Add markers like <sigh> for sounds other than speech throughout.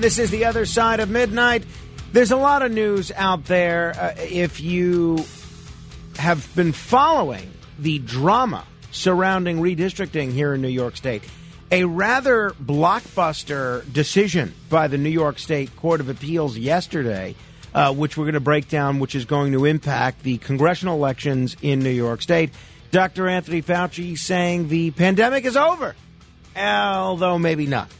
This is the other side of midnight. There's a lot of news out there. Uh, if you have been following the drama surrounding redistricting here in New York State, a rather blockbuster decision by the New York State Court of Appeals yesterday, uh, which we're going to break down, which is going to impact the congressional elections in New York State. Dr. Anthony Fauci saying the pandemic is over, although maybe not.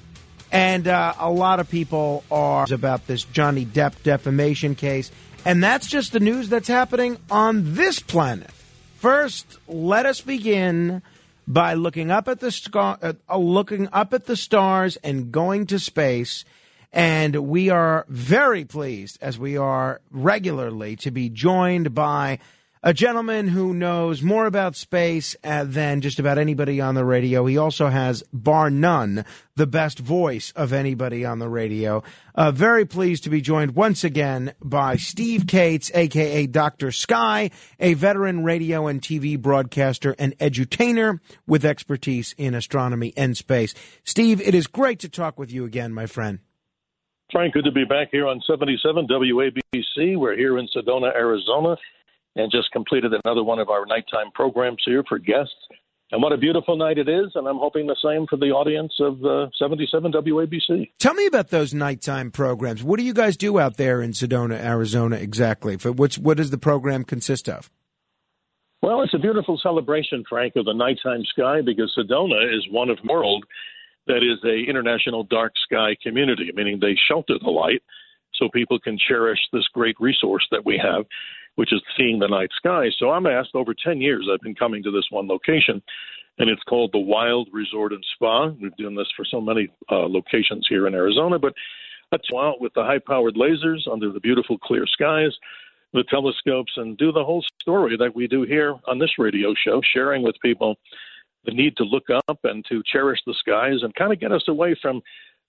And uh, a lot of people are about this Johnny Depp defamation case. And that's just the news that's happening on this planet. First, let us begin by looking up at the scar- uh, looking up at the stars and going to space. And we are very pleased, as we are regularly, to be joined by a gentleman who knows more about space uh, than just about anybody on the radio. He also has, bar none, the best voice of anybody on the radio. Uh, very pleased to be joined once again by Steve Kates, aka Dr. Sky, a veteran radio and TV broadcaster and edutainer with expertise in astronomy and space. Steve, it is great to talk with you again, my friend. Frank, good to be back here on 77 WABC. We're here in Sedona, Arizona, and just completed another one of our nighttime programs here for guests. And what a beautiful night it is, and I'm hoping the same for the audience of uh, 77 WABC. Tell me about those nighttime programs. What do you guys do out there in Sedona, Arizona, exactly? For what's what does the program consist of? Well, it's a beautiful celebration, Frank, of the nighttime sky because Sedona is one of the world that is a international dark sky community, meaning they shelter the light so people can cherish this great resource that we have which is seeing the night sky. So I'm asked over 10 years, I've been coming to this one location, and it's called the Wild Resort and Spa. We've done this for so many uh, locations here in Arizona, but let's go out with the high powered lasers under the beautiful clear skies, the telescopes, and do the whole story that we do here on this radio show, sharing with people the need to look up and to cherish the skies and kind of get us away from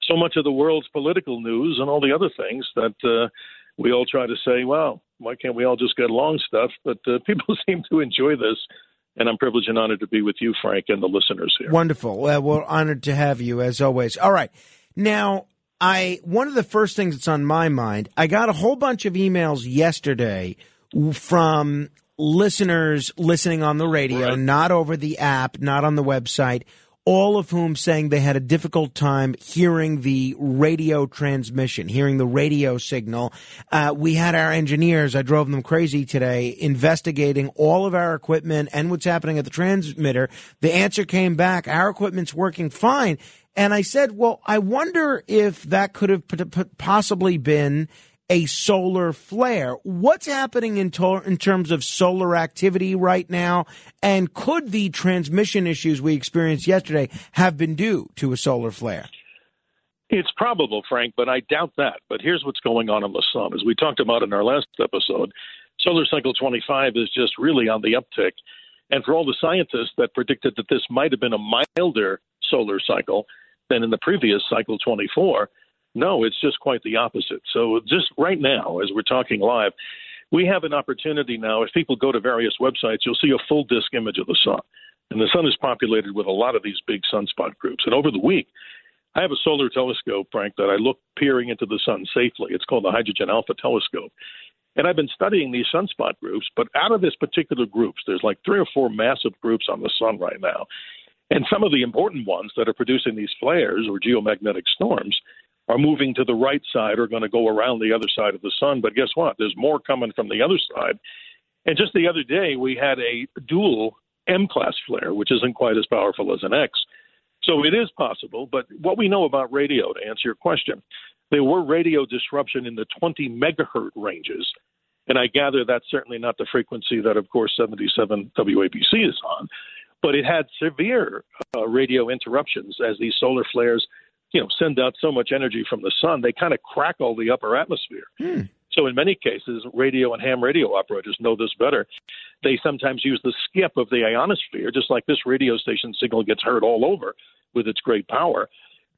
so much of the world's political news and all the other things that uh, we all try to say, well, why can't we all just get along stuff? But uh, <laughs> people seem to enjoy this. And I'm privileged and honored to be with you, Frank, and the listeners here. Wonderful. Well, we're honored to have you as always. All right. Now, I one of the first things that's on my mind, I got a whole bunch of emails yesterday from listeners listening on the radio, Right. not over the app, not on the website, all of whom saying they had a difficult time hearing the radio transmission, hearing the radio signal. Uh, we had our engineers, I drove them crazy today, investigating all of our equipment and what's happening at the transmitter. The answer came back, our equipment's working fine. And I said, well, I wonder if that could have possibly been a solar flare. What's happening in, to- in terms of solar activity right now? And could the transmission issues we experienced yesterday have been due to a solar flare? It's probable, Frank, but I doubt that. But here's what's going on in the sun. As we talked about in our last episode, solar cycle 25 is just really on the uptick. And for all the scientists that predicted that this might have been a milder solar cycle than in the previous cycle 24, no, it's just quite the opposite. So just right now, as we're talking live, we have an opportunity now. If people go to various websites, you'll see a full disk image of the sun. And the sun is populated with a lot of these big sunspot groups. And over the week, I have a solar telescope, Frank, that I look peering into the sun safely. It's called the Hydrogen Alpha Telescope. And I've been studying these sunspot groups, but out of this particular groups, there's like three or four massive groups on the sun right now. And some of the important ones that are producing these flares or geomagnetic storms are moving to the right side are going to go around the other side of the sun. But guess what? There's more coming from the other side. And just the other day, we had a dual M class flare, which isn't quite as powerful as an X. So it is possible. But what we know about radio, to answer your question, there were radio disruption in the 20 megahertz ranges. And I gather that's certainly not the frequency that, of course, 77 WABC is on. But it had severe uh, radio interruptions as these solar flares, you know, send out so much energy from the sun, they kind of crackle the upper atmosphere. Hmm. So in many cases, radio and ham radio operators know this better. They sometimes use the skip of the ionosphere, just like this radio station signal gets heard all over with its great power.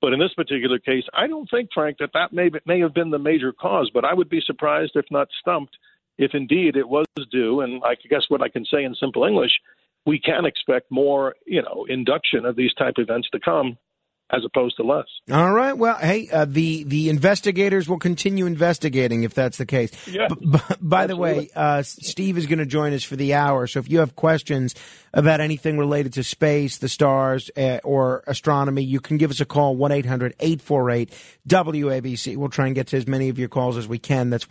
But in this particular case, I don't think, Frank, that that may, may have been the major cause. But I would be surprised, if not stumped, if indeed it was due. And I guess what I can say in simple English, we can expect more, you know, induction of these type events to come as opposed to less. All right. Well, hey, uh, the the investigators will continue investigating if that's the case. Yeah. B- b- by Absolutely. the way, uh, Steve is going to join us for the hour. So if you have questions about anything related to space, the stars, uh, or astronomy, you can give us a call 1-800-848-WABC. We'll try and get to as many of your calls as we can. That's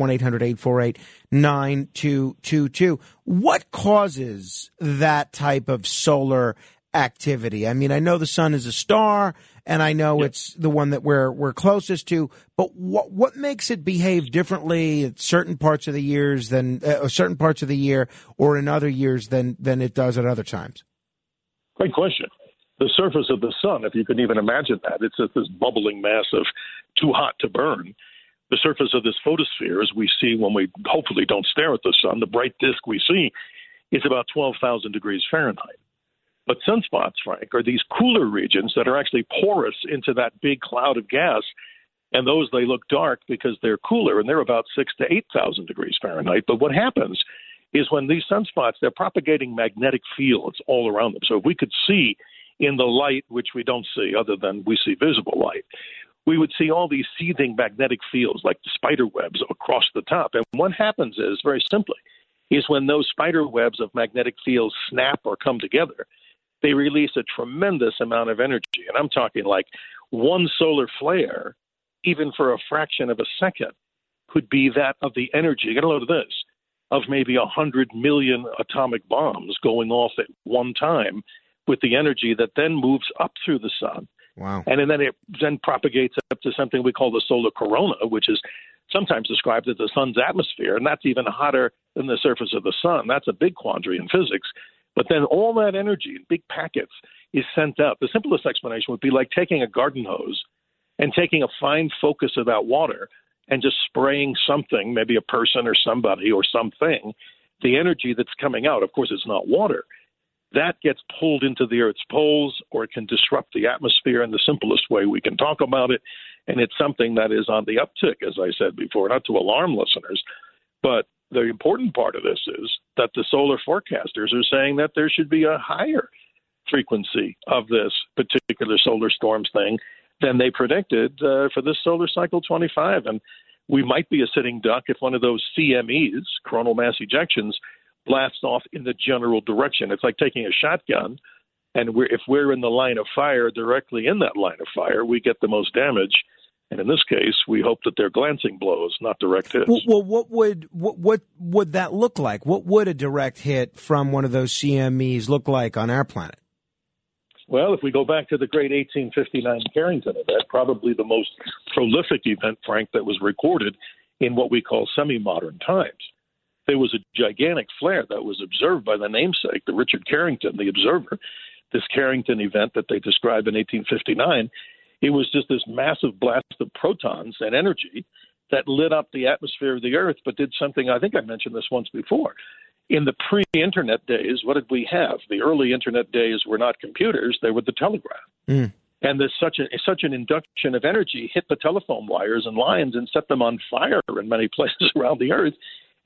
1-800-848-9222. What causes that type of solar activity? I mean, I know the sun is a star and I know yep. it's the one that we're we're closest to. But what what makes it behave differently at certain parts of the years than uh, certain parts of the year, or in other years than than it does at other times? Great question. The surface of the sun, if you can even imagine that, it's this bubbling mass of too hot to burn. The surface of this photosphere, as we see when we hopefully don't stare at the sun, the bright disk we see, is about 12,000 degrees Fahrenheit. But sunspots, Frank, are these cooler regions that are actually porous into that big cloud of gas. And those, they look dark because they're cooler and they're about six to 8,000 degrees Fahrenheit. But what happens is when these sunspots, they're propagating magnetic fields all around them. So if we could see in the light, which we don't see other than we see visible light, we would see all these seething magnetic fields like spider webs across the top. And what happens is, very simply, is when those spider webs of magnetic fields snap or come together, they release a tremendous amount of energy. And I'm talking like one solar flare, even for a fraction of a second, could be that of the energy. Get a load of this of maybe a hundred million atomic bombs going off at one time with the energy that then moves up through the sun. Wow. And then it then propagates up to something we call the solar corona, which is sometimes described as the sun's atmosphere, and that's even hotter than the surface of the sun. That's a big quandary in physics. But then all that energy in big packets is sent up. The simplest explanation would be like taking a garden hose and taking a fine focus of that water and just spraying something, maybe a person or somebody or something, the energy that's coming out, of course, it's not water, that gets pulled into the Earth's poles or it can disrupt the atmosphere in the simplest way we can talk about it. And it's something that is on the uptick, as I said before, not to alarm listeners, but the important part of this is that the solar forecasters are saying that there should be a higher frequency of this particular solar storms thing than they predicted uh, for this solar cycle 25. And we might be a sitting duck if one of those CMEs, coronal mass ejections, blasts off in the general direction. It's like taking a shotgun, and we're, if we're in the line of fire, directly in that line of fire, we get the most damage. And in this case, we hope that they're glancing blows, not direct hits. Well, well what would what, what would that look like? What would a direct hit from one of those CMEs look like on our planet? Well, if we go back to the great 1859 Carrington event, probably the most prolific event, Frank, that was recorded in what we call semi-modern times. There was a gigantic flare that was observed by the namesake, the Richard Carrington, the observer. This Carrington event that they describe in 1859 it was just this massive blast of protons and energy that lit up the atmosphere of the Earth, but did something. I think I mentioned this once before. In the pre internet days, what did we have? The early internet days were not computers, they were the telegraph. Mm. And there's such, a, such an induction of energy hit the telephone wires and lines and set them on fire in many <laughs> places around the Earth.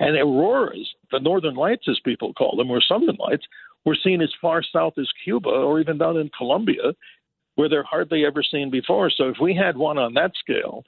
And auroras, the northern lights, as people call them, or southern lights, were seen as far south as Cuba or even down in Colombia where they're hardly ever seen before. So if we had one on that scale,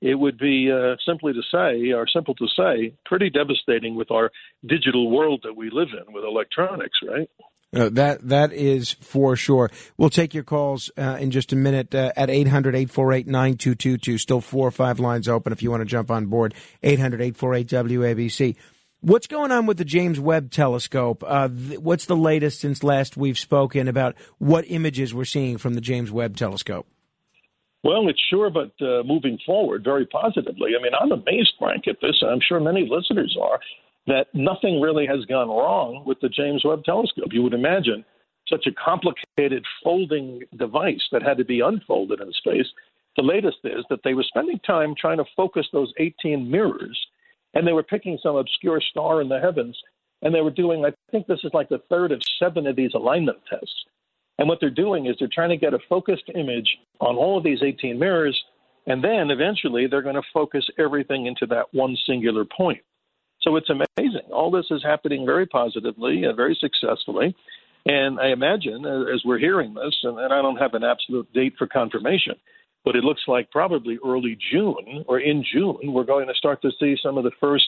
it would be uh, simply to say, or simple to say, pretty devastating with our digital world that we live in with electronics, right? Uh, that that is for sure. We'll take your calls uh, in just a minute uh, at 800-848-9222. Still four or five lines open if you want to jump on board. 800-848-WABC. What's going on with the James Webb Telescope? Uh, th- what's the latest since last we've spoken about what images we're seeing from the James Webb Telescope? Well, it's sure, but uh, moving forward very positively. I mean, I'm amazed, Frank, at this. And I'm sure many listeners are that nothing really has gone wrong with the James Webb Telescope. You would imagine such a complicated folding device that had to be unfolded in space. The latest is that they were spending time trying to focus those 18 mirrors, and they were picking some obscure star in the heavens, and they were doing, I think this is like the third of seven of these alignment tests. And what they're doing is they're trying to get a focused image on all of these 18 mirrors, and then eventually they're going to focus everything into that one singular point. So it's amazing. All this is happening very positively, and very successfully. And I imagine, uh, as we're hearing this, and, and I don't have an absolute date for confirmation, but it looks like probably early June or in June, we're going to start to see some of the first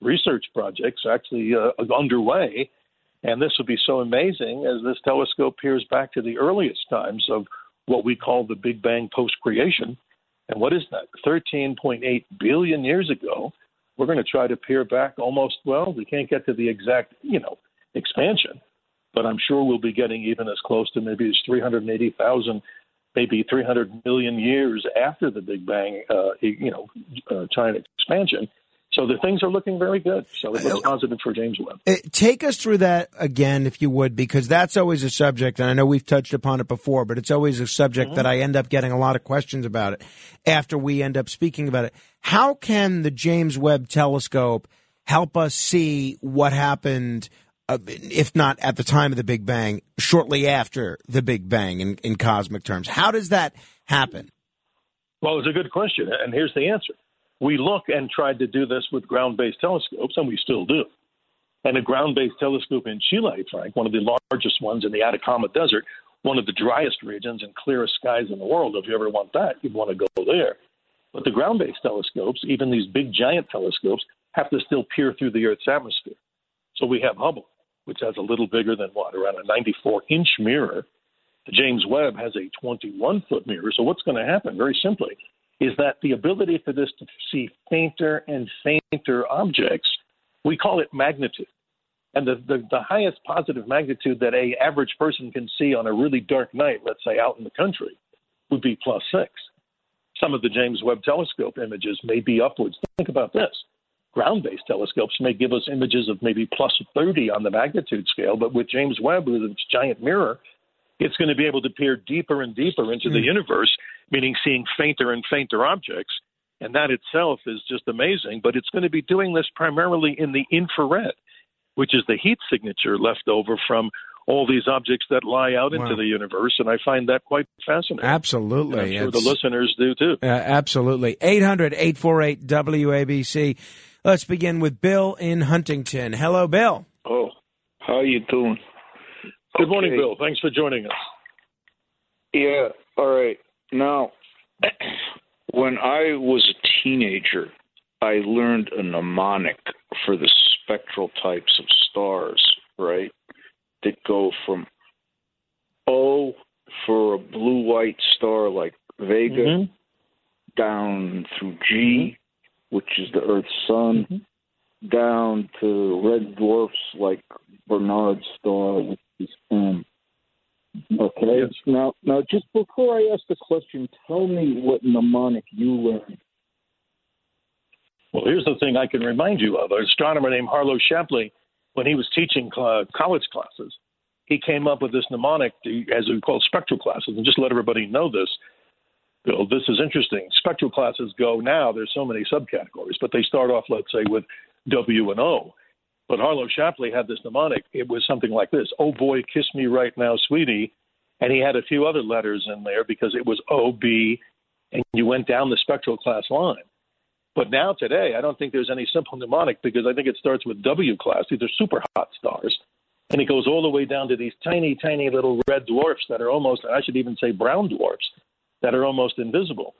research projects actually uh, underway. And this will be so amazing as this telescope peers back to the earliest times of what we call the Big Bang post creation. And what is that? 13.8 billion years ago, we're going to try to peer back almost, well, we can't get to the exact, you know, expansion, but I'm sure we'll be getting even as close to maybe as 380,000, maybe 300 million years after the Big Bang, uh, you know, uh, giant expansion. So the things are looking very good. So it looks positive for James Webb. Uh, take us through that again, if you would, because that's always a subject, and I know we've touched upon it before, but it's always a subject mm-hmm. that I end up getting a lot of questions about it after we end up speaking about it. How can the James Webb Telescope help us see what happened? Uh, if not at the time of the Big Bang, shortly after the Big Bang in, in cosmic terms. How does that happen? Well, it's a good question, and here's the answer we look and tried to do this with ground based telescopes, and we still do. And a ground based telescope in Chile, Frank, one of the largest ones in the Atacama Desert, one of the driest regions and clearest skies in the world. If you ever want that, you'd want to go there. But the ground based telescopes, even these big giant telescopes, have to still peer through the Earth's atmosphere. So we have Hubble, which has a little bigger than what, around a 94 inch mirror. The James Webb has a 21 foot mirror. So what's going to happen? Very simply, is that the ability for this to see fainter and fainter objects, we call it magnitude. And the, the, the, highest positive magnitude that a average person can see on a really dark night, let's say out in the country, would be plus six. Some of the James Webb telescope images may be upwards. Think about this. Ground based telescopes may give us images of maybe plus 30 on the magnitude scale, but with James Webb, with its giant mirror, it's going to be able to peer deeper and deeper into mm. the hmm. universe meaning seeing fainter and fainter objects. And that itself is just amazing. But it's going to be doing this primarily in the infrared, which is the heat signature left over from all these objects that lie out wow. into the universe, and I find that quite fascinating. Absolutely. And I'm sure it's, the listeners do too. Uh, absolutely. 800 848 WABC. Let's begin with Bill in Huntington. Hello, Bill. Oh, how are you doing? Good okay. morning, Bill. Thanks for joining us. Yeah, all right. Now, <clears throat> when I was a teenager, I learned a mnemonic for the spectral types of stars, right? That go from O for a blue white star like Vega mm-hmm. down through G, mm-hmm. Which is the Earth's sun, mm-hmm. down to red dwarfs like Barnard's star, which is M. Okay. Yes. Now, now, just before I ask the question, tell me what mnemonic you learned. Well, here's the thing I can remind you of. An astronomer named Harlow Shapley, when he was teaching college classes, he came up with this mnemonic, as we call spectral classes. And just let everybody know this, Bill, this is interesting. Spectral classes go now, there's so many subcategories, but they start off, let's say, with W and O. But Harlow Shapley had this mnemonic. It was something like this Oh boy, kiss me right now, sweetie. And he had a few other letters in there because it was OB, and you went down the spectral class line. But now, today, I don't think there's any simple mnemonic because I think it starts with W class. These are super hot stars. And it goes all the way down to these tiny, tiny little red dwarfs that are almost, I should even say brown dwarfs, that are almost invisible.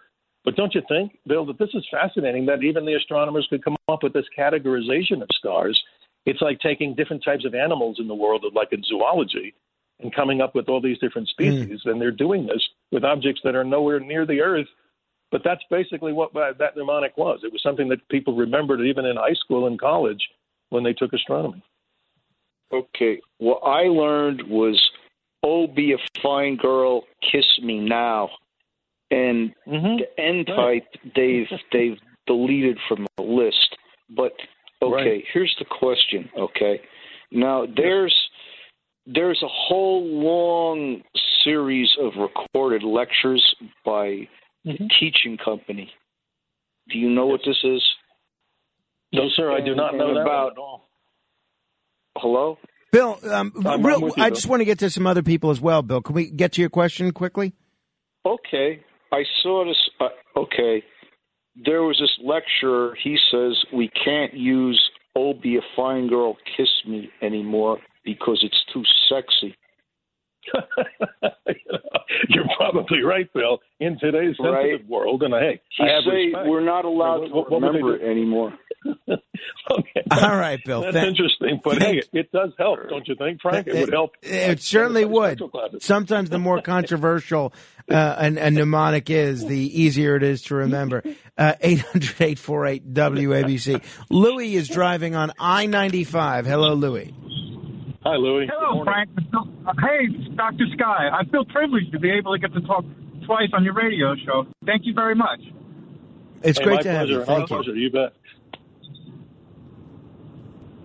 But don't you think, Bill, that this is fascinating that even the astronomers could come up with this categorization of stars? It's like taking different types of animals in the world, like in zoology, and coming up with all these different Hmm. species. And they're doing this with objects that are nowhere near the Earth. But that's basically what that mnemonic was. It was something that people remembered even in high school and college when they took astronomy. Okay, what I learned was, "Oh, be a fine girl, kiss me now," and Mm-hmm. the end type they've <laughs> they've deleted from the list. But okay, Right. here's the question. Okay, now there's there's a whole long series of recorded lectures by the Mhm. teaching company. Do you know what this is? No, sir, I do not know that About- one at all. Hello. Bill, um, I'm real, with you, I Bill. just want to get to some other people as well. Bill, can we get to your question quickly? okay, I saw this. Uh, okay, there was this lecturer. He says we can't use "Oh, be a fine girl, kiss me" anymore because it's too sexy. <laughs> You're probably right, Bill. In today's sensitive Right. world, and hey, He I have say respect. we're not allowed What- to what remember it anymore. <laughs> okay. <laughs> All right, Bill. That's Thank- interesting, but hey, it does help, don't you think, Frank? It would help. It certainly would. Sometimes the more controversial uh, a, a mnemonic is, the easier it is to remember. Uh, 800 WABC. Louis is driving on I 95. Hello, Louis. Hi, Louis. Hello. Frank. Uh, Hey, Dr. Sky. I feel privileged to be able to get to talk twice on your radio show. Thank you very much. It's Hey, great my to have you. Our Thank you. pleasure. You bet.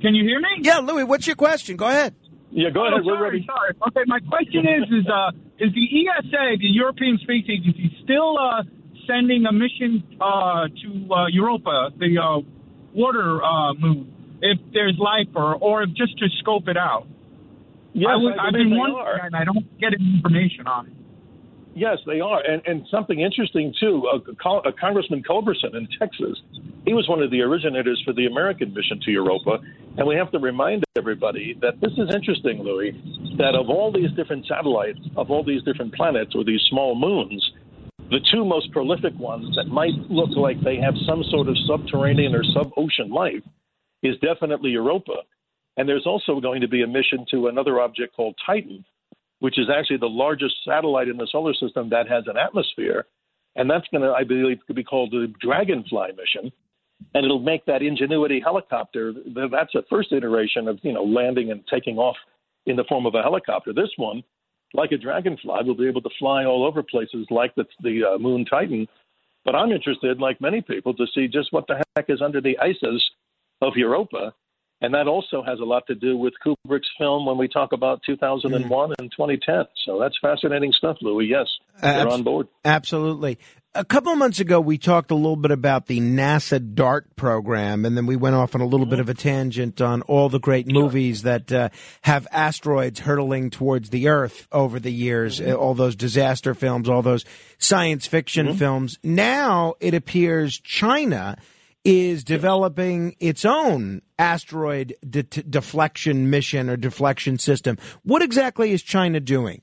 Can you hear me? Yeah, Louis, what's your question? Go ahead. Yeah, go Oh, ahead. We're sorry, ready. sorry. Okay, my question is: is uh, is the ESA, the European Space Agency, still uh, sending a mission uh, to uh, Europa, the uh, water uh, moon, if there's life, or or just to scope it out? Yes, I would, I I've been wondering, are. and I don't get any information on it. Yes, they are, and and something interesting too. Uh, uh, Congressman Culberson in Texas, he was one of the originators for the American mission to Europa, and we have to remind everybody that this is interesting, Louis. That of all these different satellites, of all these different planets or these small moons, the two most prolific ones that might look like they have some sort of subterranean or sub-ocean life is definitely Europa, and there's also going to be a mission to another object called Titan which is actually the largest satellite in the solar system that has an atmosphere. And that's going to, I believe, be called the Dragonfly mission. And it'll make that Ingenuity helicopter, that's a first iteration of, you know, landing and taking off in the form of a helicopter. This one, like a Dragonfly, will be able to fly all over places like the, the uh, Moon Titan. But I'm interested, like many people, to see just what the heck is under the ices of Europa. And that also has a lot to do with Kubrick's film when we talk about 2001 and 2010. So that's fascinating stuff, Louis. Yes, you're on board. Absolutely. A couple of months ago, we talked a little bit about the NASA DART program, and then we went off on a little bit of a tangent on all the great movies that uh, have asteroids hurtling towards the Earth over the years, uh, all those disaster films, all those science fiction films. Now it appears China is developing its own asteroid de- deflection mission or deflection system. What exactly is China doing?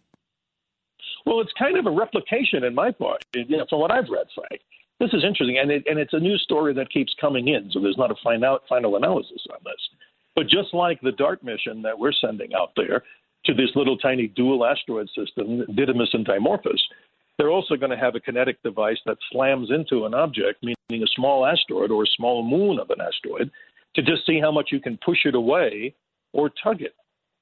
Well, it's kind of a replication in my part, you know, from what I've read, Frank. This is interesting, and it, and it's a news story that keeps coming in, so there's not a final final analysis on this. But just like the DART mission that we're sending out there to this little tiny dual asteroid system, Didymos and Dimorphos, they're also going to have a kinetic device that slams into an object, meaning a small asteroid or a small moon of an asteroid, to just see how much you can push it away or tug it.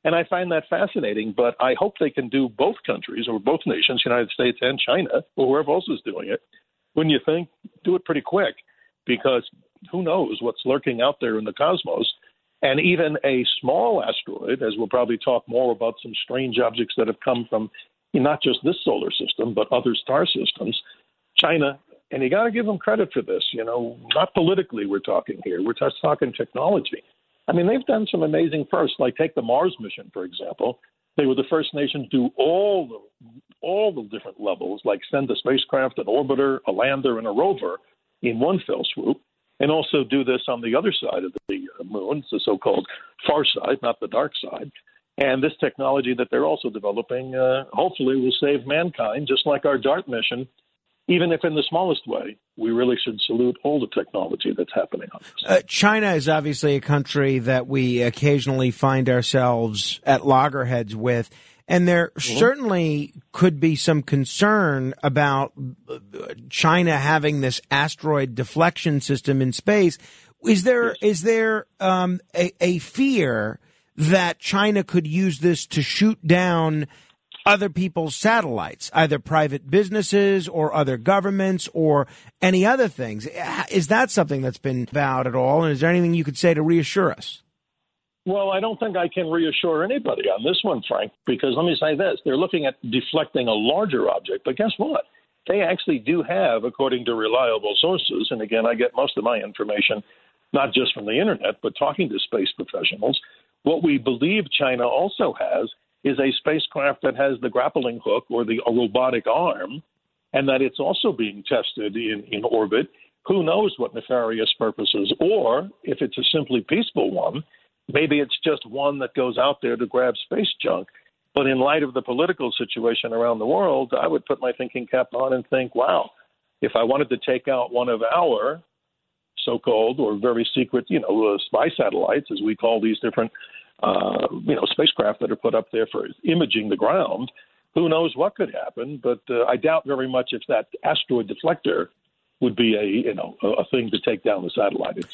And I find that fascinating, but I hope they can do both countries or both nations, United States and China, or whoever else is doing it. When you think, do it pretty quick, because who knows what's lurking out there in the cosmos. And even a small asteroid, as we'll probably talk more about some strange objects that have come from not just this solar system, but other star systems, China, and you got to give them credit for this, you know, not politically we're talking here, we're just talking technology. I mean, they've done some amazing firsts, like take the Mars mission, for example. They were the first nation to do all the all the different levels, like send a spacecraft, an orbiter, a lander, and a rover in one fell swoop, and also do this on the other side of the uh, moon, the so-called far side, not the dark side. And this technology that they're also developing, uh, hopefully, will save mankind, just like our DART mission even if in the smallest way, we really should salute all the technology that's happening on this. Uh, China is obviously a country that we occasionally find ourselves at loggerheads with. And there mm-hmm. certainly could be some concern about uh, China having this asteroid deflection system in space. Is there yes. is there um, a, a fear that China could use this to shoot down other people's satellites, either private businesses or other governments or any other things? Is that something that's been about at all? And is there anything you could say to reassure us? Well, I don't think I can reassure anybody on this one, Frank, because let me say this. They're looking at deflecting a larger object, but guess what? They actually do have, according to reliable sources, and again, I get most of my information not just from the internet, but talking to space professionals. What we believe China also has is a spacecraft that has the grappling hook or the robotic arm, and that it's also being tested in, in orbit. Who knows what nefarious purposes? Or if it's a simply peaceful one, Maybe it's just one that goes out there to grab space junk. But in light of the political situation around the world, I would put my thinking cap on and think, wow, if I wanted to take out one of our so-called or very secret, you know, uh, spy satellites, as we call these different, uh, you know, spacecraft that are put up there for imaging the ground, who knows what could happen? But uh, I doubt very much if that asteroid deflector would be a you know a, thing to take down the satellite.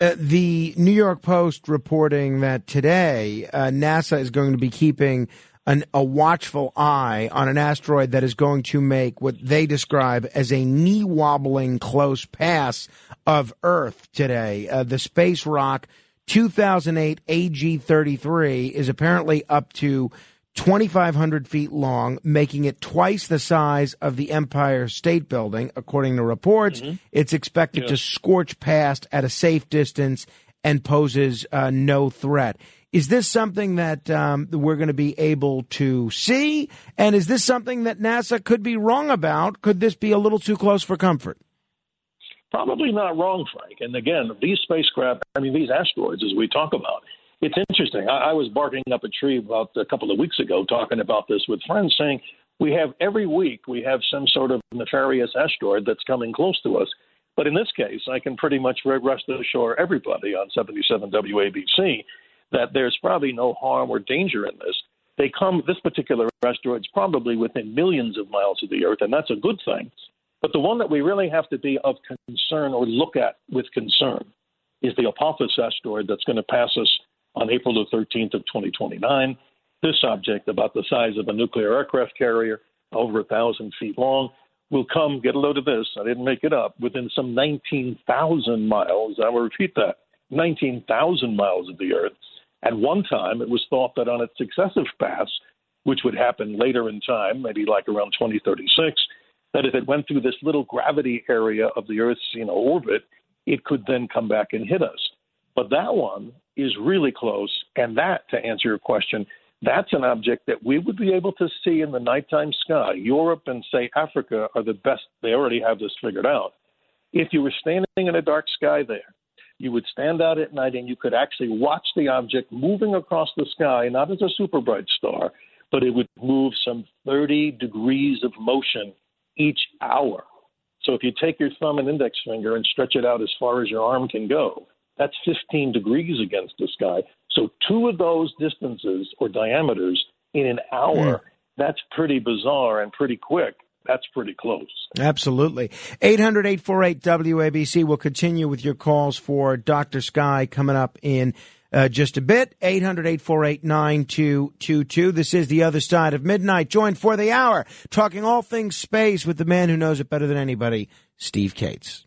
Uh, the New York Post reporting that today uh, NASA is going to be keeping an, a watchful eye on an asteroid that is going to make what they describe as a knee wobbling close pass of Earth today. Uh, the space rock 2008 AG 33 is apparently up to 2,500 feet long, making it twice the size of the Empire State Building. According to reports, mm-hmm. it's expected yeah. to scorch past at a safe distance and poses uh, no threat. Is this something that um, we're going to be able to see? And is this something that NASA could be wrong about? Could this be a little too close for comfort? Probably not wrong, Frank. And again, these spacecraft, I mean, these asteroids, as we talk about, it's interesting. I, I was barking up a tree about a couple of weeks ago talking about this with friends, saying we have every week we have some sort of nefarious asteroid that's coming close to us. But in this case, I can pretty much rest assure everybody on 77 WABC that there's probably no harm or danger in this. They come, this particular asteroid's probably within millions of miles of the Earth, and that's a good thing. But the one that we really have to be of concern or look at with concern is the Apophis asteroid that's going to pass us on April the 13th of 2029. This object, about the size of a nuclear aircraft carrier, over a thousand feet long, will come, get a load of this, I didn't make it up, within some 19,000 miles. I will repeat that 19,000 miles of the Earth. At one time, it was thought that on its successive pass, which would happen later in time, maybe like around 2036, that if it went through this little gravity area of the Earth's you know, orbit, it could then come back and hit us. But that one is really close. And that, to answer your question, that's an object that we would be able to see in the nighttime sky. Europe and, say, Africa are the best. They already have this figured out. If you were standing in a dark sky there, you would stand out at night and you could actually watch the object moving across the sky, not as a super bright star, but it would move some 30 degrees of motion each hour. So if you take your thumb and index finger and stretch it out as far as your arm can go, that's 15 degrees against the sky. So two of those distances or diameters in an hour, mm. that's pretty bizarre and pretty quick. That's pretty close. Absolutely. 800 848 WABC. We'll continue with your calls for Dr. Sky coming up in uh, just a bit. 800 848 9222. This is The Other Side of Midnight. Joined for the hour, talking all things space with the man who knows it better than anybody, Steve Kates.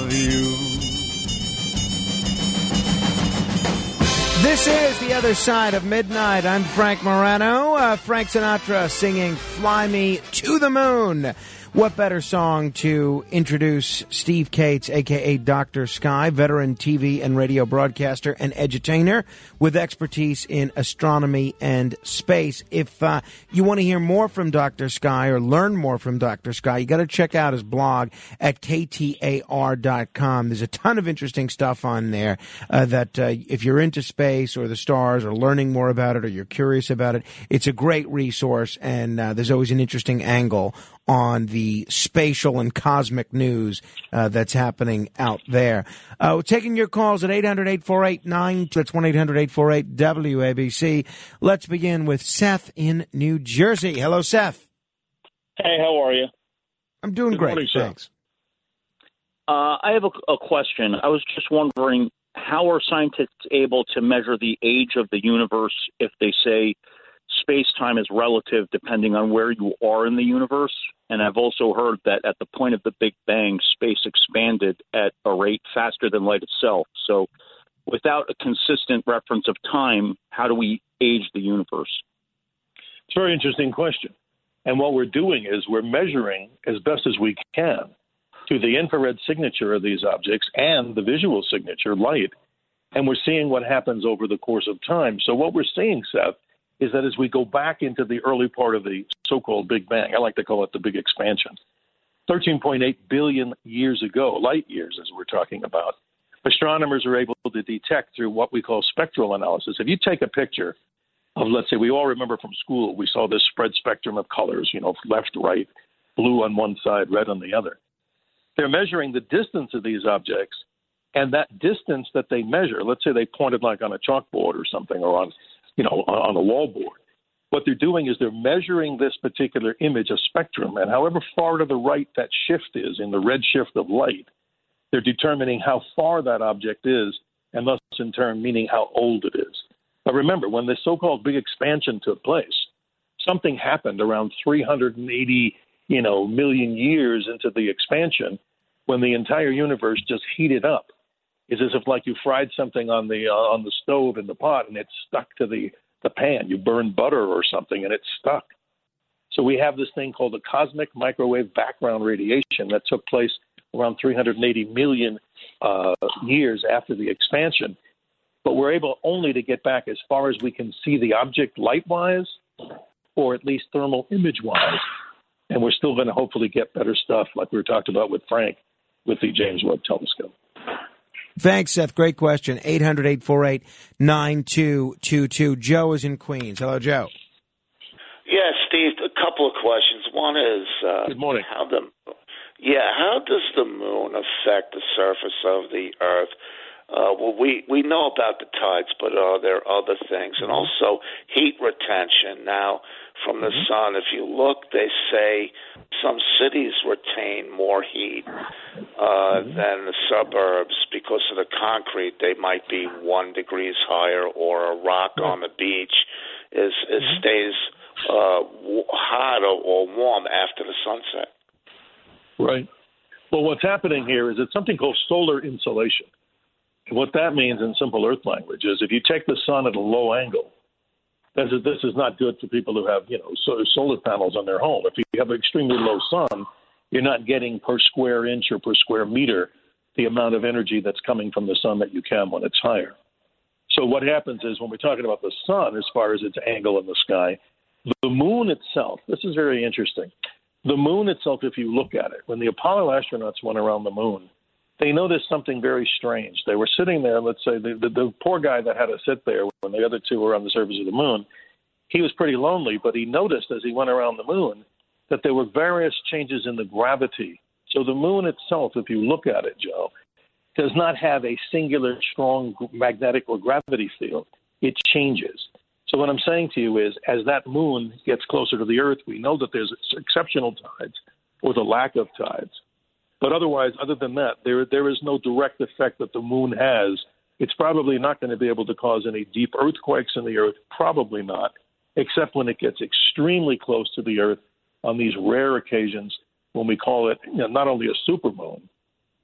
This is The Other Side of Midnight. I'm Frank Morano. Uh, Frank Sinatra singing Fly Me to the Moon. What better song to introduce Steve Kates, aka Dr. Sky, veteran TV and radio broadcaster and edutainer with expertise in astronomy and space. If uh, you want to hear more from Dr. Sky or learn more from Dr. Sky, you got to check out his blog at ktar.com. There's a ton of interesting stuff on there uh, that uh, if you're into space or the stars or learning more about it or you're curious about it, it's a great resource and uh, there's always an interesting angle on the spatial and cosmic news uh, that's happening out there. Uh, we're taking your calls at 800-848-9, That's 1 800 848 WABC. Let's begin with Seth in New Jersey. Hello, Seth. Hey, how are you? I'm doing Good great. morning, Thanks. Uh, I have a, a question. I was just wondering how are scientists able to measure the age of the universe if they say space time is relative depending on where you are in the universe? And I've also heard that at the point of the Big Bang, space expanded at a rate faster than light itself. So, without a consistent reference of time, how do we age the universe? It's a very interesting question. And what we're doing is we're measuring as best as we can to the infrared signature of these objects and the visual signature, light. And we're seeing what happens over the course of time. So, what we're seeing, Seth, is that as we go back into the early part of the so called Big Bang, I like to call it the Big Expansion, 13.8 billion years ago, light years as we're talking about, astronomers are able to detect through what we call spectral analysis. If you take a picture of, let's say, we all remember from school, we saw this spread spectrum of colors, you know, left, right, blue on one side, red on the other. They're measuring the distance of these objects, and that distance that they measure, let's say they pointed like on a chalkboard or something, or on, you know, on a wallboard. What they're doing is they're measuring this particular image of spectrum, and however far to the right that shift is in the red shift of light, they're determining how far that object is, and thus in turn meaning how old it is. But remember, when the so-called big expansion took place, something happened around 380, you know, million years into the expansion, when the entire universe just heated up. It's as if like you fried something on the uh, on the stove in the pot and it stuck to the the pan. You burn butter or something and it stuck. So we have this thing called the cosmic microwave background radiation that took place around 380 million uh, years after the expansion. But we're able only to get back as far as we can see the object light wise, or at least thermal image wise. And we're still going to hopefully get better stuff, like we were talked about with Frank, with the James Webb Telescope. Thanks, Seth. Great question. 800 848 9222. Joe is in Queens. Hello, Joe. Yes, Steve. A couple of questions. One is uh, Good morning. How the yeah, how does the moon affect the surface of the Earth? Uh, well, we we know about the tides, but are there other things? And also heat retention. Now, from the sun, if you look, they say some cities retain more heat uh, than the suburbs because of the concrete. They might be one degrees higher, or a rock on the beach is it stays uh, hot or, or warm after the sunset. Right. Well, what's happening here is it's something called solar insolation. What that means in simple Earth language is if you take the sun at a low angle, this is, this is not good for people who have you know so, solar panels on their home. If you have an extremely low sun, you're not getting per square inch or per square meter the amount of energy that's coming from the sun that you can when it's higher. So what happens is when we're talking about the sun, as far as its angle in the sky, the moon itself. This is very interesting. The moon itself, if you look at it, when the Apollo astronauts went around the moon, they noticed something very strange. They were sitting there. Let's say the, the, the poor guy that had to sit there when the other two were on the surface of the moon. He was pretty lonely, but he noticed as he went around the moon that there were various changes in the gravity. So the moon itself, if you look at it, Joe, does not have a singular strong magnetic or gravity field. It changes. So what I'm saying to you is, as that moon gets closer to the Earth, we know that there's exceptional tides or the lack of tides. But otherwise, other than that, there there is no direct effect that the moon has. It's probably not going to be able to cause any deep earthquakes in the Earth. Probably not, except when it gets extremely close to the Earth on these rare occasions when we call it you know, not only a supermoon,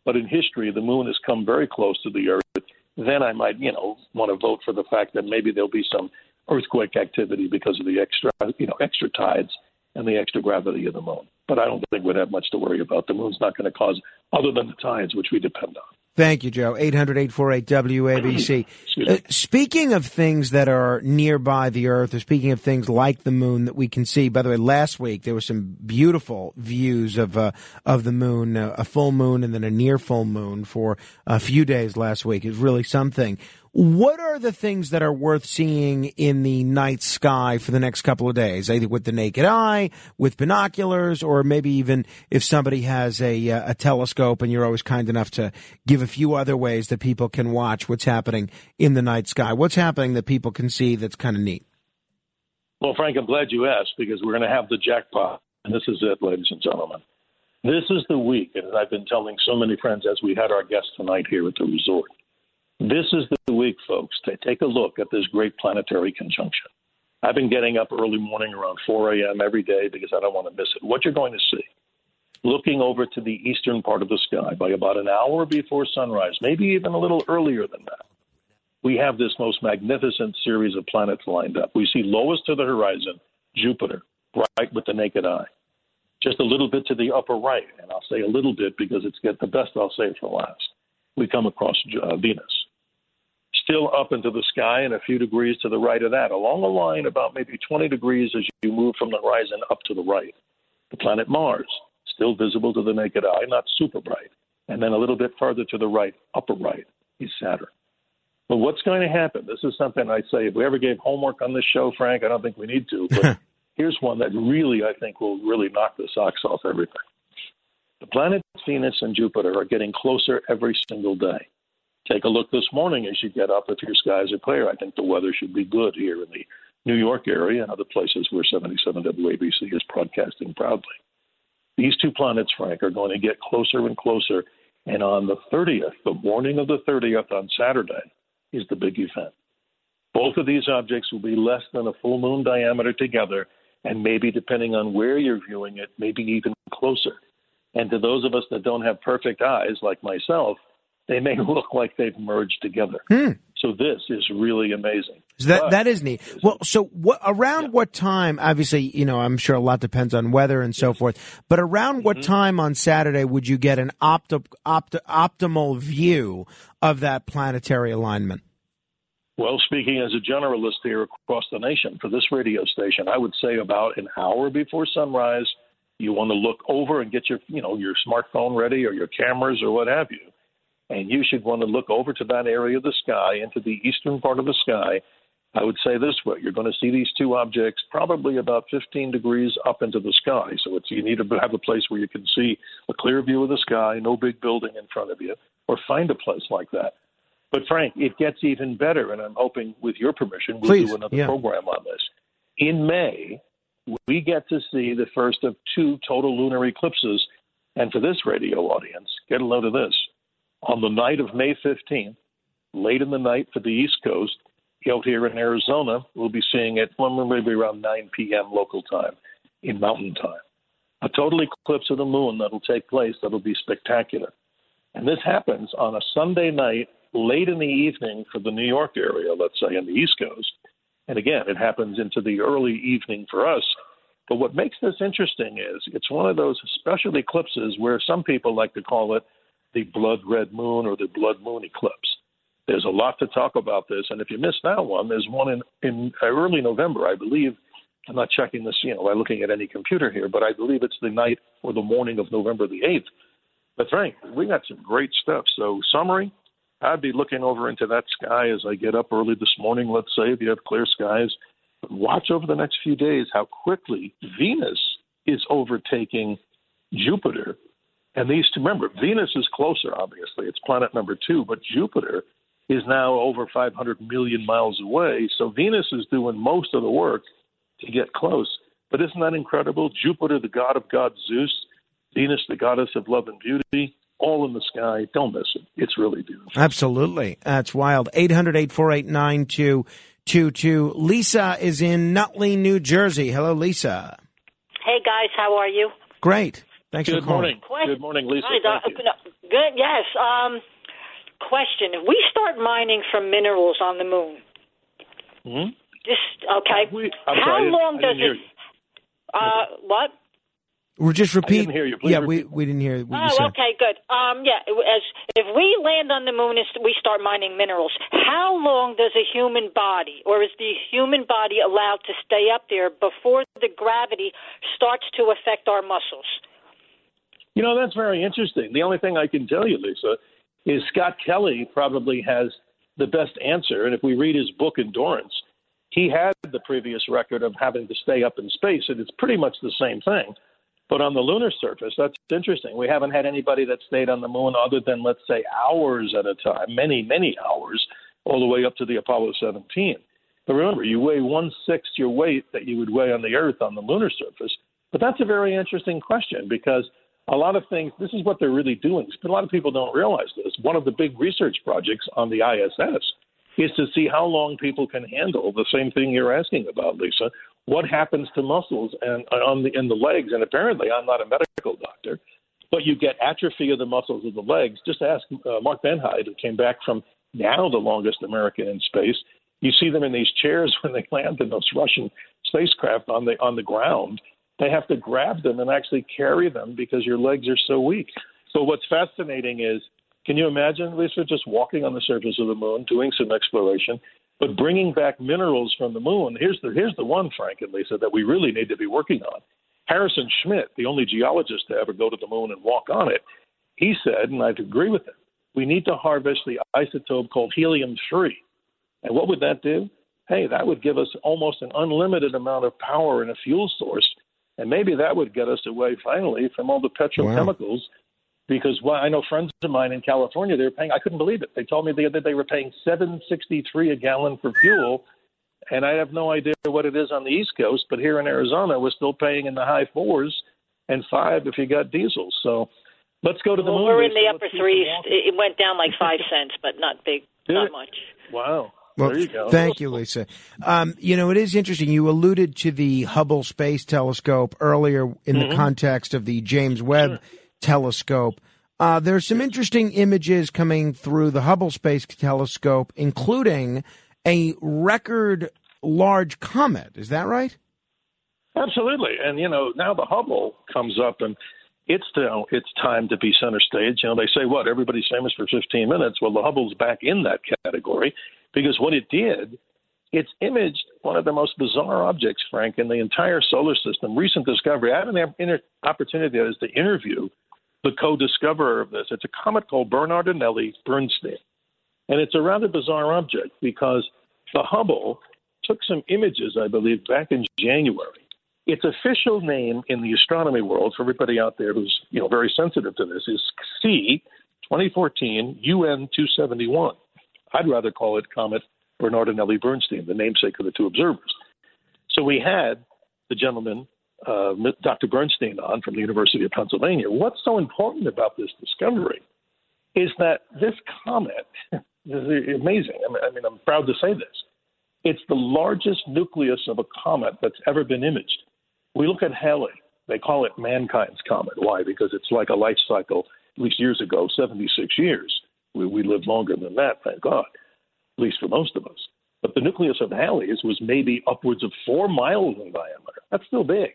but in history, the moon has come very close to the Earth. Then I might, you know, want to vote for the fact that maybe there'll be some earthquake activity because of the extra, you know, extra tides and the extra gravity of the moon. But I don't think we'd have much to worry about. The moon's not going to cause other than the tides, which we depend on. Thank you, Joe. 800 848 WABC. <clears throat> Uh, speaking of things that are nearby the Earth, or speaking of things like the moon that we can see, by the way, last week there were some beautiful views of, uh, of the moon, uh, a full moon and then a near full moon for a few days last week. It was really something. What are the things that are worth seeing in the night sky for the next couple of days, either with the naked eye, with binoculars, or maybe even if somebody has a, uh, a telescope and you're always kind enough to give a few other ways that people can watch what's happening in the night sky? What's happening that people can see that's kind of neat? Well, Frank, I'm glad you asked because we're going to have the jackpot. And this is it, ladies and gentlemen. This is the week, and I've been telling so many friends as we had our guest tonight here at the resort this is the week, folks, to take a look at this great planetary conjunction. I've been getting up early morning around 4 a.m. every day because I don't want to miss it. What you're going to see, looking over to the eastern part of the sky by about an hour before sunrise, maybe even a little earlier than that, we have this most magnificent series of planets lined up. We see lowest to the horizon, Jupiter, bright with the naked eye. Just a little bit to the upper right, and I'll say a little bit because it's get the best I'll say for last. We come across uh, Venus still up into the sky and a few degrees to the right of that, along a line about maybe 20 degrees as you move from the horizon up to the right. The planet Mars, still visible to the naked eye, not super bright. And then a little bit farther to the right, upper right, is Saturn. But what's going to happen? This is something I say. If we ever gave homework on this show, Frank, I don't think we need to. But <laughs> here's one that really, I think, will really knock the socks off everything. The planets Venus and Jupiter are getting closer every single day take a look this morning as you get up if your skies are clear. I think the weather should be good here in the New York area and other places where 77 WABC is broadcasting proudly. These two planets, Frank, are going to get closer and closer. And on the 30th, the morning of the 30th on Saturday, is the big event. Both of these objects will be less than a full moon diameter together, and maybe, depending on where you're viewing it, maybe even closer. And to those of us that don't have perfect eyes, like myself, they may <laughs> look like they've merged together. Hmm. So this is really amazing. So that but, that is neat. Well, so what around yeah. what time? Obviously, you know, I'm sure a lot depends on weather and so forth. But around what mm-hmm. time on Saturday would you get an opti- opti- optimal view of that planetary alignment? Well, speaking as a generalist here across the nation for this radio station, I would say about an hour before sunrise, you want to look over and get your, you know, your smartphone ready or your cameras or what have you and you should want to look over to that area of the sky, into the eastern part of the sky. I would say this way: you're going to see these two objects probably about 15 degrees up into the sky. So it's you need to have a place where you can see a clear view of the sky, no big building in front of you, or find a place like that. But Frank, it gets even better, and I'm hoping, with your permission, we'll Please, do another yeah. program on this. In May, we get to see the first of two total lunar eclipses. And for this radio audience, get a load of this on the night of May 15th, late in the night for the East Coast, out here in Arizona, we'll be seeing it maybe around 9 p.m. local time in Mountain Time. A total eclipse of the moon that'll take place that'll be spectacular. And this happens on a Sunday night, late in the evening for the New York area, let's say, on the East Coast. And again, it happens into the early evening for us But what makes this interesting is it's one of those special eclipses where some people like to call it the blood red moon or the blood moon eclipse. There's a lot to talk about this, and if you missed that one, there's one in, in early November, I believe. I'm not checking this, you know, by looking at any computer here, but I believe it's the night or the morning of November the 8th. But Frank, we got some great stuff. So, summary, I'd be looking over into that sky as I get up early this morning, let's say, if you have clear skies. Watch over the next few days how quickly Venus is overtaking Jupiter. And these two, remember, Venus is closer, obviously. It's planet number two, but Jupiter is now over 500 million miles away. So Venus is doing most of the work to get close. But isn't that incredible? Jupiter, the god of gods, Zeus, Venus, the goddess of love and beauty, all in the sky. Don't miss it. It's really beautiful. Absolutely. That's wild. 800 848 Lisa is in Nutley, New Jersey. Hello, Lisa. Hey, guys. How are you? Great. Thanks Good for calling. morning. Question. Good morning, Lisa. Hi, Thank Doc- you. Good. Yes. Um, question: If we start mining for minerals on the moon, Hmm? this okay? I'm how sorry, long I does didn't hear it? you. Uh, what? We're just repeat. hear you. Please yeah, we, we didn't hear what you Oh, said. okay, good. Um, yeah, as if we land on the moon and we start mining minerals, how long does a human body, or is the human body allowed to stay up there before the gravity starts to affect our muscles? You know, that's very interesting. The only thing I can tell you, Lisa, is Scott Kelly probably has the best answer. And if we read his book, Endurance, he had the previous record of having to stay up in space, and it's pretty much the same thing. But on the lunar surface, that's interesting. We haven't had anybody that stayed on the moon other than, let's say, hours at a time, many, many hours, all the way up to the Apollo 17. But remember, you weigh one sixth your weight that you would weigh on the Earth on the lunar surface. But that's a very interesting question because a lot of things, this is what they're really doing. But a lot of people don't realize this. One of the big research projects on the ISS is to see how long people can handle the same thing you're asking about, Lisa. What happens to muscles and on the in the legs? And apparently, I'm not a medical doctor, but you get atrophy of the muscles of the legs. Just ask uh, Mark Vande Hei, who came back from now the longest American in space. You see them in these chairs <laughs> when they land in those Russian spacecraft on the on the ground. They have to grab them and actually carry them because your legs are so weak. So what's fascinating is, can you imagine, Lisa, just walking on the surface of the moon, doing some exploration, but bringing back minerals from the moon? Here's the here's the one, Frank and Lisa, that we really need to be working on. Harrison Schmitt, the only geologist to ever go to the moon and walk on it, he said, and I agree with him, we need to harvest the isotope called helium 3. And what would that do? Hey, that would give us almost an unlimited amount of power and a fuel source. And maybe that would get us away finally from all the petrochemicals. Because well, I know friends of mine in California, they were paying. I couldn't believe it. They told me the other day they were paying seven sixty three a gallon for fuel, and I have no idea what it is on the East Coast. But here in Arizona, we're still paying in the high fours and five if you got diesel. So let's go to the well, moon. we're in the Let's upper do threes. It it went down like five cents, but not big, Did not it? much. Wow. Well, there you go. thank you, Lisa. Um, you know, it is interesting. You alluded to the Hubble Space Telescope earlier in Mhm. the context of the James Webb Telescope. Uh, there are some interesting images coming through the Hubble Space Telescope, including a record large comet. Is that right? Absolutely, and you know now the Hubble comes up, and it's it's time to be center stage. You know they say what everybody's famous for 15 minutes. Well, the Hubble's back in that category because what it did, it's imaged one of the most bizarre objects, Frank, in the entire solar system. Recent discovery. I had an opportunity to interview the co-discoverer of this. It's a comet called Bernardinelli Bernstein, and it's a rather bizarre object because the Hubble took some images, I believe, back in January. Its official name in the astronomy world, for everybody out there who's you know very sensitive to this, is C 2014 UN 271. I'd rather call it Comet Bernardinelli Bernstein, the namesake of the two observers. So we had the gentleman, uh, Dr. Bernstein, on from the University of Pennsylvania. What's so important about this discovery is that this comet <laughs> is amazing. I mean, I mean, I'm proud to say this. It's the largest nucleus of a comet that's ever been imaged. We look at Halley. They call it mankind's comet. Why? Because it's like a life cycle, at least years ago, 76 years. We, we live longer than that, thank God, at least for most of us. But the nucleus of Halley's was maybe upwards of four miles in diameter. That's still big.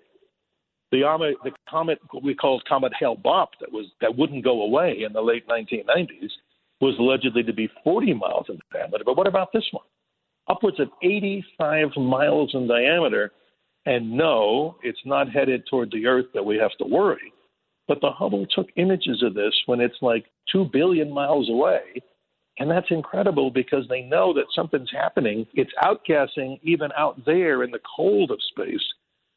The, Ama- the comet, we called Comet Hale-Bopp, that was that wouldn't go away in the late 1990s, was allegedly to be 40 miles in diameter. But what about this one? Upwards of 85 miles in diameter. And no, it's not headed toward the Earth that we have to worry. But the Hubble took images of this when it's like 2 billion miles away. And that's incredible because they know that something's happening. It's outgassing even out there in the cold of space,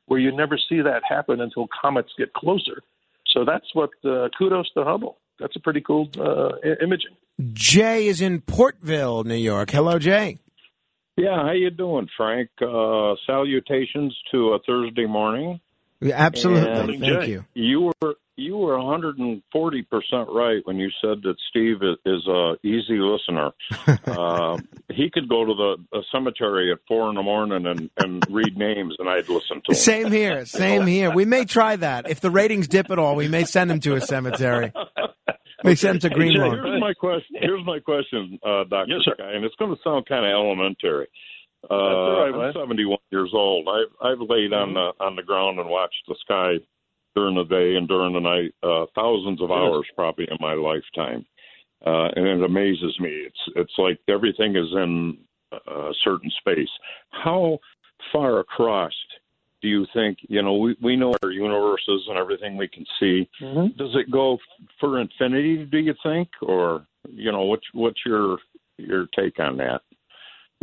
where you never see that happen until comets get closer. So that's what uh, kudos to Hubble. That's a pretty cool uh, I- imaging. Jay is in Portville, New York. Hello, Jay. Yeah, how you doing, Frank? Uh, salutations to a Thursday morning. Yeah, Absolutely. And Thank you. You were you were 140 percent right when you said that Steve is, is a easy listener. <laughs> uh, he could go to the, the cemetery at four in the morning and, and read names, and I'd listen to him. Same here. Same here. We may try that. If the ratings dip at all, we may send him to a cemetery. <laughs> May send him to Hey, Jay, here's my question. Here's my question, uh, Doctor Sky, and it's going to sound kind of elementary. Uh, all right, I'm man. 71 years old. I've I've laid on the on the ground and watched the sky during the day and during the night, uh, thousands of Yes. hours probably in my lifetime, uh, and it amazes me. It's it's like everything is in a certain space. How far across do you think? You know, we we know our universes and everything we can see. Mm-hmm. Does it go for infinity? Do you think, or you know, what's what's your your take on that?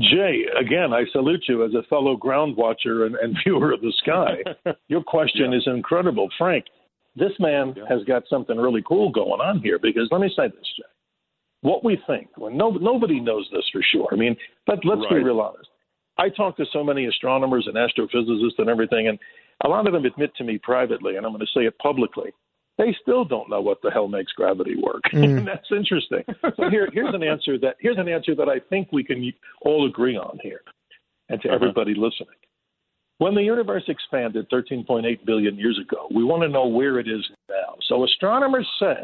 Jay, again, I salute you as a fellow ground watcher and, and <laughs> viewer of the sky. <laughs> Your question is incredible. Frank, this man has got something really cool going on here because let me say this, Jay. What we think, when no, nobody knows this for sure. I mean, but let's be real honest. I talk to so many astronomers and astrophysicists and everything, and a lot of them admit to me privately, and I'm going to say it publicly, they still don't know what the hell makes gravity work. and <laughs> that's interesting. So here, here's an answer that here's an answer that I think we can all agree on here, and to Uh-huh. everybody listening. When the universe expanded 13.8 billion years ago, we want to know where it is now. So astronomers say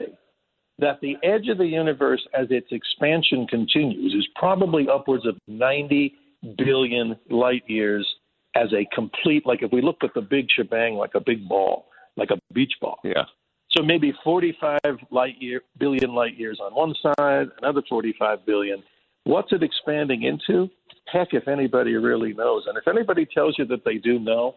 that the edge of the universe, as its expansion continues, is probably upwards of 90 billion light years as a complete, like if we look at the big shebang, like a big ball, like a beach ball. Yeah. So maybe 45 light year, billion light years on one side, another 45 billion. What's it expanding into? Heck, if anybody really knows. And if anybody tells you that they do know,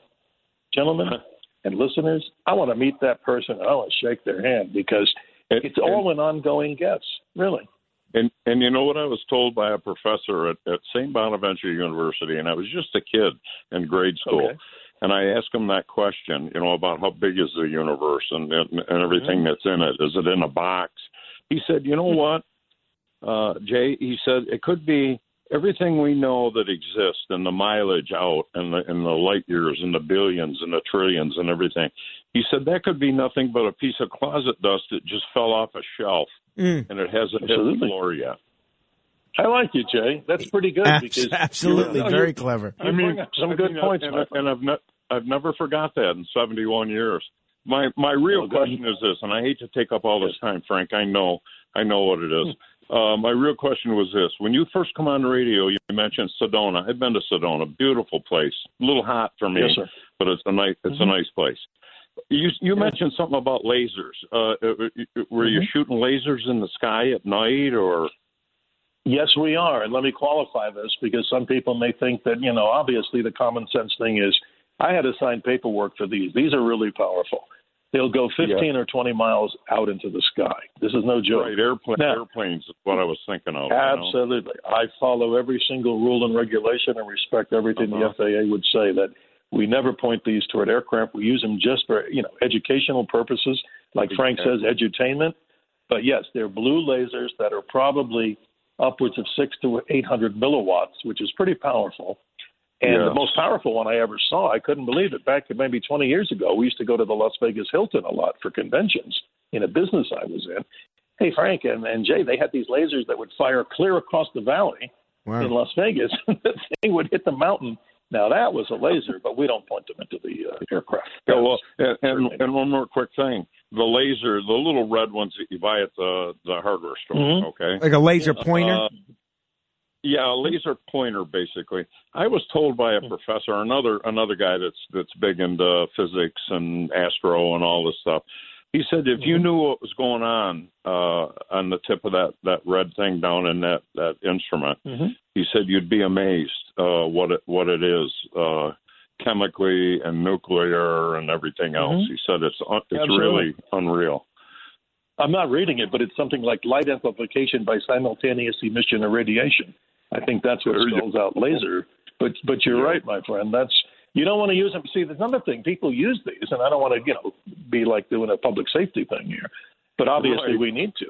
gentlemen uh-huh. and listeners, I want to meet that person and I want to shake their hand because it's all an ongoing guess, really. And and you know what I was told by a professor at, at St. Bonaventure University, and I was just a kid in grade school, Okay. and I asked him that question, you know, about how big is the universe and and, and everything that's in it. Is it in a box? He said, you know what, uh, Jay? He said it could be everything we know that exists and the mileage out and the and the light years and the billions and the trillions and everything. He said that could be nothing but a piece of closet dust that just fell off a shelf Mm. and it hasn't hit the floor yet. I like you, Jay. That's pretty good Abs- because <laughs> absolutely, you're- very you're- clever. You bring up some I good mean, points, and, I- and I've ne- I've never forgot that in 71 years. My my real Oh, question is this, and I hate to take up all this time, Frank. I know I know what it is. Uh, my real question was this: When you first come on the radio, you mentioned Sedona. I've been to Sedona, beautiful place. A little hot for me, Yes, sir. but it's a nice it's a Mhm. nice place. You you mentioned something about lasers. Uh, uh, were you Mhm. shooting lasers in the sky at night, or Yes, we are. And let me qualify this because some people may think that, you know, obviously the common sense thing is I had to sign paperwork for these. These are really powerful. They'll go 15 or 20 miles out into the sky. This is no joke. right airplane, Now- airplanes? Is what I was thinking of. you know? Absolutely. I follow every single rule and regulation and respect everything Uh-huh. the FAA would say that we never point these toward aircraft. We use them just for, you know, educational purposes, like Frank says, edutainment. But yes, they're blue lasers that are probably upwards of six to 800 milliwatts, which is pretty powerful. And the most powerful one I ever saw, I couldn't believe it. Back maybe 20 years ago, we used to go to the Las Vegas Hilton a lot for conventions in a business I was in. Hey, Frank and, and Jay, they had these lasers that would fire clear across the valley Wow. in Las Vegas. <laughs> the thing would hit the mountain. Now, that was a laser, but we don't point them into the uh, aircraft. Yeah, well, and, and and one more quick thing: the laser, the little red ones that you buy at the the hardware store. Mhm. Okay, Like a laser pointer? Uh, Yeah, a laser pointer, basically. I was told by a professor, another another guy that's that's big into physics and astro and all this stuff. He said if you knew what was going on uh, on the tip of that that red thing down in that that instrument, he said you'd be amazed uh, what it what it is uh, chemically and nuclear and everything else. Mhm. He said it's it's Absolutely. really unreal. I'm not reading it, but it's something like light amplification by simultaneous emission of radiation. I think that's what spells out laser. But but you're right, my friend. That's you don't want to use them. See, there's another thing. People use these, and I don't want to you know be like doing a public safety thing here. But obviously, Right. we need to.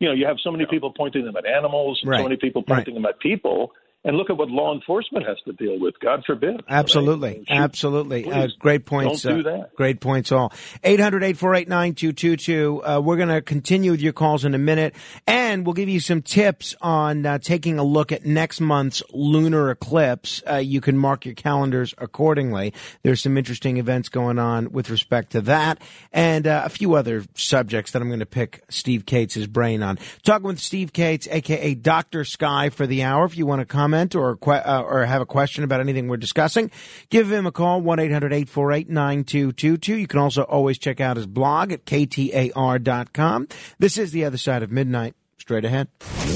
You know, you have so many people pointing them at animals, and Right. so many people pointing them at people, and look at what law enforcement has to deal with. God forbid. Absolutely. Absolutely. Uh, great points. don't do uh, that. Great points all. 800-848-9222. Uh, we're going to continue with your calls in a minute and we'll give you some tips on uh, taking a look at next month's lunar eclipse. Uh, you can mark your calendars accordingly. There's some interesting events going on with respect to that and uh, a few other subjects that I'm going to pick Steve Kates' brain on. Talking with Steve Kates, aka Dr. Sky for the hour. If you want to comment or que- uh, or have a question about anything we're discussing, give him a call, 1-800-848-9222. You can also always check out his blog at ktar.com. This is The Other Side of Midnight. Straight ahead.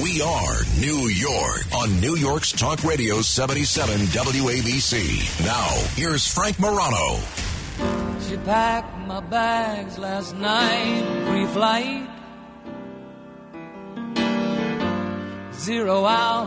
We are New York on New York's Talk Radio 77 WABC. Now, here's Frank Morano. She packed my bags last night, pre-flight. Zero hour,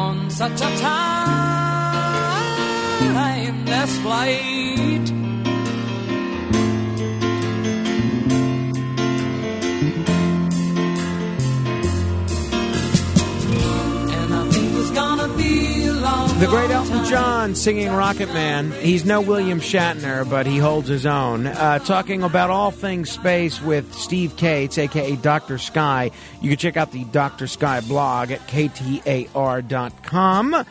on such a timeless flight. The great Elton. John singing Rocket Man. He's no William Shatner, but he holds his own. Uh, talking about all things space with Steve Kates, aka Dr. Sky. You can check out the Dr. Sky blog at ktar.com. Uh,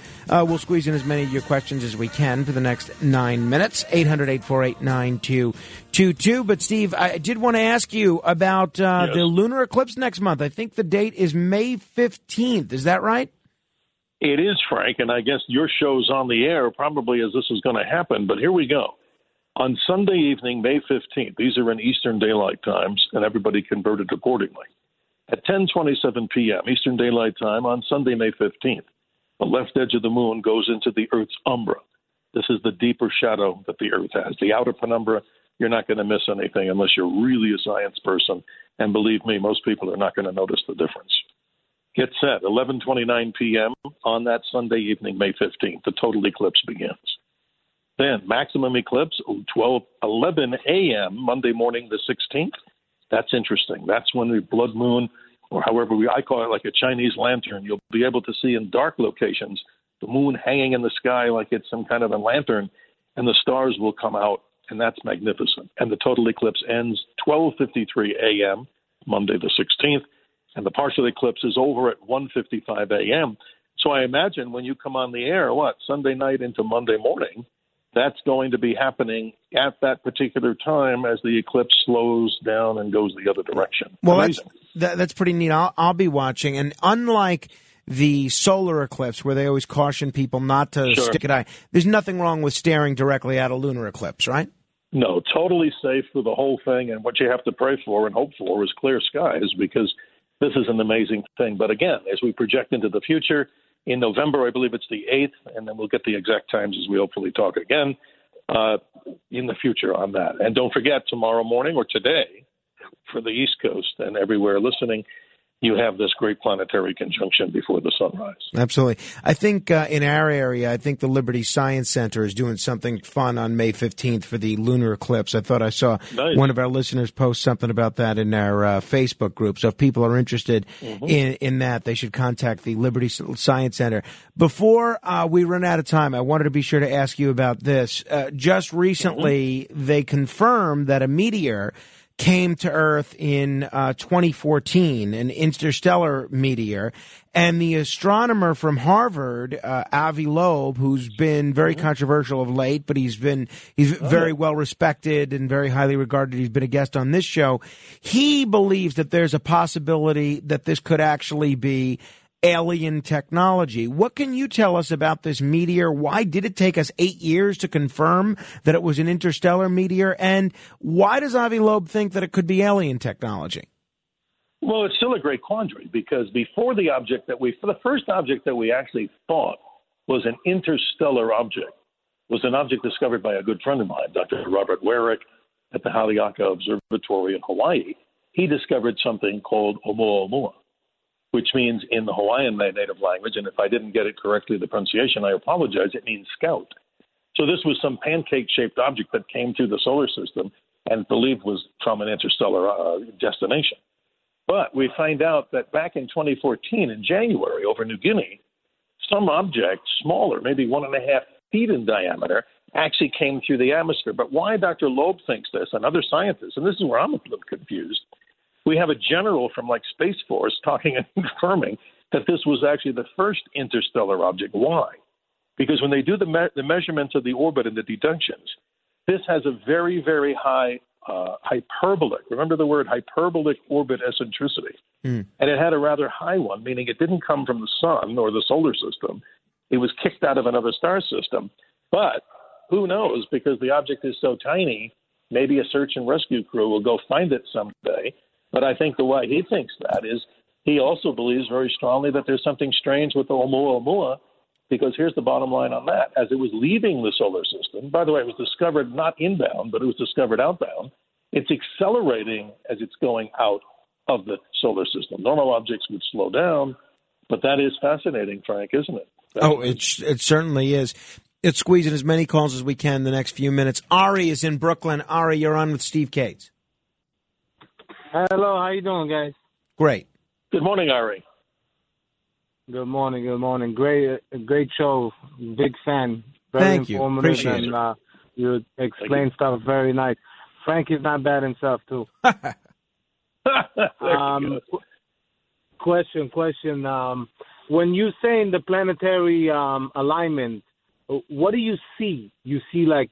we'll squeeze in as many of your questions as we can for the next nine minutes. 800 848 9222. But, Steve, I did want to ask you about uh, Yes. the lunar eclipse next month. I think the date is May 15th. Is that right? It is, Frank, and I guess your show's on the air probably as this is going to happen, but here we go. On Sunday evening, May 15th, these are in Eastern Daylight Times, and everybody converted accordingly. At 10:27 p.m. Eastern Daylight Time on Sunday, May 15th, the left edge of the moon goes into the Earth's umbra. This is the deeper shadow that the Earth has. The outer penumbra, you're not going to miss anything unless you're really a science person, and believe me, most people are not going to notice the difference. Get set, 11:29 p.m. on that Sunday evening, May 15th. The total eclipse begins. Then maximum eclipse, 12, 11 a.m. Monday morning, the 16th. That's interesting. That's when the blood moon, or however we, I call it, like a Chinese lantern. You'll be able to see in dark locations the moon hanging in the sky like it's some kind of a lantern, and the stars will come out, and that's magnificent. And the total eclipse ends 12:53 a.m. Monday the 16th, and the partial eclipse is over at 1:55 a.m. So I imagine when you come on the air, what Sunday night into Monday morning, that's going to be happening at that particular time as the eclipse slows down and goes the other direction. Well, that's that, that's pretty neat. I'll, I'll be watching, and unlike the solar eclipse, where they always caution people not to Sure. stick an eye, there's nothing wrong with staring directly at a lunar eclipse, right? No, totally safe for the whole thing. And what you have to pray for and hope for is clear skies because this is an amazing thing. But again, as we project into the future, in November, I believe it's the 8th, and then we'll get the exact times as we hopefully talk again uh, in the future on that. And don't forget, tomorrow morning or today, for the East Coast and everywhere listening, you have this great planetary conjunction before the sunrise. Absolutely. I think uh, in our area, I think the Liberty Science Center is doing something fun on May 15th for the lunar eclipse. I thought I saw Nice. one of our listeners post something about that in our uh, Facebook group. So if people are interested Mm-hmm. in, in that, they should contact the Liberty Science Center. Before uh, we run out of time, I wanted to be sure to ask you about this. Uh, just recently, they confirmed that a meteor came to Earth in uh, 2014, an interstellar meteor, and the astronomer from Harvard, uh, Avi Loeb, who's been very controversial of late, but he's been he's very well respected and very highly regarded. He's been a guest on this show. He believes that there's a possibility that this could actually be alien technology. What can you tell us about this meteor? Why did it take us eight years to confirm that it was an interstellar meteor? And why does Avi Loeb think that it could be alien technology? Well, it's still a great quandary because before the object that we, for the first object that we actually thought was an interstellar object, was an object discovered by a good friend of mine, Dr. Robert Weryk, at the Haleakala Observatory in Hawaii. He discovered something called Oumuamua, which means in the Hawaiian native language, and if I didn't get it correctly, the pronunciation, I apologize, it means scout. So this was some pancake shaped object that came through the solar system and believed was from an interstellar uh, destination. But we find out that back in 2014, in January, over New Guinea, some object smaller, maybe one and a half feet in diameter, actually came through the atmosphere. But why Dr. Loeb thinks this and other scientists, and this is where I'm a little confused, we have a general from like Space Force talking <laughs> and confirming that this was actually the first interstellar object. Why? Because when they do the, me- the measurements of the orbit and the deductions, this has a very, very high uh, hyperbolic. Remember the word hyperbolic orbit eccentricity. And it had a rather high one, meaning it didn't come from the sun or the solar system. It was kicked out of another star system. But who knows? Because the object is so tiny, maybe a search and rescue crew will go find it someday. But I think the way he thinks that is he also believes very strongly that there's something strange with the Oumuamua because here's the bottom line on that. As it was leaving the solar system, by the way, it was discovered not inbound, but it was discovered outbound. It's accelerating as it's going out of the solar system. Normal objects would slow down, but that is fascinating, Frank, isn't it? Oh, it, it certainly is. It's squeezing as many calls as we can in the next few minutes. Ari is in Brooklyn. Ari, you're on with Steve Kates. Hello, how you doing, guys? Great. Good morning, Ari. Good morning, good morning. Great, uh, great show. Big fan. Very Thank you. informative Appreciate and, it. Uh, you explain stuff very nice. Frank is not bad himself too. <laughs> um, qu- question, question. Um, when you say in the planetary um, alignment, uh, what do you see? You see like,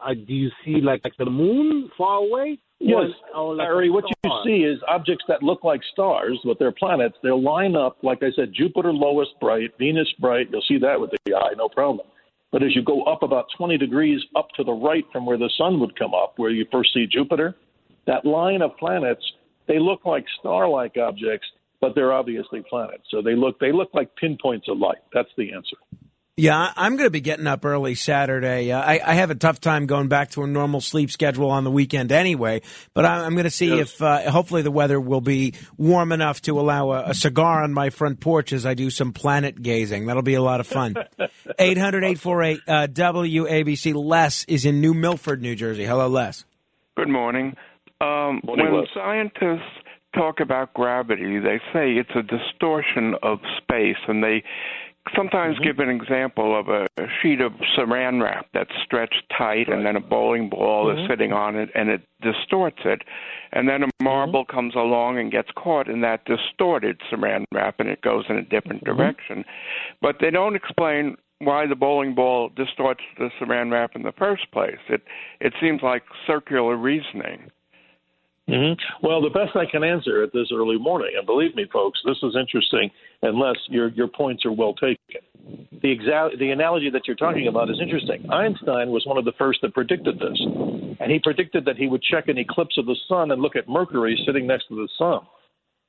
uh, do you see like, like the moon far away? Yes, Or- or Harry, a what you see is objects that look like stars, but they're planets. They'll line up, like I said, Jupiter lowest bright, Venus bright. You'll see that with the eye, no problem. But as you go up about 20 degrees up to the right from where the sun would come up, where you first see Jupiter, that line of planets, they look like star-like objects, but they're obviously planets. So they look they look like pinpoints of light. That's the answer. Yeah, I- I'm going to be getting up early Saturday. Uh, I, I have a tough time going back to a normal sleep schedule on the weekend anyway, but I, I'm going to see if uh, hopefully the weather will be warm enough to allow a, a cigar on my front porch as I do some planet gazing. That'll be a lot of fun. <laughs> 800 848 uh, WABC. Les is in New Milford, New Jersey. Hello, Les. Good morning. Um, Morning, when Les. scientists talk about gravity, they say it's a distortion of space, and they sometimes Mm-hmm. give an example of a sheet of saran wrap that's stretched tight, and then a bowling ball is Mhm. sitting on it, and it distorts it. And then a marble comes along and gets caught in that distorted saran wrap, and it goes in a different direction. But they don't explain why the bowling ball distorts the saran wrap in the first place. It it seems like circular reasoning. Hmm Well, the best I can answer at this early morning, and believe me, folks, this is interesting. Unless your your points are well taken, the exact the analogy that you're talking about is interesting. Einstein was one of the first that predicted this, and he predicted that he would check an eclipse of the sun and look at Mercury sitting next to the sun.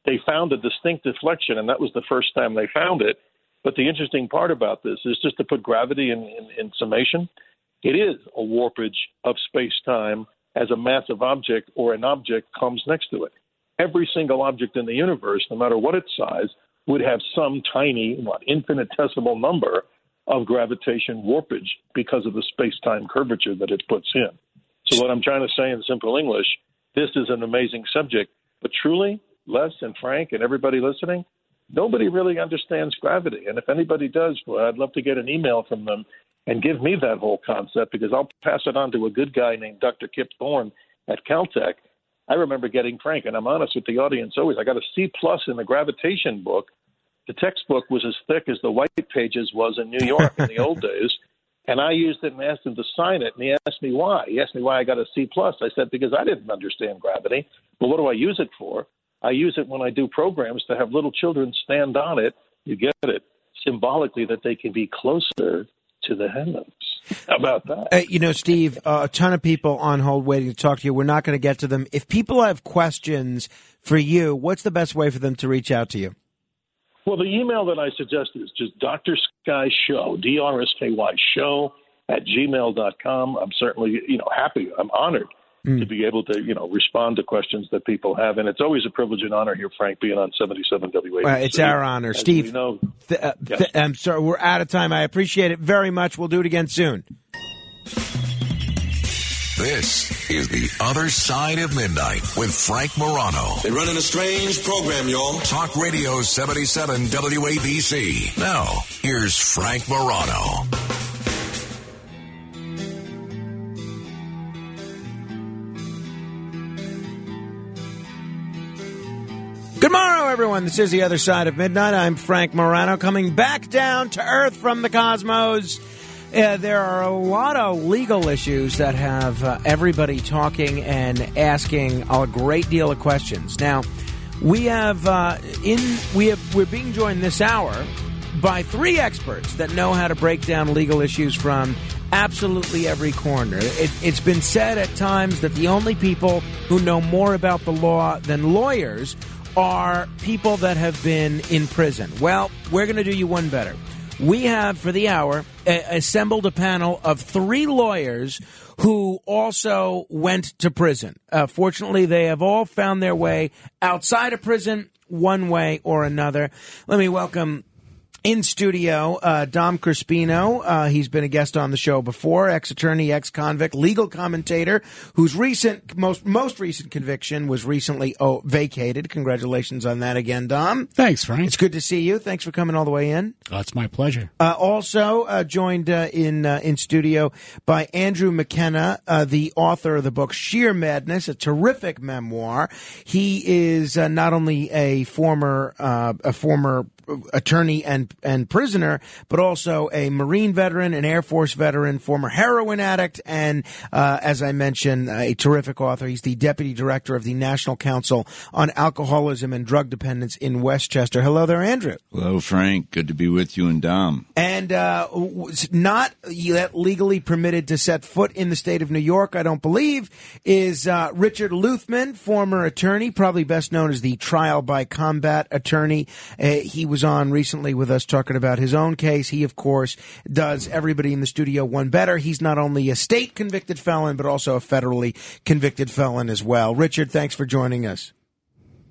They found a distinct deflection, and that was the first time they found it. But the interesting part about this is just to put gravity in, in, in summation. It is a warpage of space time as a massive object or an object comes next to it. every single object in the universe, no matter what its size, would have some tiny, what, infinitesimal number of gravitation warpage because of the space time curvature that it puts in. So, what I'm trying to say in simple English, this is an amazing subject, but truly, Les and Frank and everybody listening, nobody really understands gravity. And if anybody does, well, I'd love to get an email from them and give me that whole concept because I'll pass it on to a good guy named Dr. Kip Thorne at Caltech. I remember getting Frank, and I'm honest with the audience always. I got a C plus in the gravitation book. The textbook was as thick as the white pages was in New York in the <laughs> old days, and I used it and asked him to sign it. And he asked me why. He asked me why I got a C plus. I said because I didn't understand gravity. But what do I use it for? I use it when I do programs to have little children stand on it. You get it symbolically that they can be closer to the heavens. How about that? Uh, you know, Steve, uh, a ton of people on hold waiting to talk to you. We're not going to get to them. If people have questions for you, what's the best way for them to reach out to you? Well, the email that I suggest is just Dr. Sky Show, D R S K Y Show at gmail.com. I'm certainly, you know, happy. I'm honored Mm. to be able to, you know, respond to questions that people have. And it's always a privilege and honor here, Frank, being on 77 WABC. Uh, it's our honor. As Steve, know, th- uh, th- I'm sorry, we're out of time. I appreciate it very much. We'll do it again soon. This is The Other Side of Midnight with Frank Morano. They're running a strange program, y'all. Talk Radio 77 WABC. Now, here's Frank Morano. Good morrow, everyone. This is the other side of midnight. I'm Frank Morano, coming back down to earth from the cosmos. Uh, there are a lot of legal issues that have uh, everybody talking and asking a great deal of questions. Now, we have uh, in we have we're being joined this hour by three experts that know how to break down legal issues from absolutely every corner. It, it's been said at times that the only people who know more about the law than lawyers are people that have been in prison. Well, we're going to do you one better. We have, for the hour, a- assembled a panel of three lawyers who also went to prison. Uh, fortunately, they have all found their way outside of prison one way or another. Let me welcome in studio, uh, Dom Crispino. Uh, he's been a guest on the show before, ex-attorney, ex-convict, legal commentator, whose recent, most most recent conviction was recently oh, vacated. Congratulations on that again, Dom. Thanks, Frank. It's good to see you. Thanks for coming all the way in. Oh, it's my pleasure. Uh, also uh, joined uh, in uh, in studio by Andrew McKenna, uh, the author of the book Sheer Madness, a terrific memoir. He is uh, not only a former uh, a former attorney and and prisoner, but also a Marine veteran, an Air Force veteran, former heroin addict, and uh, as I mentioned, a terrific author. He's the deputy director of the National Council on Alcoholism and Drug Dependence in Westchester. Hello there, Andrew. Hello, Frank. Good to be with you and Dom. and uh, was not yet legally permitted to set foot in the state of New York, I don't believe, is uh, Richard Luthmann, former attorney, probably best known as the trial by combat attorney. Uh, he was on recently with us talking about his own case. He, of course, does everybody in the studio one better. He's not only a state convicted felon, but also a federally convicted felon as well. Richard, thanks for joining us.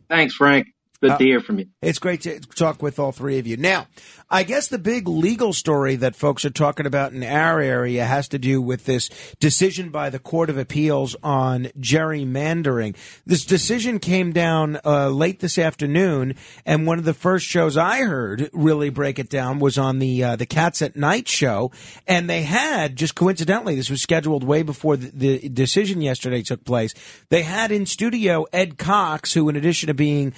Thanks, Frank. Good Uh, to hear from you. It's great to talk with all three of you. Now, I guess the big legal story that folks are talking about in our area has to do with this decision by the Court of Appeals on gerrymandering. This decision came down uh, late this afternoon, and one of the first shows I heard really break it down was on the uh, the Cats at Night show, and they had just coincidentally this was scheduled way before the, the decision yesterday took place. They had in studio Ed Cox, who in addition to being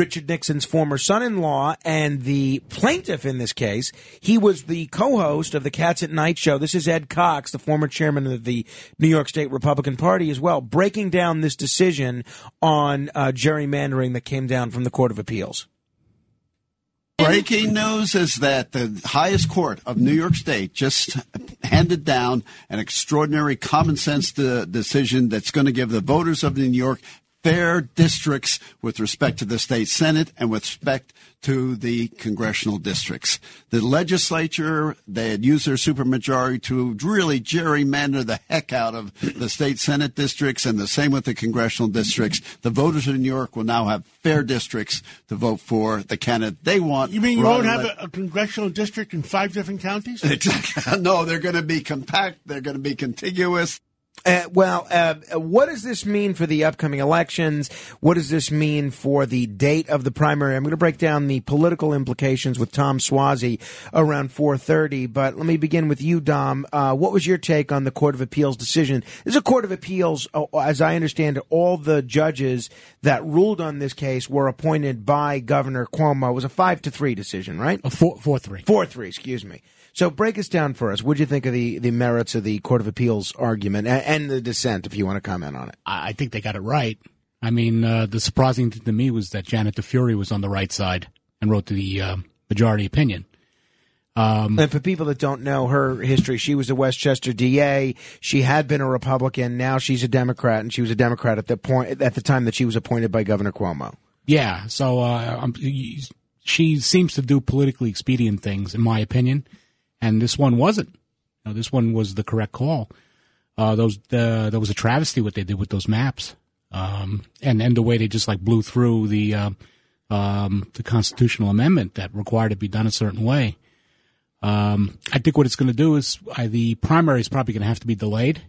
Richard Nixon's former son-in-law and the plaintiff in this case, he was the co-host of the Cats at Night show. This is Ed Cox, the former chairman of the New York State Republican Party as well, breaking down this decision on uh, gerrymandering that came down from the Court of Appeals. Breaking news is that the highest court of New York State just handed down an extraordinary common sense de- decision that's going to give the voters of New York fair districts with respect to the state senate and with respect to the congressional districts. The legislature, they had used their supermajority to really gerrymander the heck out of the state senate districts and the same with the congressional districts. The voters in New York will now have fair districts to vote for the candidate they want. You mean you won't have a, a congressional district in five different counties? <laughs> No, they're going to be compact. They're going to be contiguous. Uh, well, uh, what does this mean for the upcoming elections? What does this mean for the date of the primary? I'm going to break down the political implications with Tom Suozzi around 4:30. But let me begin with you, Dom. Uh, what was your take on the Court of Appeals decision? This is a Court of Appeals, uh, as I understand it. All the judges that ruled on this case were appointed by Governor Cuomo. It was a five to three decision, right? A four, four three. Four three. Excuse me. So break us down for us. What do you think of the, the merits of the Court of Appeals argument and, and the dissent, if you want to comment on it? I I think they got it right. I mean, uh, the surprising thing to me was that Janet DiFiore was on the right side and wrote the uh, majority opinion. Um, and for people that don't know her history, she was a Westchester DA. She had been a Republican. Now she's a Democrat, and she was a Democrat at the point at the time that she was appointed by Governor Cuomo. Yeah, so uh, she seems to do politically expedient things, in my opinion, and this one wasn't. This one was the correct call. Uh, those the, that was a travesty what they did with those maps, um, and and the way they just like blew through the uh, um, the constitutional amendment that required it be done a certain way. Um, I think what it's going to do is the primary is probably going to have to be delayed.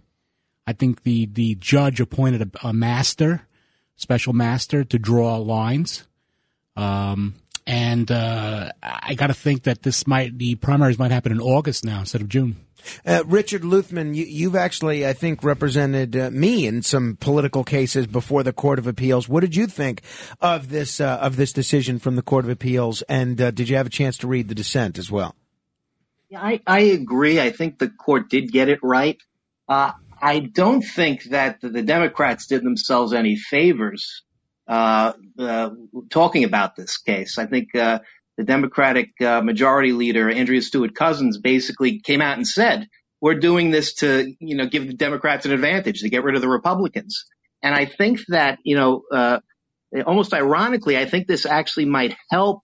I think the the judge appointed a, a master, special master, to draw lines. Um, and uh, I got to think that this might the primaries might happen in August now instead of June. Uh, Richard Luthmann, you, you've actually, I think, represented uh, me in some political cases before the Court of Appeals. What did you think of this uh, of this decision from the Court of Appeals? And uh, did you have a chance to read the dissent as well? Yeah, I, I agree. I think the court did get it right. Uh, I don't think that the, the Democrats did themselves any favors talking about this case. I think uh, the Democratic uh, majority leader Andrea Stewart Cousins basically came out and said, "We're doing this to you know give the Democrats an advantage to get rid of the Republicans." And I think that you know uh, almost ironically, I think this actually might help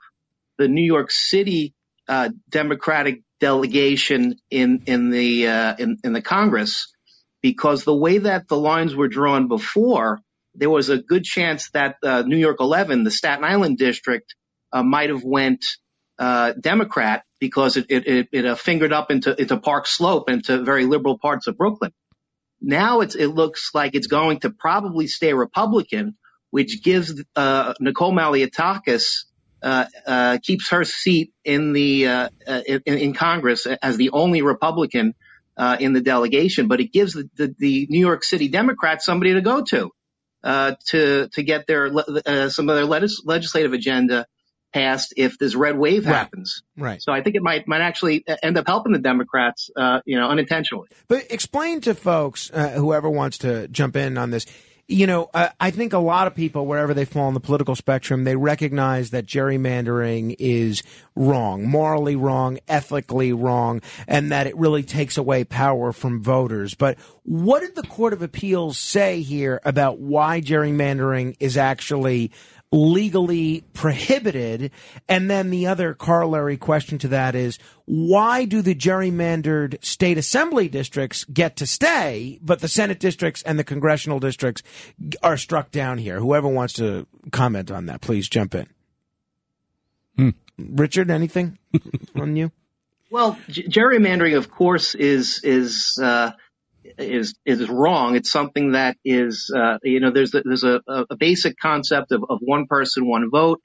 the New York City uh, Democratic delegation in in the uh, in, in the Congress because the way that the lines were drawn before, there was a good chance that uh, New York 11, the Staten Island district, uh, might have went uh, Democrat because it it, it, it uh, fingered up into into Park Slope into very liberal parts of Brooklyn. Now it's, it looks like it's going to probably stay Republican, which gives uh, Nicole Malliotakis uh, uh, keeps her seat in the in, in Congress as the only Republican uh, in the delegation, but it gives the, the, the New York City Democrats somebody to go to to to get their uh, some of their legis- legislative agenda passed if this red wave happens. Right. So I think it might might actually end up helping the Democrats, uh, you know, unintentionally. But explain to folks, uh, whoever wants to jump in on this, you know, uh, I think a lot of people, wherever they fall on the political spectrum, they recognize that gerrymandering is wrong, morally wrong, ethically wrong, and that it really takes away power from voters. But what did the Court of Appeals say here about why gerrymandering is actually legally prohibited? And then the other corollary question to that is why do the gerrymandered state assembly districts get to stay, but the Senate districts and the congressional districts are struck down here? Whoever wants to comment on that, please jump in. Richard, anything <laughs> on you? Well, g- gerrymandering, of course, is is uh, is is wrong. It's something that is, uh, you know, there's there's a, a basic concept of, of one person, one vote,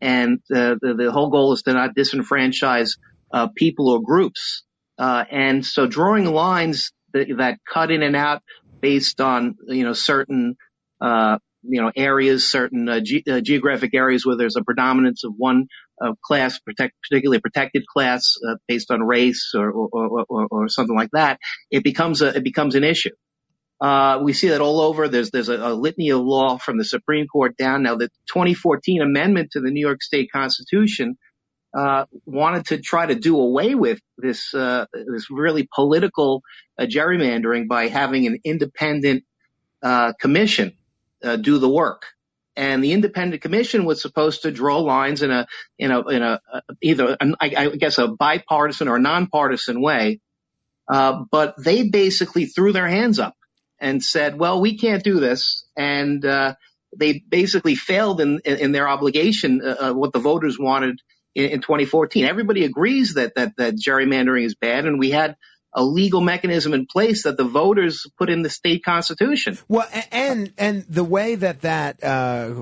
and uh, the the whole goal is to not disenfranchise uh, people or groups. Uh, and so, drawing lines that, that cut in and out based on you know certain uh, you know areas, certain uh, ge- geographic areas where there's a predominance of one uh, class, protect, particularly protected class uh, based on race or or, or, or something like that, it becomes a it becomes an issue. Uh, we see that all over. There's there's a, a litany of law from the Supreme Court down. Now, the 2014 amendment to the New York State Constitution uh, wanted to try to do away with this uh, this really political uh, gerrymandering by having an independent uh, commission do the work. And the independent commission was supposed to draw lines in a in a in a either I, I guess a bipartisan or nonpartisan way, uh, but they basically threw their hands up and said, "Well, we can't do this," and uh, they basically failed in in their obligation, uh, uh what the voters wanted in, in 2014. Everybody agrees that that that gerrymandering is bad, and we had a legal mechanism in place that the voters put in the state constitution. Well, and and the way that that uh,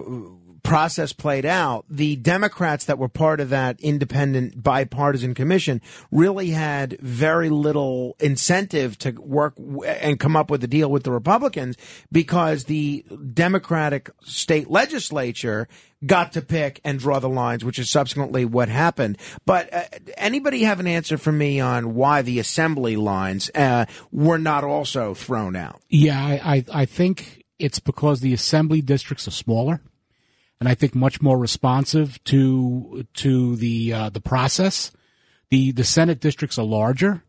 process played out, the Democrats that were part of that independent bipartisan commission really had very little incentive to work and come up with a deal with the Republicans because the Democratic state legislature got to pick and draw the lines, which is subsequently what happened. But uh, anybody have an answer for me on why the assembly lines uh, were not also thrown out? Yeah, I, I, I think it's because the assembly districts are smaller and I think much more responsive to to the uh, the process. The the Senate districts are larger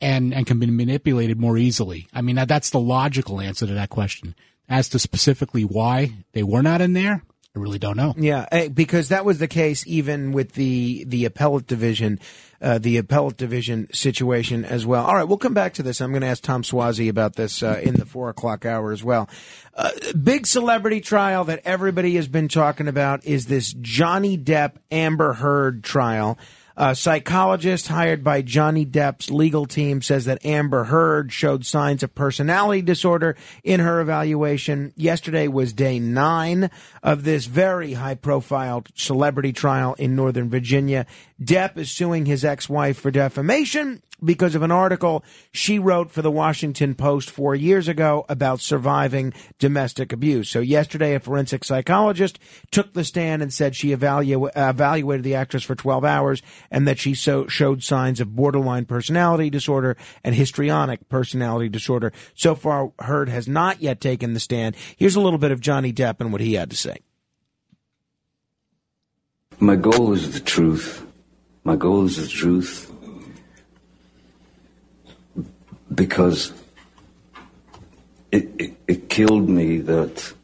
and and can be manipulated more easily. I mean that's the logical answer to that question. As to specifically why they were not in there, I really don't know. Yeah, eh, because that was the case even with the the appellate division, uh, the appellate division situation as well. All right, we'll come back to this. I'm going to ask Tom Suozzi about this uh, in the four o'clock hour as well. Uh, big celebrity trial that everybody has been talking about is this Johnny Depp Amber Heard trial. A psychologist hired by Johnny Depp's legal team says that Amber Heard showed signs of personality disorder in her evaluation. Yesterday was day nine of this very high profile celebrity trial in Northern Virginia. Depp is suing his ex-wife for defamation because of an article she wrote for the Washington Post four years ago about surviving domestic abuse. So yesterday, a forensic psychologist took the stand and said she evalu- evaluated the actress for 12 hours and that she so- showed signs of borderline personality disorder and histrionic personality disorder. So far, Heard has not yet taken the stand. Here's a little bit of Johnny Depp and what he had to say. My goal is the truth. My goal is the truth because it, it, it, killed me that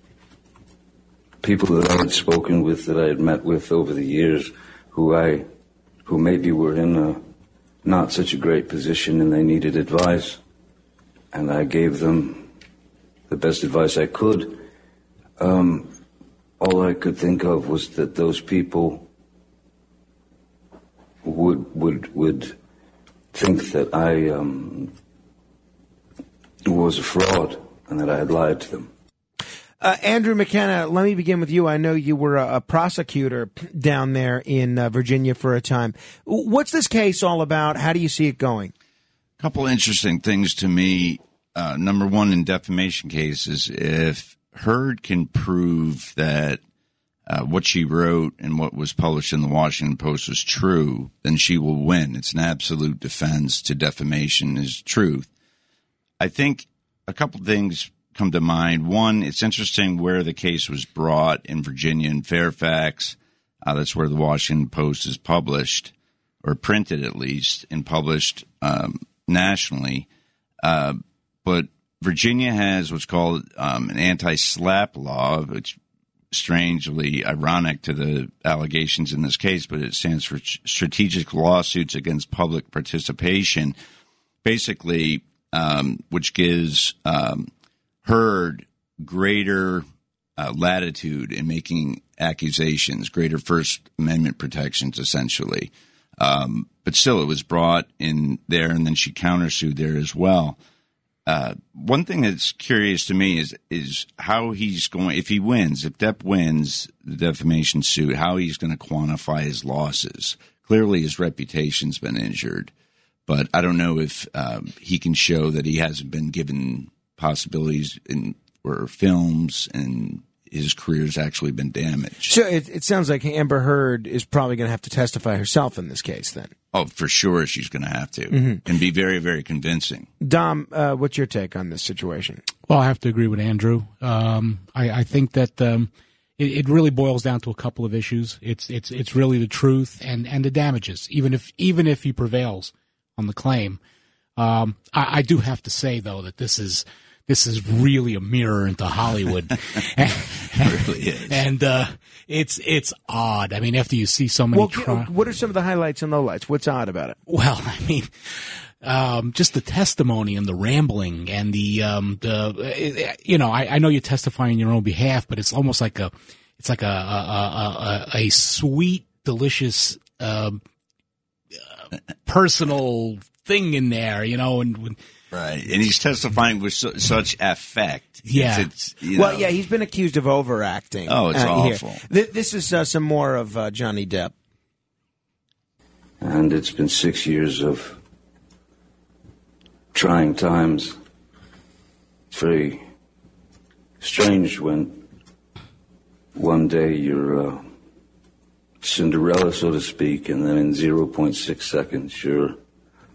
people that I had spoken with, that I had met with over the years, who I, who maybe were in a not such a great position and they needed advice, and I gave them the best advice I could. Um, all I could think of was that those people would would would think that I um, was a fraud and that I had lied to them. Uh, Andrew McKenna, let me begin with you. I know you were a, a prosecutor down there in uh, Virginia for a time. What's this case all about? How do you see it going? A couple interesting things to me. Uh, number one, in defamation cases, if Heard can prove that uh, what she wrote and what was published in the Washington Post was true, then she will win. It's an absolute defense to defamation is truth. I think a couple things come to mind. One, it's interesting where the case was brought in Virginia in Fairfax. Uh, that's where the Washington Post is published, or printed at least, and published um, nationally. Uh, but Virginia has what's called um, an anti SLAPP law, which strangely ironic to the allegations in this case, but it stands for Strategic Lawsuits Against Public Participation, basically, um, which gives um, Heard greater uh, latitude in making accusations, greater First Amendment protections, essentially. Um, but still, it was brought in there, and then she countersued there as well. Uh, one thing that's curious to me is is how he's going if he wins, if Depp wins the defamation suit, how he's going to quantify his losses. Clearly, his reputation's been injured, but I don't know if um, he can show that he hasn't been given possibilities in or films and his career's actually been damaged. So it, it sounds like Amber Heard is probably going to have to testify herself in this case, then. Oh, for sure, she's going to have to, mm-hmm. and be very, very convincing. Dom, uh, what's your take on this situation? Well, I have to agree with Andrew. Um, I, I, think that um, it, it, really boils down to a couple of issues. It's it's it's really the truth and, and the damages. Even if even if he prevails on the claim, um, I, I do have to say though that this is this is really a mirror into Hollywood. <laughs> <laughs> and, really is. And uh, it's it's odd. I mean, after you see so many Well, cri- what are some of the highlights and lowlights? What's odd about it? Well, <laughs> I mean, um, just the testimony and the rambling and the um, the uh, you know, I, I know you're testifying on your own behalf, but it's almost like a it's like a a, a, a, a sweet, delicious, um, uh, personal thing in there, you know, and when, Right, and he's testifying with su- such effect. Yeah. It's, it's, you well, know, yeah, he's been accused of overacting. Oh, it's uh, awful. Th- this is uh, some more of uh, Johnny Depp. And it's been six years of trying times. It's very strange when one day you're uh, Cinderella, so to speak, and then in 0.6 seconds you're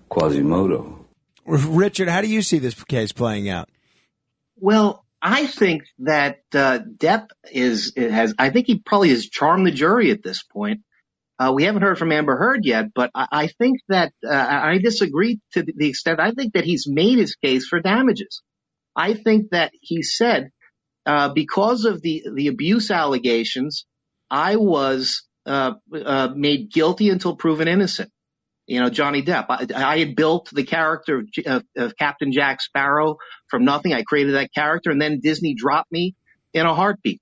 Quasimodo. Richard, how do you see this case playing out? Well, I think that uh, Depp is it has. I think he probably has charmed the jury at this point. Uh, we haven't heard from Amber Heard yet, but I, I think that uh, I disagree to the extent. I think that he's made his case for damages. I think that he said uh, because of the the abuse allegations, I was uh, uh, made guilty until proven innocent. You know, Johnny Depp. I, I had built the character of, of, Captain Jack Sparrow from nothing. I created that character, and then Disney dropped me in a heartbeat.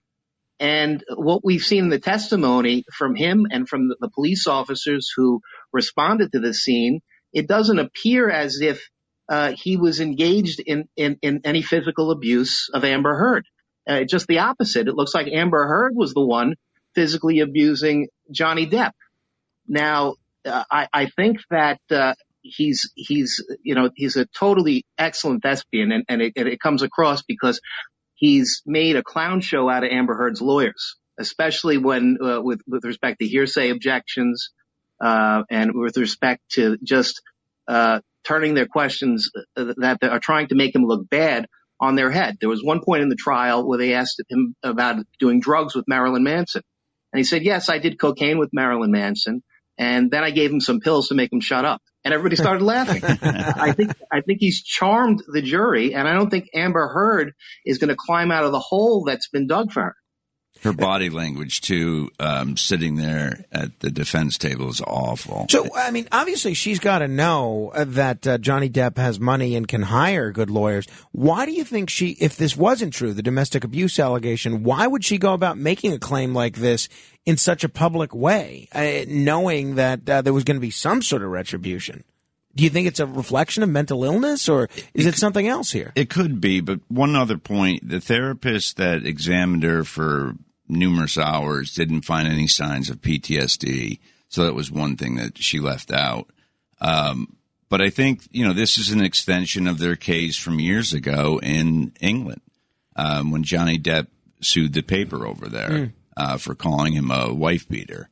And what we've seen in the testimony from him and from the, the police officers who responded to the scene, it doesn't appear as if uh, he was engaged in, in, in any physical abuse of Amber Heard. Uh, just the opposite. It looks like Amber Heard was the one physically abusing Johnny Depp. Now, uh, I, I think that uh, he's he's you know he's a totally excellent thespian, and, and it, it comes across because he's made a clown show out of Amber Heard's lawyers, especially when uh, with with respect to hearsay objections uh, and with respect to just uh, turning their questions uh, that are trying to make him look bad on their head. There was one point in the trial where they asked him about doing drugs with Marilyn Manson, and he said, "Yes, I did cocaine with Marilyn Manson." And then I gave him some pills to make him shut up. And everybody started <laughs> laughing. I think, I think he's charmed the jury and I don't think Amber Heard is going to climb out of the hole that's been dug for her. Her body language too, um, sitting there at the defense table is awful. So, I mean, obviously, she's got to know uh, that uh, Johnny Depp has money and can hire good lawyers. Why do you think she, if this wasn't true, the domestic abuse allegation, why would she go about making a claim like this in such a public way, uh, knowing that uh, there was going to be some sort of retribution? Do you think it's a reflection of mental illness, or is it something else here? It could be, but one other point: the therapist that examined her for numerous hours didn't find any signs of PTSD, so that was one thing that she left out. Um, but I think you know this is an extension of their case from years ago in England um, when Johnny Depp sued the paper over there Mm. uh, for calling him a wife beater.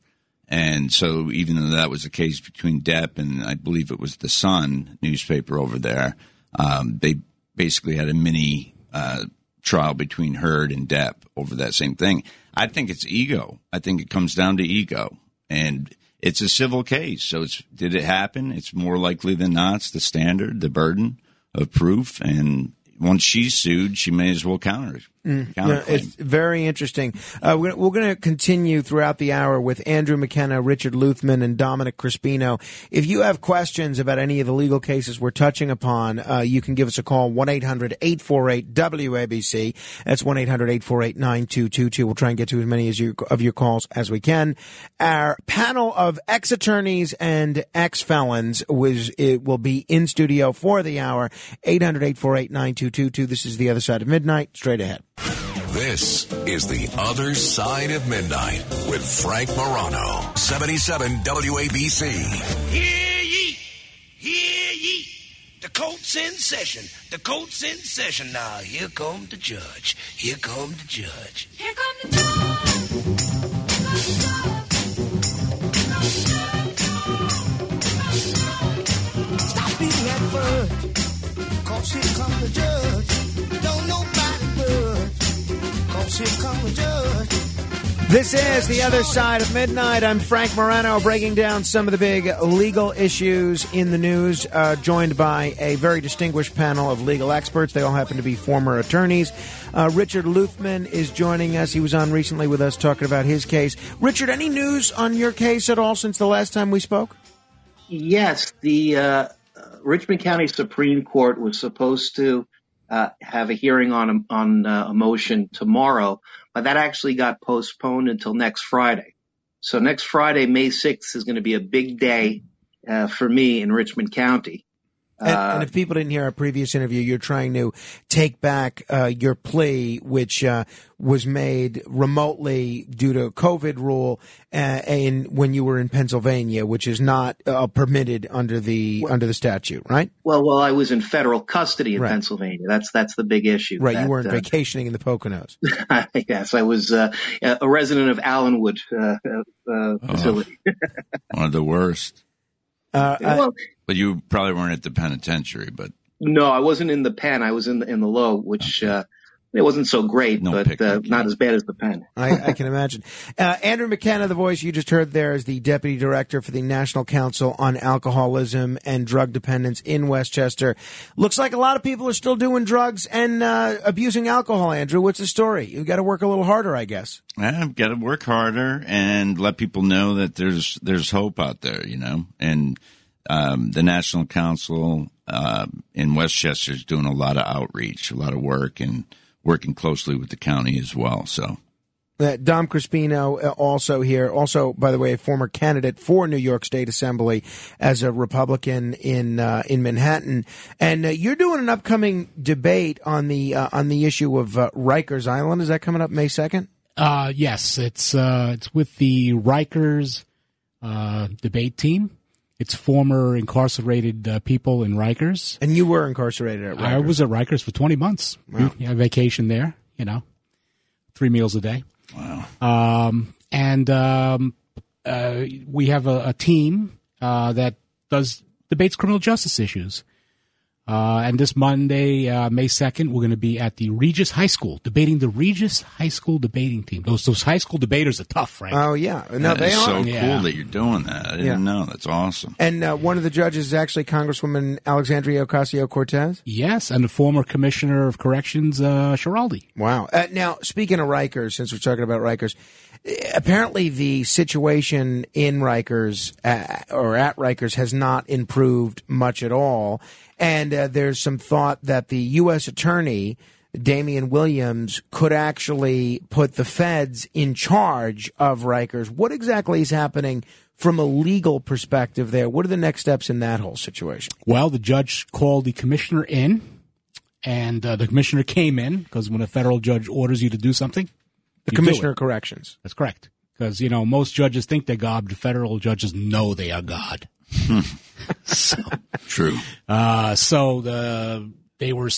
And so, even though that was a case between Depp and I believe it was the Sun newspaper over there, um, they basically had a mini uh, trial between Heard and Depp over that same thing. I think it's ego. I think it comes down to ego, and it's a civil case. So, it's did it happen? It's more likely than not. It's the standard, the burden of proof, and once she's sued, she may as well counter. Mm. Yeah, it's very interesting. Uh, we're, we're going to continue throughout the hour with Andrew McKenna, Richard Luthmann, and Domenick Crispino. If you have questions about any of the legal cases we're touching upon, uh, you can give us a call, 1-800-848-WABC. That's 1-800-848-9222. We'll try and get to as many as you, of your calls as we can. Our panel of ex-attorneys and ex-felons was, it will be in studio for the hour, 800-848-9222. This is The Other Side of Midnight. Straight ahead. This is The Other Side of Midnight with Frank Morano, 77 WABC. Hear ye, hear ye. The court's in session. The court's in session now. Here come the judge. Here come the judge. Here come the judge. Stop beating that fudge, cause here come the judge. This is The Other Side of Midnight. I'm Frank Morano, breaking down some of the big legal issues in the news, uh, joined by a very distinguished panel of legal experts. They all happen to be former attorneys. Uh, Richard Luthmann is joining us. He was on recently with us talking about his case. Richard, any news on your case at all since the last time we spoke? Yes, the uh, Richmond County Supreme Court was supposed to uh, have a hearing on a, on uh, a motion tomorrow, but that actually got postponed until next Friday. So next Friday, May 6th, is going to be a big day uh, for me in Richmond County. And, and, if people didn't hear our previous interview, you're trying to take back uh, your plea, which uh, was made remotely due to COVID rule, uh, and when you were in Pennsylvania, which is not uh, permitted under the well, under the statute, right? Well, well, I was in federal custody in right. Pennsylvania. That's that's the big issue. Right, that, you weren't vacationing in the Poconos. <laughs> yes, I was uh, a resident of Allenwood oh, facility. <laughs> one of the worst. Uh, well, but you probably weren't at the penitentiary, but no, I wasn't in the pen. I was in the in the low, which okay. uh, it wasn't so great, no but uh, not as bad as the pen. I, I can imagine. <laughs> Uh, Andrew McKenna, the voice you just heard there, is the deputy director for the National Council on Alcoholism and Drug Dependence in Westchester. Looks like a lot of people are still doing drugs and uh, abusing alcohol. Andrew, what's the story? You've got to work a little harder, I guess. I've got to work harder and let people know that there's there's hope out there, you know, and um, the National Council uh, in Westchester is doing a lot of outreach, a lot of work, and working closely with the county as well. So. Uh, Dom Crispino uh, also here, also by the way, a former candidate for New York State Assembly as a Republican in uh, in Manhattan, and uh, you're doing an upcoming debate on the uh, on the issue of uh, Rikers Island. Is that coming up May second? yes, it's it's with the Rikers debate team. It's former incarcerated uh, people in Rikers. And you were incarcerated at Rikers. I was at Rikers for 20 months. Wow. Yeah, vacation there, you know, three meals a day. Wow. Um, and um, uh, we have a, a team uh, that does debates criminal justice issues. Uh, and this Monday, uh, May 2nd, we're going to be at the Regis High School debating the Regis High School debating team. Those those high school debaters are tough, Frank. Oh, yeah. No, that they is are. so yeah. cool that you're doing that. I didn't Yeah. know. That's awesome. And uh, one of the judges is actually Congresswoman Alexandria Ocasio Cortez. Yes, and the former Commissioner of Corrections, uh, Schiraldi. Wow. Uh, now, speaking of Rikers, since we're talking about Rikers, eh, apparently the situation in Rikers uh, or at Rikers has not improved much at all. And uh, there's some thought that the U.S. Attorney, Damian Williams, could actually put the feds in charge of Rikers. What exactly is happening from a legal perspective there? What are the next steps in that whole situation? Well, the judge called the commissioner in, and uh, the commissioner came in because when a federal judge orders you to do something, The you do Commissioner it. of Corrections. That's correct. Because you know most judges think they're God, but federal judges know they are God. <laughs> <laughs> so true. Uh, so the they were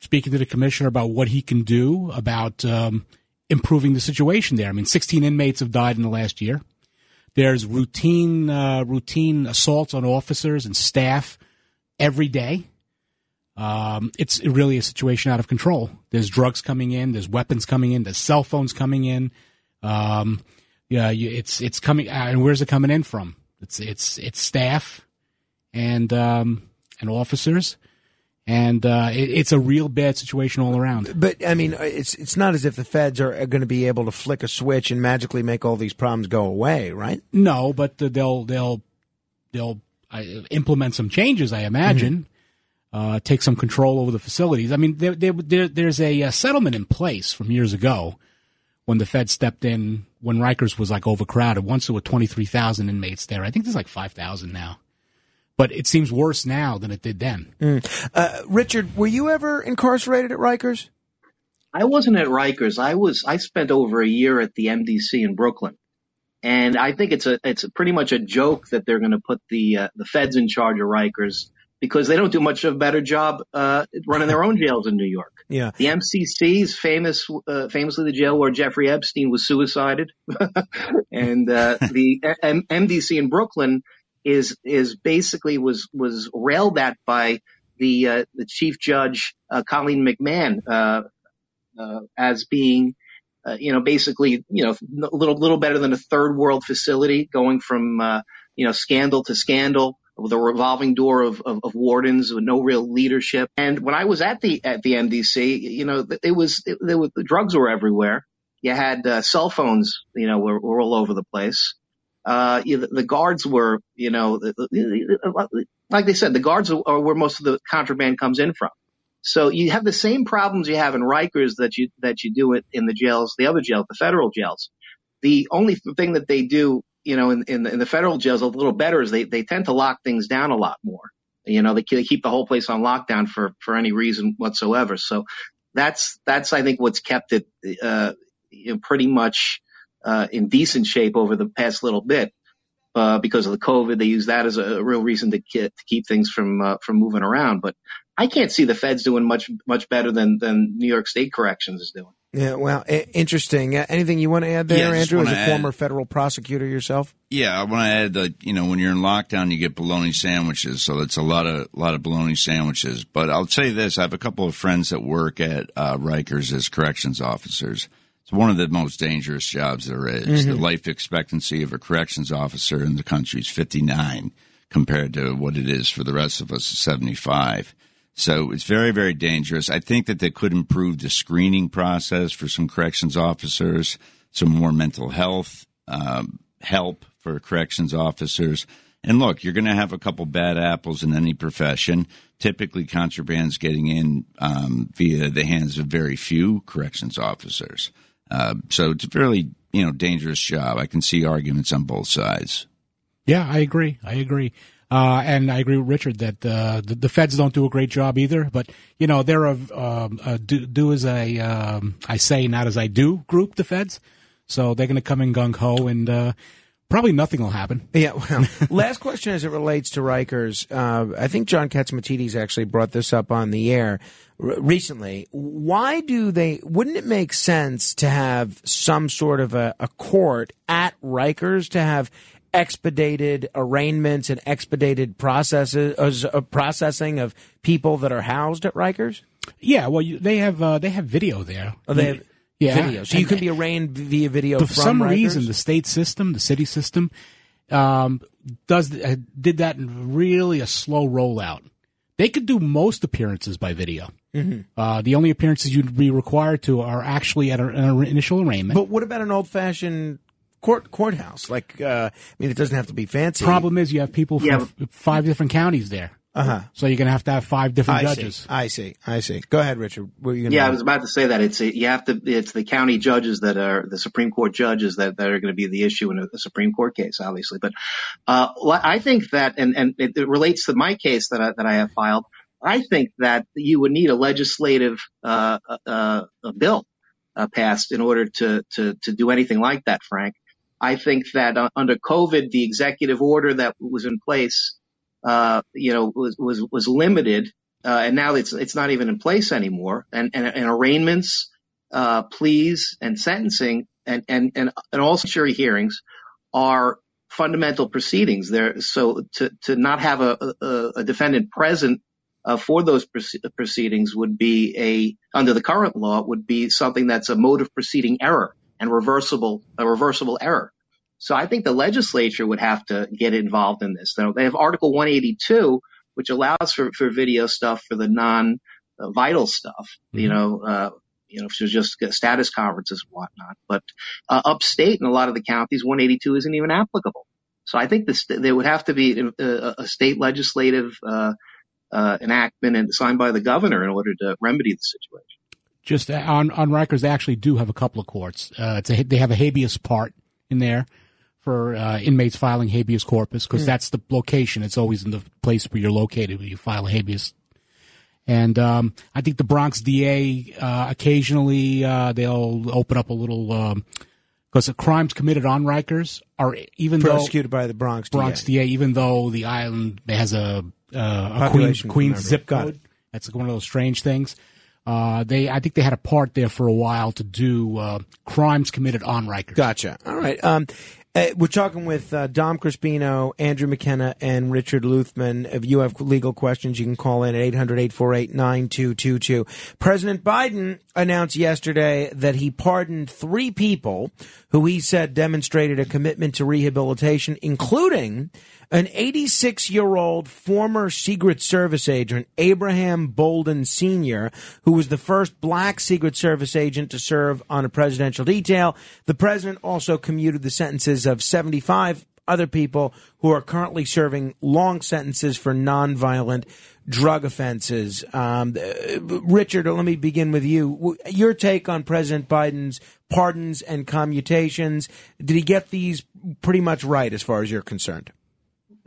speaking to the commissioner about what he can do about um, improving the situation there. I mean, 16 inmates have died in the last year. There's routine uh, routine assaults on officers and staff every day. Um, it's really a situation out of control. There's drugs coming in. There's weapons coming in. There's cell phones coming in. Um, yeah, you, it's it's coming. Uh, and where's it coming in from? It's it's it's staff and um, and officers, and uh, it, it's a real bad situation all around. But I mean, it's it's not as if the feds are going to be able to flick a switch and magically make all these problems go away, right? No, but uh, they'll they'll they'll uh, implement some changes, I imagine. Uh, take some control over the facilities. I mean, there, there, there, there's a, uh settlement in place from years ago when the Fed stepped in when Rikers was like overcrowded. Once there were 23,000 inmates there. I think there's like 5,000 now. But it seems worse now than it did then. Mm. Uh, Richard, were you ever incarcerated at Rikers? I wasn't at Rikers. I was. I spent over a year at the MDC in Brooklyn, and I think it's a it's a pretty much a joke that they're going to put the uh, the feds in charge of Rikers because they don't do much of a better job uh, running their own <laughs> jails in New York. Yeah. The MCC is famous, uh, famously the jail where Jeffrey Epstein was suicided, <laughs> and uh, the M- MDC in Brooklyn is is basically was was railed at by the uh, the chief judge uh, Colleen McMahon uh, uh, as being uh, you know, basically, you know, a little little better than a third world facility, going from uh, you know scandal to scandal with a revolving door of, of, of, wardens with no real leadership. And when I was at the at the MDC, you know, it was it, was the drugs were everywhere. You had uh, cell phones, you know, were, were all over the place. Uh, you, the, the guards were, you know, like they said, the guards are, are where most of the contraband comes in from. So you have the same problems you have in Rikers that you that you do it in the jails, the other jails, the federal jails. The only thing that they do, you know, in in the, in the federal jails a little better is they they tend to lock things down a lot more. You know, they, they keep the whole place on lockdown for for any reason whatsoever. So that's that's I think what's kept it uh, you know, pretty much uh, in decent shape over the past little bit. Uh, because of the COVID, they use that as a, real reason to, to keep things from uh, from moving around. But I can't see the feds doing much much better than than New York State Corrections is doing. Yeah, well, interesting. Uh, anything you want to add there, yeah, Andrew, as a add, former federal prosecutor yourself? Yeah, I want to add that you know when you're in lockdown, you get bologna sandwiches, so it's a lot of lot of bologna sandwiches. But I'll say this: I have a couple of friends that work at uh, Rikers as corrections officers. It's one of the most dangerous jobs there is. Mm-hmm. The life expectancy of a corrections officer in the country is 59 compared to what it is for the rest of us, 75. So it's very, very dangerous. I think that they could improve the screening process for some corrections officers, some more mental health um, help for corrections officers. And look, you're going to have a couple bad apples in any profession. Typically, contraband's getting in um, via the hands of very few corrections officers. Uh, so it's a fairly you know dangerous job. I can see arguments on both sides. Yeah, I agree. I agree. Uh, and I agree with Richard that uh, the, the, feds don't do a great job either. But you know, they're a, um, a do, do, as I um, I say, not as I do group. The feds, so they're going to come in gung ho, and uh, probably nothing will happen. <laughs> Yeah. Well, last question as it relates to Rikers. Uh, I think John Catsimatidis actually brought this up on the air r- recently. Why do they? Wouldn't it make sense to have some sort of a, a court at Rikers to have expedited arraignments and expedited processes uh, processing of people that are housed at Rikers? Yeah, well, you, they have uh, they have video there. Oh, they have yeah. video, so and, you can be arraigned via video. For some Rikers? reason, the state system, the city system, um, does uh, did that in really a slow rollout. They could do most appearances by video. Mm-hmm. Uh, the only appearances you'd be required to are actually at an initial arraignment. But what about an old fashioned court courthouse. Like, uh, I mean, it doesn't have to be fancy. Problem is, you have people from yeah. five different counties there. Uh-huh. So you're going to have to have five different I judges. See. I see. I see. Go ahead, Richard. yeah, I was about to say that it's you have to. It's the county judges that are the Supreme Court judges that, that are going to be the issue in a, a Supreme Court case, obviously. But uh, I think that, and and it, it relates to my case that I, that I have filed. I think that you would need a legislative uh, uh, a bill uh, passed in order to to to do anything like that, Frank. I think that uh, under COVID, the executive order that was in place, uh, you know, was, was, was limited. Uh, and now it's, it's not even in place anymore. And, and, and arraignments, uh, pleas and sentencing and, and, and, and all jury hearings are fundamental proceedings there. So to, to not have a, a, a defendant present uh, for those proceedings would be a, under the current law, would be something that's a mode of proceeding error and reversible, a reversible error. So I think the legislature would have to get involved in this. They have Article 182, which allows for, for video stuff for the non vital stuff, mm-hmm. you know, uh, you know, if there's just status conferences and whatnot. But uh, upstate in a lot of the counties, 182 isn't even applicable. So I think this, there would have to be a, a state legislative uh, uh, enactment and signed by the governor in order to remedy the situation just on on Rikers, they actually do have a couple of courts. Uh, a, they have a habeas part in there for uh, inmates filing habeas corpus because mm. that's the location. It's always in the place where you're located when you file a habeas. And um, I think the Bronx DA uh, occasionally uh, they'll open up a little because um, the crimes committed on Rikers are even prosecuted though, by the Bronx Bronx DA. DA, even though the island has a, uh, a Queens, Queens zip code. That's one of those strange things. Uh, they, I think they had a part there for a while to do uh, crimes committed on Rikers. Gotcha. All right. Um, Uh, we're talking with uh, Dom Crispino, Andrew McKenna, and Richard Luthmann. If you have legal questions, you can call in at 800 848 9222. President Biden announced yesterday that he pardoned three people who he said demonstrated a commitment to rehabilitation, including an 86 year old former Secret Service agent, Abraham Bolden Sr., who was the first black Secret Service agent to serve on a presidential detail. The president also commuted the sentences of 75 other people who are currently serving long sentences for nonviolent drug offenses. Um, uh, Richard, let me begin with you. Your take on President Biden's pardons and commutations. Did he get these pretty much right as far as you're concerned?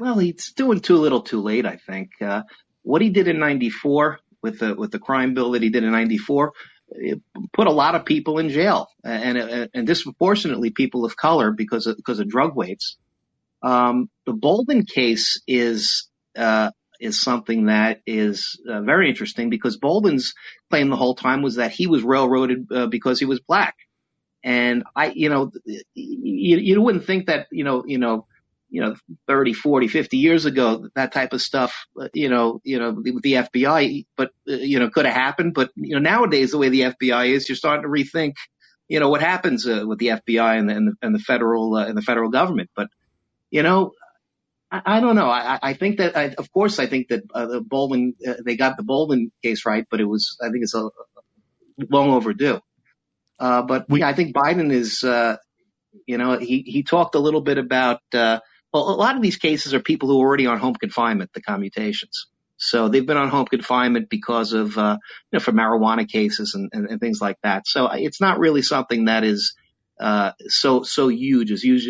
Well, he's doing too little, too late. I think uh, what he did in '94 with the with the crime bill that he did in '94 put a lot of people in jail, and and, and disproportionately people of color because of because of drug weights. Um, the Bolden case is uh, is something that is uh, very interesting because Bolden's claim the whole time was that he was railroaded uh, because he was black, and I, you know, you, you wouldn't think that you know, you know you know, 30, 40, 50 years ago, that type of stuff, uh, you know, you know, with the FBI, but, uh, you know, could have happened. But, you know, nowadays, the way the FBI is, you're starting to rethink, you know, what happens uh, with the FBI and the, and the, and the federal, uh, and the federal government. But, you know, I, I don't know. I, I think that, I, of course, I think that uh, the Bolden, uh, they got the Bolden case right, but it was, I think it's a, long overdue. Uh, but we, yeah, I think Biden is, uh, you know, he, he talked a little bit about, uh, well, a lot of these cases are people who are already on home confinement, the commutations. So they've been on home confinement because of, uh, you know, for marijuana cases and, and, and things like that. So it's not really something that is, uh, so, so huge as huge,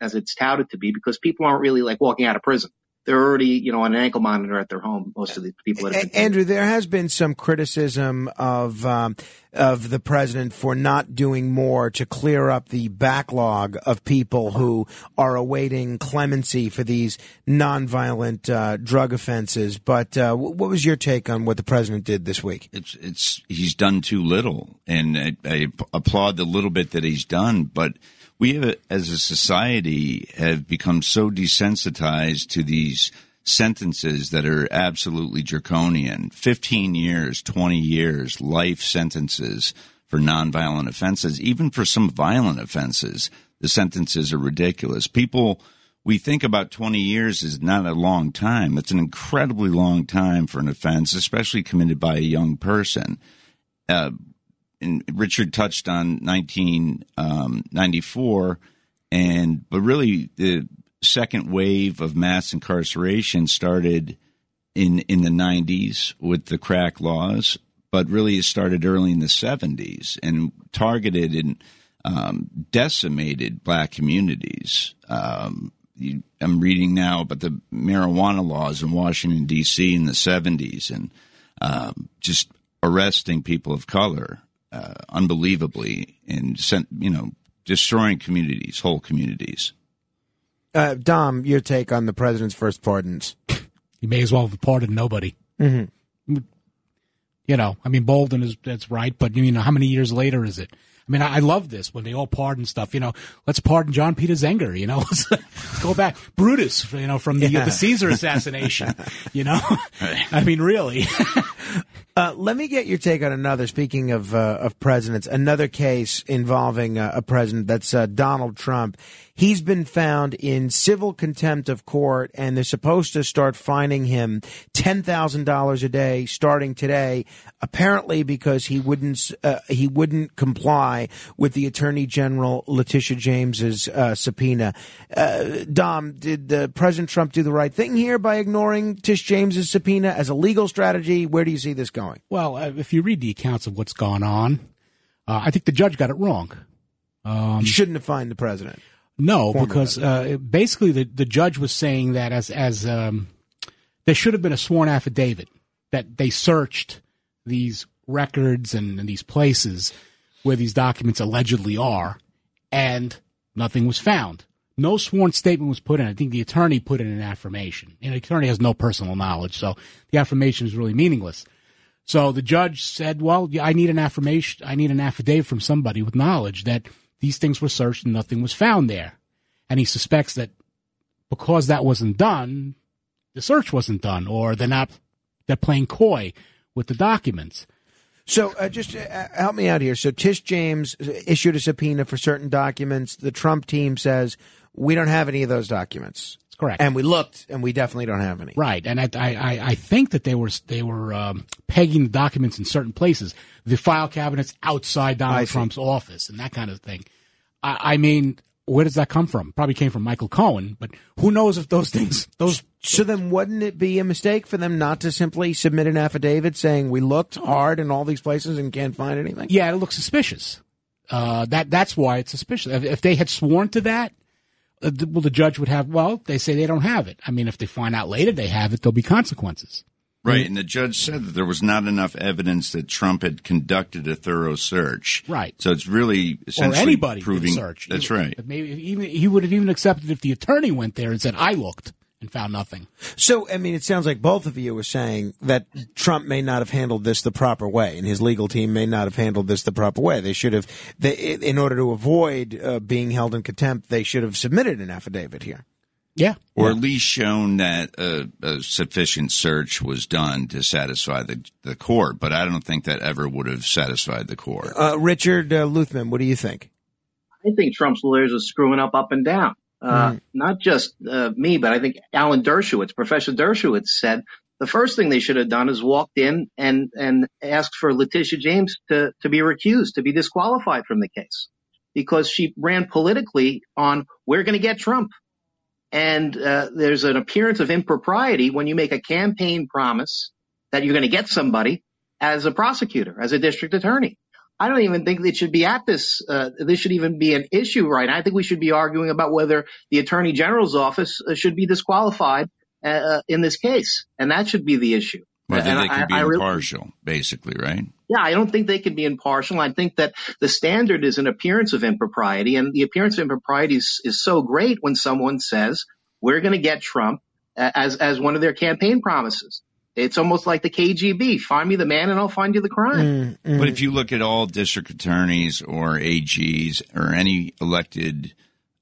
as it's touted to be because people aren't really like walking out of prison they're already, you know, on an ankle monitor at their home. Most of the people. That have been Andrew, there has been some criticism of um, of the president for not doing more to clear up the backlog of people who are awaiting clemency for these nonviolent uh, drug offenses. But uh, what was your take on what the president did this week? It's it's he's done too little, and I, I applaud the little bit that he's done, but we have, as a society have become so desensitized to these sentences that are absolutely draconian. 15 years 20 years life sentences for nonviolent offenses even for some violent offenses. The sentences are ridiculous. People we think about 20 years is not a long time. It's an incredibly long time for an offense especially committed by a young person. Uh, and Richard touched on 1994, um, and but really the second wave of mass incarceration started in in the 90s with the crack laws, but really it started early in the 70s and targeted and um, decimated black communities. Um, you, I'm reading now about the marijuana laws in Washington D.C. in the 70s and um, just arresting people of color uh, unbelievably and sent, you know, destroying communities, whole communities. Uh, Dom, your take on the president's first pardons? He may as well have pardoned nobody. Mm-hmm. You know, I mean, Bolden is that's right, but you know, how many years later is it? I mean, I, I love this when they all pardon stuff. You know, let's pardon John Peter Zenger. You know, <laughs> let's, go back Brutus. You know, from the yeah. the Caesar assassination. <laughs> you know, I mean, really. <laughs> Uh, let me get your take on another. Speaking of uh, of presidents, another case involving uh, a president that's uh, Donald Trump. He's been found in civil contempt of court, and they're supposed to start fining him ten thousand dollars a day starting today. Apparently, because he wouldn't uh, he wouldn't comply with the Attorney General Letitia James's uh, subpoena. Dom, did the President Trump do the right thing here by ignoring Tish James's subpoena as a legal strategy? Where do you see this going? Well, uh, if you read the accounts of what's gone on, uh, I think the judge got it wrong. Um, shouldn't have fined the president. No, because uh, basically the, the judge was saying that as as um, there should have been a sworn affidavit that they searched these records and, and these places where these documents allegedly are, and nothing was found. No sworn statement was put in. I think the attorney put in an affirmation. And the attorney has no personal knowledge, so the affirmation is really meaningless. So the judge said, "Well, I need an affirmation. I need an affidavit from somebody with knowledge that these things were searched and nothing was found there." and he suspects that because that wasn't done, the search wasn't done, or they're not they're playing coy with the documents. So uh, just uh, help me out here. So Tish James issued a subpoena for certain documents. The Trump team says we don't have any of those documents. That's correct. And we looked, and we definitely don't have any. Right, and I, I, I think that they were they were um, pegging the documents in certain places, the file cabinets outside Donald. Trump's office, and that kind of thing. I, I mean, where does that come from? Probably came from Michael Cohen, but who knows if those <laughs> things those. So then, wouldn't it be a mistake for them not to simply submit an affidavit saying we looked hard in all these places and can't find anything? Yeah, it looks suspicious. Uh, that that's why it's suspicious. If, if they had sworn to that, th- Uh, well, the judge would have. Well, they say they don't have it. I mean, if they find out later they have it, there'll be consequences. Right, and the judge said that there was not enough evidence that Trump had conducted a thorough search. Right. So it's really Or essentially anybody could proving search. That's right. Maybe even he would have even accepted if the attorney went there and said, "I looked and found nothing." So, I mean, it sounds like both of you are saying that Trump may not have handled this the proper way, and his legal team may not have handled this the proper way. They should have, they, in order to avoid uh, being held in contempt, they should have submitted an affidavit here. Yeah. Or at least shown that a, a sufficient search was done to satisfy the, the court, but I don't think that ever would have satisfied the court. Uh, Richard uh, Luthmann, what do you think? I think Trump's lawyers are screwing up up and down. Uh, Not just uh, me, but I think Alan Dershowitz, Professor Dershowitz said the first thing they should have done is walked in and, and asked for Letitia James to, to be recused, to be disqualified from the case because she ran politically on we're going to get Trump. And uh, there's an appearance of impropriety when you make a campaign promise that you're going to get somebody as a prosecutor, as a district attorney. I don't even think it should be at this. Uh, this should even be an issue right now. I think we should be arguing about whether the attorney general's office uh, should be disqualified uh, in this case, and that should be the issue. Whether And they I- could be I really- impartial, basically, right? yeah, I don't think they can be impartial. I think that the standard is an appearance of impropriety, and the appearance of impropriety is, is so great when someone says we're going to get Trump uh, as as one of their campaign promises. It's almost like the KGB: find me the man, and I'll find you the crime. But if you look at all district attorneys or AGs or any elected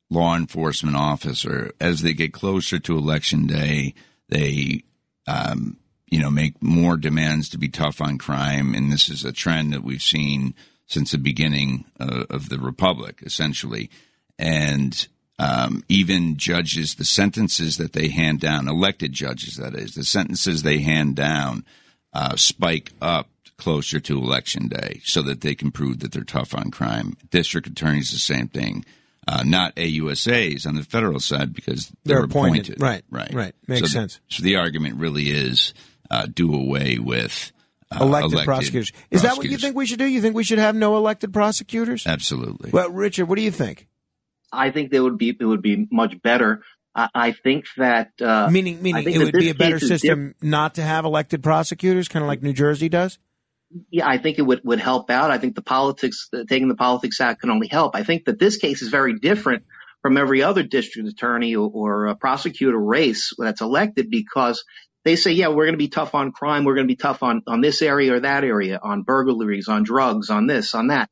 law enforcement officer, as they get closer to election day, they, um, you know, make more demands to be tough on crime. And this is a trend that we've seen since the beginning uh, of the republic, essentially. And um, even judges, the sentences that they hand down, elected judges, that is, the sentences they hand down uh, spike up closer to election day so that they can prove that they're tough on crime. District attorneys, the same thing. Uh, not AUSAs on the federal side because they're, They're appointed. Right, Right. right. Makes So the- sense. So the argument really is uh, do away with uh, elected, prosecutors. Is that what you think we should do? You think we should have no elected prosecutors? Absolutely. Well, Richard, what do you think? I think they would be it would be much better. I, I think that uh, meaning, meaning it would be a better system not to have elected prosecutors, kind of like New Jersey does. yeah, I think it would, would help out. I think the politics, uh, taking the politics out can only help. I think that this case is very different from every other district attorney or, or uh prosecutor race that's elected because they say, yeah, we're going to be tough on crime. We're going to be tough on, on this area or that area, on burglaries, on drugs, on this, on that.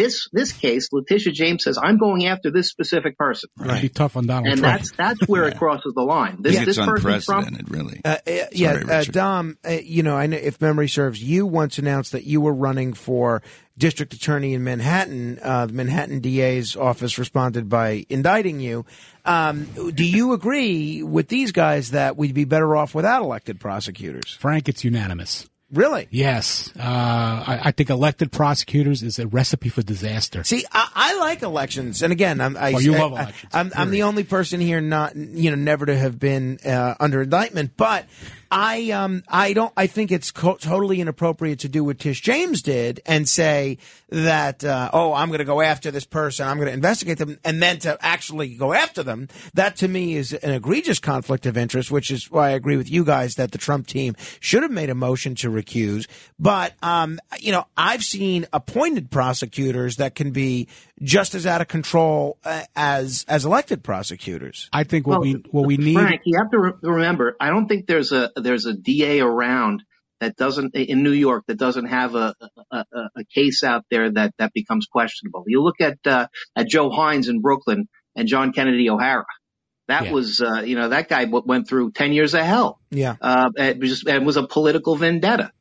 This, this case, Letitia James says, I'm going after this specific person. Right. Be tough on Donald And Trump. that's, that's where it crosses the line. This, Yeah, this it's person, Trump, unprecedented, really. Uh, uh, yeah, Sorry, uh, Dom. Uh, you know, I know if memory serves, you once announced that you were running for district attorney in Manhattan. Uh, the Manhattan DA's office responded by indicting you. Um, do you agree with these guys that we'd be better off without elected prosecutors? Frank, it's unanimous. Really? Yes. Uh, I, I think elected prosecutors is a recipe for disaster. See, I, I like elections, and again, I'm, I, Oh, you I- love I- elections, I'm, I'm the only person here not, you know, never to have been uh, under indictment. But I, um, I don't. I think it's co- totally inappropriate to do what Tish James did and say that, uh, oh, I'm going to go after this person, I'm going to investigate them, and then to actually go after them. That to me is an egregious conflict of interest, which is why I agree with you guys that the Trump team should have made a motion to recuse. But, um, you know, I've seen appointed prosecutors that can be just as out of control uh, as as elected prosecutors. I think what Well, we what we need. Frank, you have to re- remember, I don't think there's a there's a DA around that doesn't in New York that doesn't have a a, a, a case out there that that becomes questionable. You look at uh, at Joe Hynes in Brooklyn. and John Kennedy O'Hara. That Yeah. was, uh, you know, that guy went through 10 years of hell. Yeah. Uh, and was, and was a political vendetta.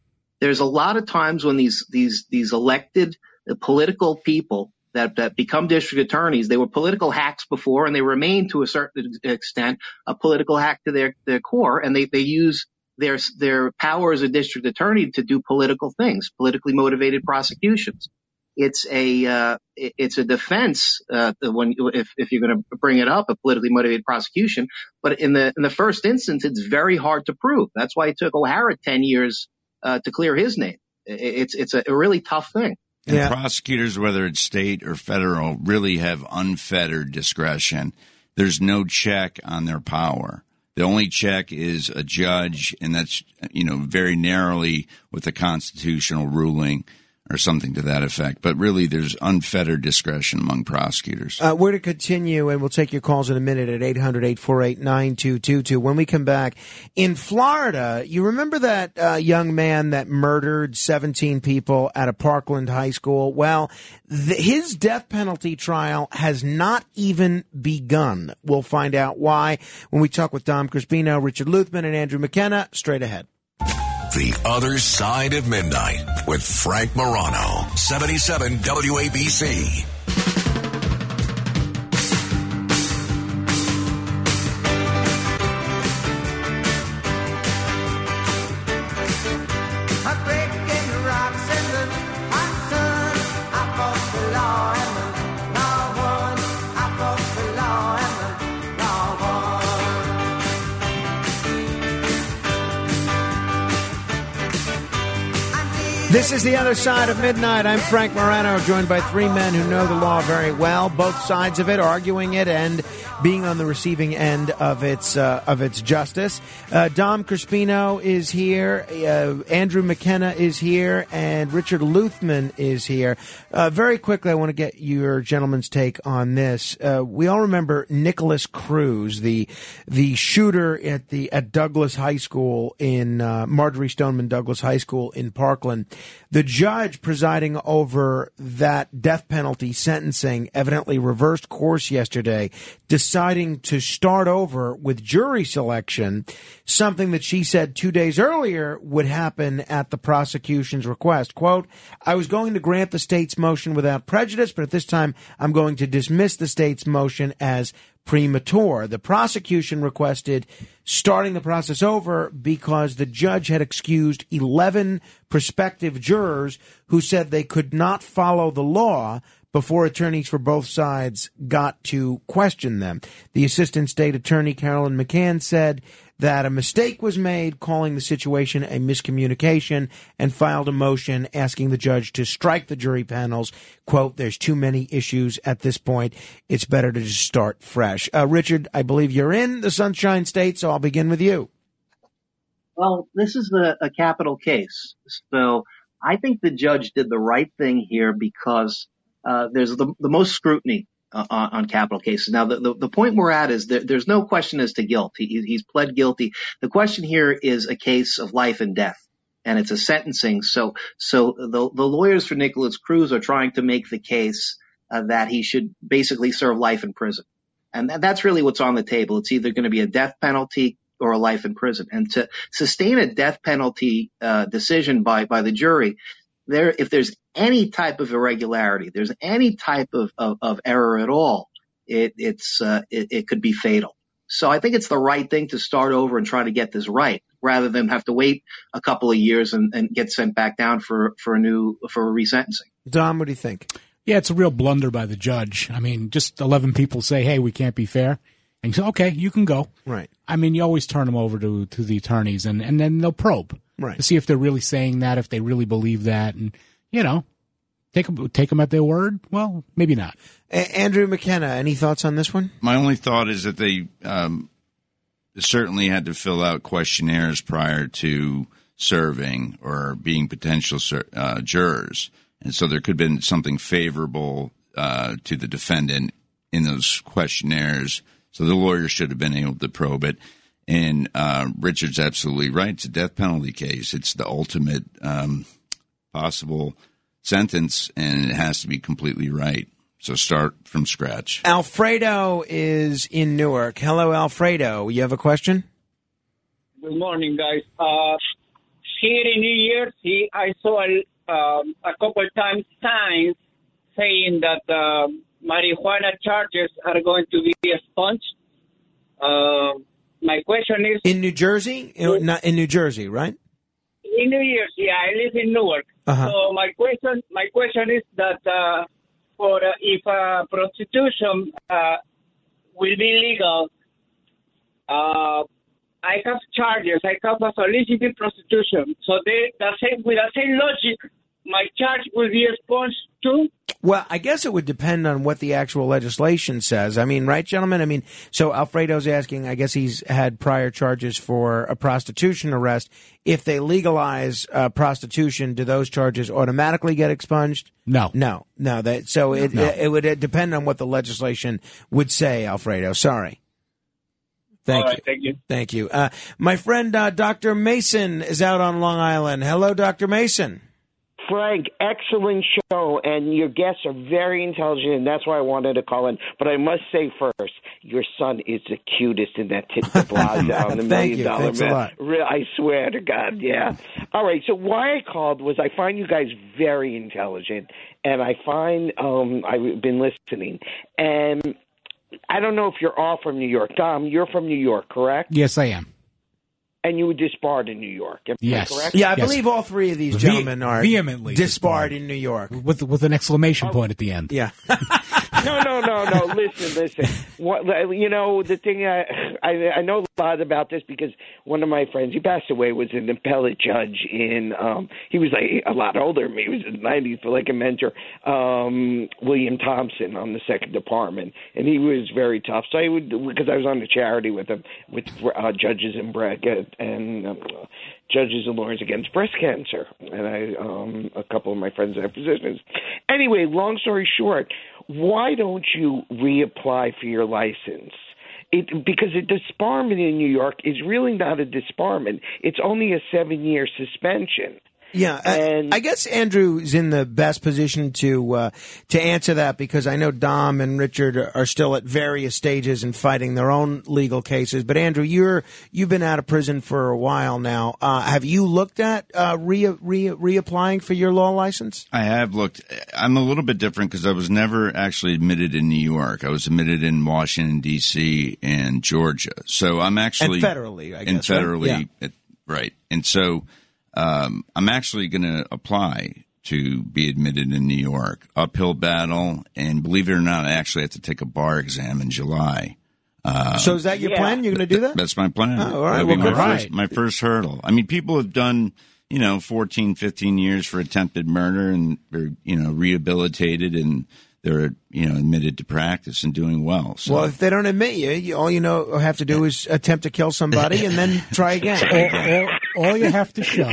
There's a lot of times when these, these, these elected uh, political people that, that become district attorneys, they were political hacks before and they remain to a certain extent a political hack to their, their core and they, they use their, their power as a district attorney to do political things, politically motivated prosecutions it's a uh, it's a defense uh, when if if you're going to bring it up a politically motivated prosecution. But in the in the first instance, it's very hard to prove. That's why it took O'Hara ten years uh, to clear his name. It's it's a really tough thing. And prosecutors, whether it's state or federal, really have unfettered discretion. There's no check on their power. The only check is a judge, and that's you know very narrowly with a constitutional ruling or something to that effect. But really, there's unfettered discretion among prosecutors. Uh, we're to continue, and we'll take your calls in a minute at 800 848 9222. When we come back, in Florida, you remember that uh, young man that murdered 17 people at a Parkland high school? Well, th- his death penalty trial has not even begun. We'll find out why when we talk with Dom Crispino, Richard Luthmann, and Andrew McKenna straight ahead. The Other Side of Midnight with Frank Morano, 77 WABC. This is the other side of midnight. I'm Frank Morano, joined by three men who know the law very well, both sides of it, arguing it and being on the receiving end of its uh, of its justice. Uh, Dom Crispino is here, uh, Andrew McKenna is here, and Richard Luthmann is here. Uh, very quickly, I want to get your gentlemen's take on this. Uh, we all remember Nikolas Cruz, the the shooter at the at Douglas High School in uh, Marjory Stoneman Douglas High School in Parkland. The judge presiding over that death penalty sentencing evidently reversed course yesterday, deciding to start over with jury selection, something that she said two days earlier would happen at the prosecution's request. Quote, I was going to grant the state's motion without prejudice, but at this time I'm going to dismiss the state's motion as premature. The prosecution requested starting the process over because the judge had excused 11 prospective jurors who said they could not follow the law before attorneys for both sides got to question them. The assistant state attorney, Carolyn McCann, said that a mistake was made, calling the situation a miscommunication, and filed a motion asking the judge to strike the jury panels. Quote, there's too many issues at this point. It's better to just start fresh. Uh, Richard, I believe you're in the Sunshine State, so I'll begin with you. Well, this is a, a capital case. So I think the judge did the right thing here because uh, there's the, the most scrutiny uh, on, on capital cases. Now, the, the, the point we're at is that there's no question as to guilt. He, he's pled guilty. The question here is a case of life and death. And it's a sentencing. So, so the, the lawyers for Nikolas Cruz are trying to make the case uh, that he should basically serve life in prison. And that, that's really what's on the table. It's either going to be a death penalty or a life in prison. And to sustain a death penalty uh, decision by by the jury, there if there's any type of irregularity, there's any type of of, of error at all, it it's uh, it, it could be fatal. So I think it's the right thing to start over and try to get this right, rather than have to wait a couple of years and, and get sent back down for for a new for a resentencing. Dom, what do you think? Yeah, it's a real blunder by the judge. I mean, just 11 people say, hey, we can't be fair. And you say, okay, you can go. Right. I mean, you always turn them over to, to the attorneys and, and then they'll probe. Right. To see if they're really saying that, if they really believe that. And, you know, take them, take them at their word. Well, maybe not. A- Andrew McKenna, any thoughts on this one? My only thought is that they um, certainly had to fill out questionnaires prior to serving or being potential ser- uh, jurors, and so there could have been something favorable uh, to the defendant in those questionnaires. So the lawyer should have been able to probe it. And uh, Richard's absolutely right. It's a death penalty case. It's the ultimate um, possible sentence, and it has to be completely right. So start from scratch. Alfredo is in Newark. Hello, Alfredo. You have a question? Good morning, guys. Uh, here in New Jersey, I saw a, um, a couple times signs saying that uh, marijuana charges are going to be expunged. Uh, my question is In New Jersey? In, not in New Jersey, right? In New Jersey. I live in Newark. Uh-huh. So my question, my question is that uh, for uh, if uh, prostitution uh, will be legal, uh, I have charges. I have a solicited prostitution. So they, the same with the same logic, my charge will be expunged too. Well, I guess it would depend on what the actual legislation says. I mean, right, gentlemen? I mean, so Alfredo's asking, I guess he's had prior charges for a prostitution arrest. If they legalize uh, prostitution, do those charges automatically get expunged? No. No, no. That, so it, No. it, would depend on what the legislation would say, Alfredo. Sorry. Thank All you. thank you. Thank you. Uh, my friend, uh, Dr. Mason is out on Long Island. Hello, Dr. Mason. Frank, excellent show, and your guests are very intelligent, and that's why I wanted to call in. But I must say first, your son is the cutest in that Tit de Blasio <laughs> on the Thank Million you. Dollar Thanks a Man. lot. Re- I swear to God, yeah. All right, so why I called was I find you guys very intelligent, and I find um I've been listening, and I don't know if you're all from New York. Tom, you're from New York, correct? Yes, I am. And you were disbarred in New York. Am Yes. correct? Yeah, I believe all three of these Ve- gentlemen are vehemently disbarred in New York. with with an exclamation oh. point at the end. Yeah. <laughs> no, no, no, no. <laughs> Listen, listen. What, you know, the thing I, I I know a lot about this because one of my friends, he passed away, was an appellate judge in. um He was like a lot older than me. He was in the nineties, but like a mentor, um William Thompson on the second department, and he was very tough. So I would because I was on the charity with him with uh, judges in bracket and. Um, judges and lawyers against breast cancer, and I um, a couple of my friends have physicians. Anyway, long story short, why don't you reapply for your license? It, because a disbarment in New York is really not a disbarment. It's only a seven year suspension. Yeah, I, I guess Andrew's in the best position to uh, to answer that because I know Dom and Richard are- are still at various stages in fighting their own legal cases. But Andrew, you're you've been out of prison for a while now. Uh, have you looked at uh, re, re reapplying for your law license? I have looked. I'm a little bit different because I was never actually admitted in New York. I was admitted in Washington D.C. and Georgia. So I'm actually And federally, I and guess, right? federally, Yeah. right. And so um, I'm actually going to apply to be admitted in New York. Uphill battle, and believe it or not, I actually have to take a bar exam in July. Uh, so is that your plan? You're going to do that? That's my plan. Oh, all right. That'll be Well, my good. first, my first hurdle. I mean, people have done, you know, 14, 15 years for attempted murder and they're, you know, rehabilitated and they're, you know, admitted to practice and doing well. So Well, if they don't admit you, you all you know have to do is attempt to kill somebody and then try <laughs> again. all, all, all you have to show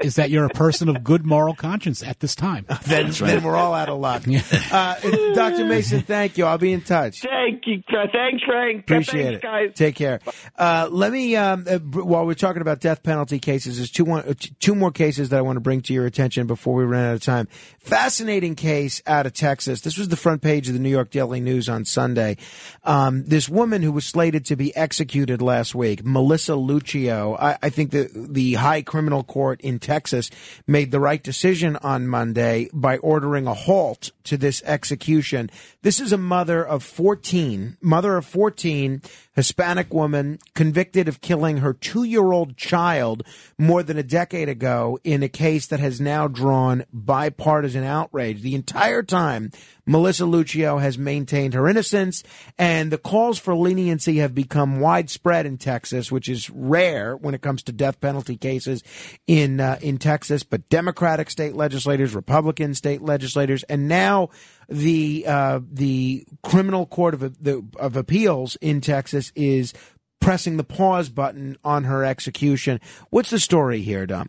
is that you're a person of good moral conscience at this time. <laughs> then, then we're all out of luck. <laughs> Uh, Dr. Mason, thank you. I'll be in touch. Thank you. Thanks, Frank. Appreciate Thanks, it. guys. Take care. Uh, let me, um, uh, while we're talking about death penalty cases, there's two, one, uh, t- two more cases that I want to bring to your attention before we run out of time. Fascinating case out of Texas. This was the front page of the New York Daily News on Sunday. Um, this woman who was slated to be executed last week, Melissa Lucio, I, I think the, the high criminal court in Texas made the right decision on Monday by ordering a halt to this execution. This is a mother of 14, mother of 14, Hispanic woman convicted of killing her two year old child more than a decade ago in a case that has now drawn bipartisan outrage. The entire time, Melissa Lucio has maintained her innocence, and the calls for leniency have become widespread in Texas, which is rare when it comes to death penalty cases in uh, in Texas. But Democratic state legislators, Republican state legislators, and now the uh, the criminal court of the, of appeals in Texas is pressing the pause button on her execution. What's the story here, Dom?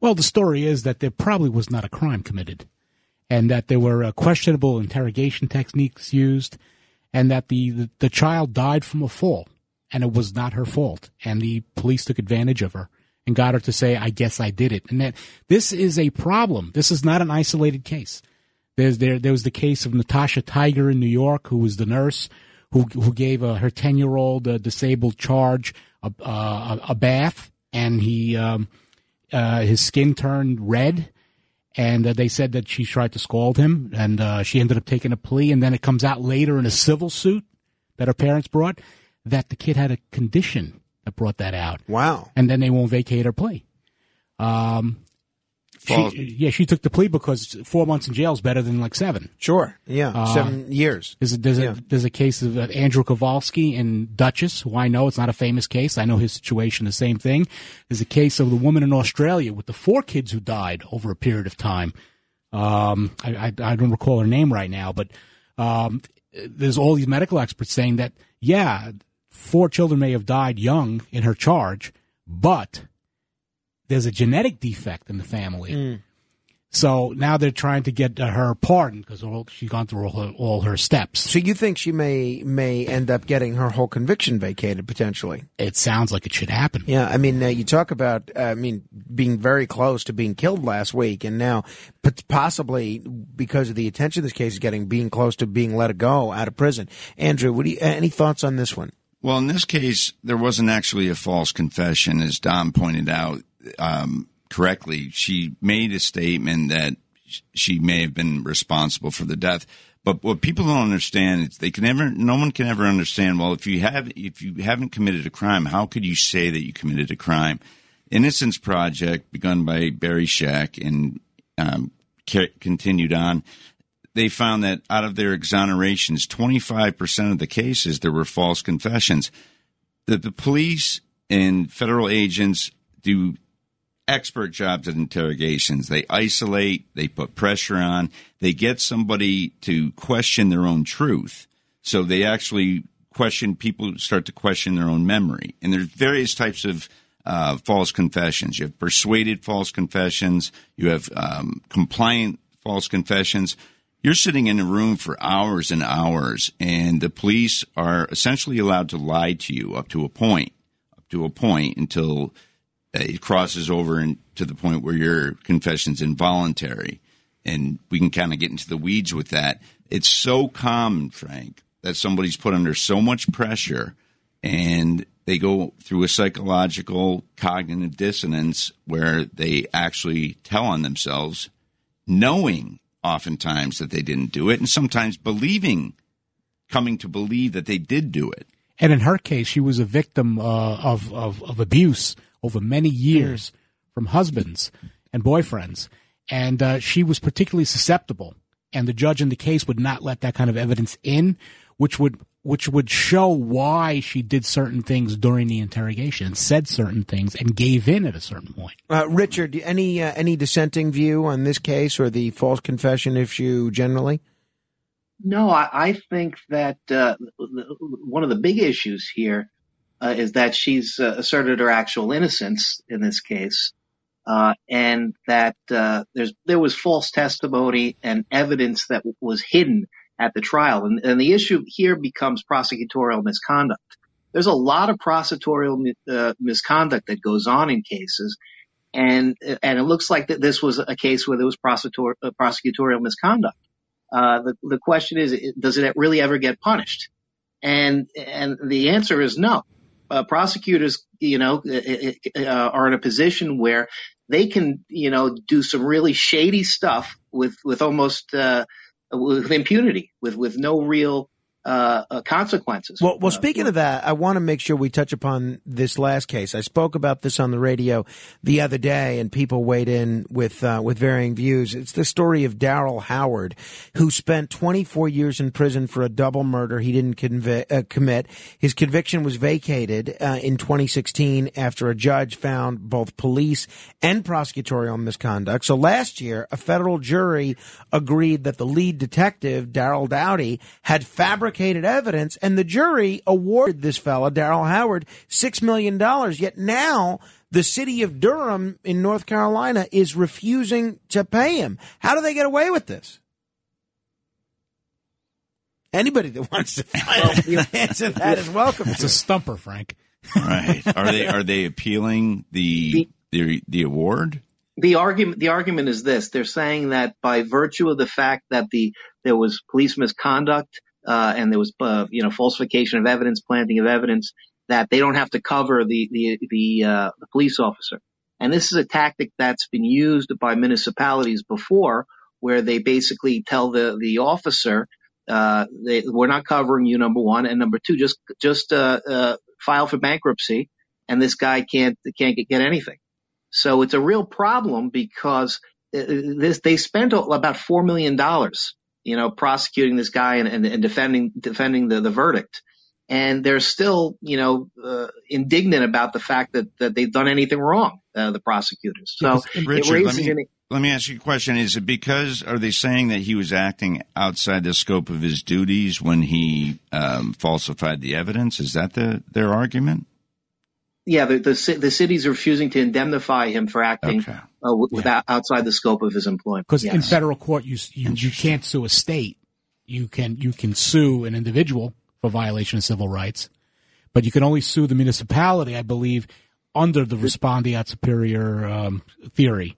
Well, the story is that there probably was not a crime committed, and that there were uh, questionable interrogation techniques used, and that the, the the child died from a fall, and it was not her fault, and the police took advantage of her and got her to say, "I guess I did it," and that this is a problem. This is not an isolated case. There's there there was the case of Natasha Tiger in New York, who was the nurse who who gave uh, her ten year old uh, disabled charge a, uh, a bath, and he um, uh, his skin turned red. And uh, they said that she tried to scald him, and uh, she ended up taking a plea. And then it comes out later in a civil suit that her parents brought that the kid had a condition that brought that out. Wow. And then they won't vacate her plea. Um, She, yeah, she took the plea because four months in jail is better than like seven. Sure. Yeah. Uh, Seven years. There's a, there's, Yeah. a, there's a case of uh, Andrew Kowalski and Dutchess, who I know it's not a famous case. I know his situation, the same thing. There's a case of the woman in Australia with the four kids who died over a period of time. Um, I, I, I don't recall her name right now, but um, there's all these medical experts saying that, yeah, four children may have died young in her charge, but there's a genetic defect in the family. Mm. So now they're trying to get uh, her pardoned because she's gone through all her, all her steps. So you think she may may end up getting her whole conviction vacated potentially? It sounds like it should happen. Yeah, I mean, uh, you talk about, uh, I mean, being very close to being killed last week, and now possibly because of the attention this case is getting, being close to being let go out of prison. Andrew, what do you, any thoughts on this one? Well, in this case, there wasn't actually a false confession, as Dom pointed out um, correctly. She made a statement that she may have been responsible for the death. But what people don't understand is they can never, no one can ever understand. Well, if you have, if you haven't committed a crime, how could you say that you committed a crime? Innocence Project, begun by Barry Scheck and um, continued on, they found that out of their exonerations, 25% of the cases, there were false confessions. That the police and federal agents do expert jobs at interrogations. They isolate, they put pressure on, they get somebody to question their own truth. So they actually question people start to question their own memory. And there's various types of uh, false confessions. You have persuaded false confessions. You have um, compliant false confessions. You're sitting in a room for hours and hours, and the police are essentially allowed to lie to you up to a point, up to a point until it crosses over in, to the point where your confession's involuntary. And we can kind of get into the weeds with that. It's so common, Frank, that somebody's put under so much pressure and they go through a psychological cognitive dissonance where they actually tell on themselves, knowing oftentimes that they didn't do it, and sometimes believing, coming to believe that they did do it. And in her case, she was a victim uh, of, of of abuse over many years from husbands and boyfriends, and uh, she was particularly susceptible. And the judge in the case would not let that kind of evidence in, which would which would show why she did certain things during the interrogation, said certain things, and gave in at a certain point. Uh, Richard, any uh, any dissenting view on this case or the false confession issue generally? No, I, I think that uh, one of the big issues here uh, is that she's uh, asserted her actual innocence in this case, uh, and that uh, there's there was false testimony and evidence that was hidden at the trial, and, the issue here becomes prosecutorial misconduct. There's a lot of prosecutorial uh, misconduct that goes on in cases, and and it looks like that this was a case where there was prosecutor, uh, prosecutorial misconduct. Uh, the, the question is, does it really ever get punished? And, and the answer is no. Uh, prosecutors, you know, uh, are in a position where they can, you know, do some really shady stuff with, with almost, uh, with impunity, with, with no real, uh, uh, consequences. Well, well, speaking of that, I want to make sure we touch upon this last case. I spoke about this on the radio the other day, and people weighed in with uh, with varying views. It's the story of Darryl Howard, who spent 24 years in prison for a double murder he didn't convi- uh, commit. His conviction was vacated uh, in 2016 after a judge found both police and prosecutorial misconduct. So last year, a federal jury agreed that the lead detective, Darrell Dowdy, had fabricated evidence, and the jury awarded this fella, Darryl Howard, $6 million. Yet now, the city of Durham in North Carolina is refusing to pay him. How do they get away with this? Anybody that wants to find answer to that is welcome. It's a stumper, Frank. Right? Are they <laughs> are they appealing the the the award? the argument the argument is this: they're saying that by virtue of the fact that the there was police misconduct uh, and there was uh, you know falsification of evidence, planting of evidence, that they don't have to cover the the the, uh, the police officer. And this is a tactic that's been used by municipalities before, where they basically tell the the officer, uh, they, "We're not covering you." Number one, and number two, just just uh, uh, file for bankruptcy, and this guy can't can't get, get anything. So it's a real problem because this they spent about four million dollars, you know, prosecuting this guy and, and, and defending defending the, the verdict, and they're still, you know, uh, indignant about the fact that that they've done anything wrong, uh, the prosecutors. So Richard, let me, an, let me ask you a question. Is it because, are they saying that he was acting outside the scope of his duties when he um, falsified the evidence? Is that the, their argument? Yeah, the, the ci- the city's refusing to indemnify him for acting uh, w- without outside the scope of his employment. Because in federal court, you, you you can't sue a state. You can you can sue an individual for violation of civil rights, but you can only sue the municipality, I believe, under the respondeat superior um, theory.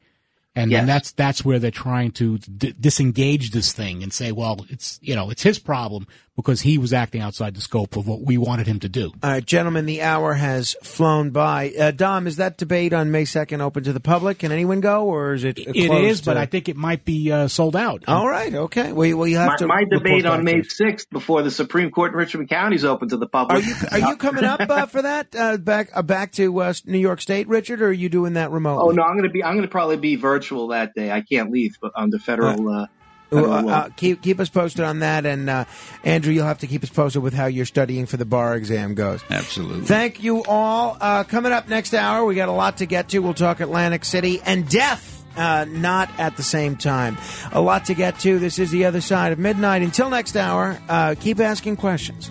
And then that's that's where they're trying to d- disengage this thing and say, well, it's you know it's his problem because he was acting outside the scope of what we wanted him to do. All right, gentlemen, the hour has flown by. Uh, Dom, is that debate on May 2nd open to the public? Can anyone go, or is it It closed is, but I think it might be uh, sold out. All right, okay. Well, you- well you have my, to my debate on May 6th before the Supreme Court in Richmond County is open to the public. Are you are you coming up uh, for that uh, back uh, back to uh, New York State, Richard, or are you doing that remotely? Oh no, I'm going to be. I'm going to probably be virtual that day. I can't leave but under federal. Uh, uh, keep keep us posted on that, and uh, Andrew, you'll have to keep us posted with how your studying for the bar exam goes. Absolutely. Thank you all. Uh, coming up next hour, we got a lot to get to. We'll talk Atlantic City and death, uh, not at the same time. A lot to get to. This is the other side of midnight. Until next hour, uh, keep asking questions.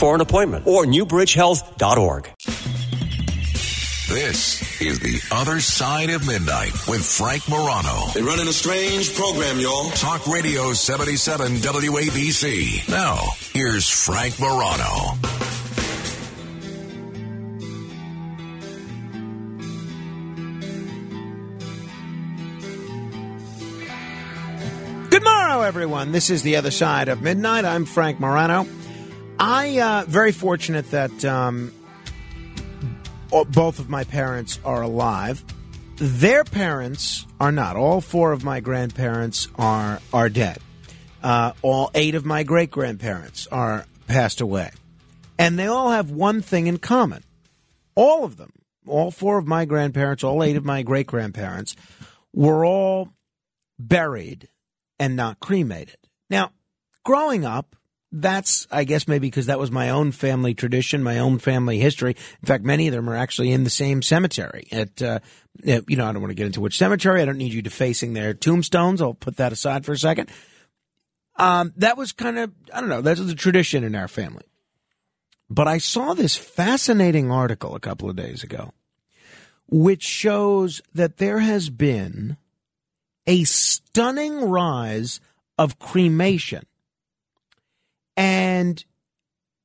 for an appointment or newbridgehealth.org. This is The Other Side of Midnight with Frank Morano. They're running a strange program, y'all. Talk Radio 77 WABC. Now, here's Frank Morano. Good morrow, everyone. This is the other side of midnight. I'm Frank Morano. I uh, very fortunate that um, both of my parents are alive. Their parents are not. All four of my grandparents are are dead. Uh, all eight of my great grandparents are passed away, and they all have one thing in common. All of them, all four of my grandparents, all eight of my great grandparents, were all buried and not cremated. Now, growing up, that's, I guess, maybe because that was my own family tradition, my own family history. In fact, many of them are actually in the same cemetery. At, uh, you know, I don't want to get into which cemetery. I don't need you defacing their tombstones. I'll put that aside for a second. Um, that was kind of, I don't know, that's the tradition in our family. But I saw this fascinating article a couple of days ago, which shows that there has been a stunning rise of cremation. And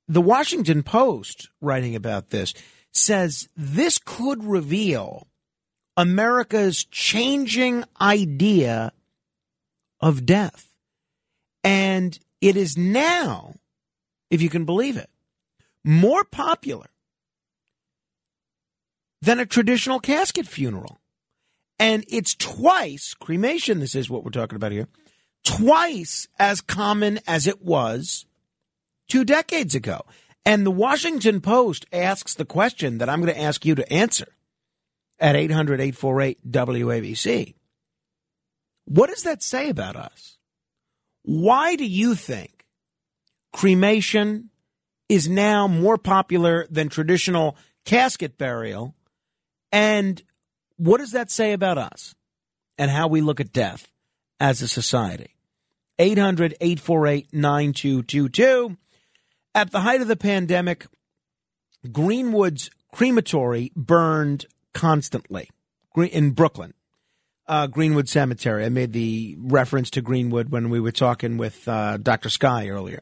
the Washington Post, writing about this, says this could reveal America's changing idea of death. And it is now, if you can believe it, more popular than a traditional casket funeral. And it's twice, cremation, this is what we're talking about here, twice as common as it was two decades ago. And the Washington Post asks the question that I'm going to ask you to answer at 800 848 WABC. What does that say about us? Why do you think cremation is now more popular than traditional casket burial. And what does that say about us and how we look at death as a society? 800 848 9222. At the height of the pandemic, Greenwood's crematory burned constantly in Brooklyn. Uh, Greenwood Cemetery. I made the reference to Greenwood when we were talking with uh, Dr. Sky earlier.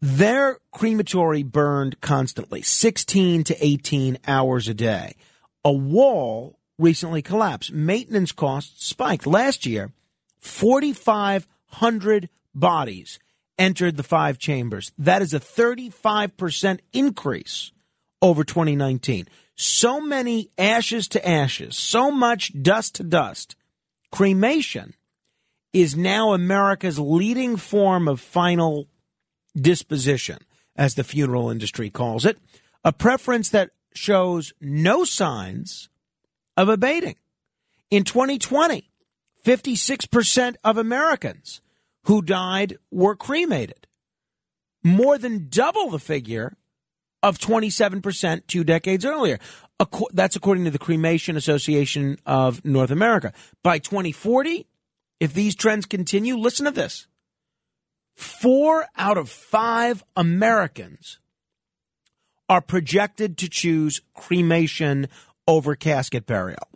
Their crematory burned constantly, 16 to 18 hours a day. A wall recently collapsed. Maintenance costs spiked. Last year, 4,500 bodies entered the five chambers. That is a 35% increase over 2019. So many ashes to ashes, so much dust to dust. Cremation is now America's leading form of final disposition, as the funeral industry calls it, a preference that shows no signs of abating. In 2020, 56% of Americans who died were cremated, more than double the figure of 27% two decades earlier. That's according to the Cremation Association of North America. By 2040, if these trends continue, listen to this. Four out of five Americans are projected to choose cremation over casket burial.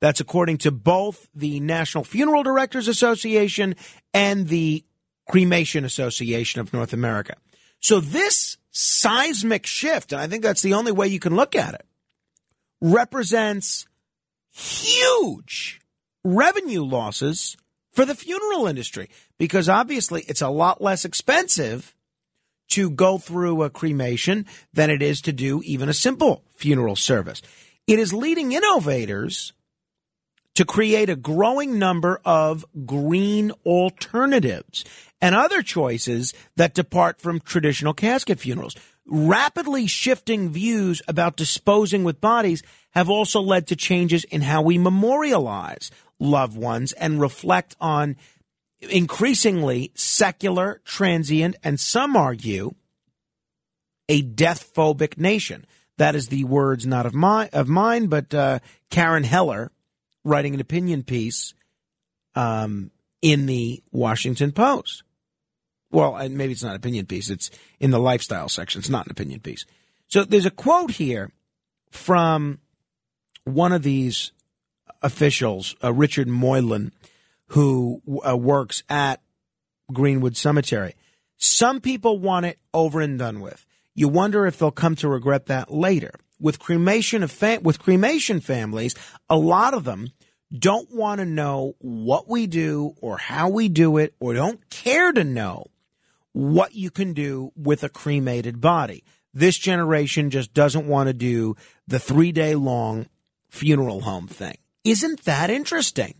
That's according to both the National Funeral Directors Association and the Cremation Association of North America. So this seismic shift, and I think that's the only way you can look at it, represents huge revenue losses for the funeral industry because obviously it's a lot less expensive to go through a cremation than it is to do even a simple funeral service. It is leading innovators to create a growing number of green alternatives and other choices that depart from traditional casket funerals. Rapidly shifting views about disposing with bodies have also led to changes in how we memorialize loved ones and reflect on increasingly secular, transient, and some argue a death phobic nation. That is the words not of my of mine, but uh, Karen Heller writing an opinion piece um, in the Washington Post. Well, and maybe it's not an opinion piece; it's in the lifestyle section. It's not an opinion piece. So there's a quote here from one of these officials, uh, Richard Moylan, who uh, works at Greenwood Cemetery. Some people want it over and done with. You wonder if they'll come to regret that later. With cremation of fa- with cremation families, a lot of them don't want to know what we do or how we do it or don't care to know what you can do with a cremated body. This generation just doesn't want to do the 3-day long funeral home thing. Isn't that interesting?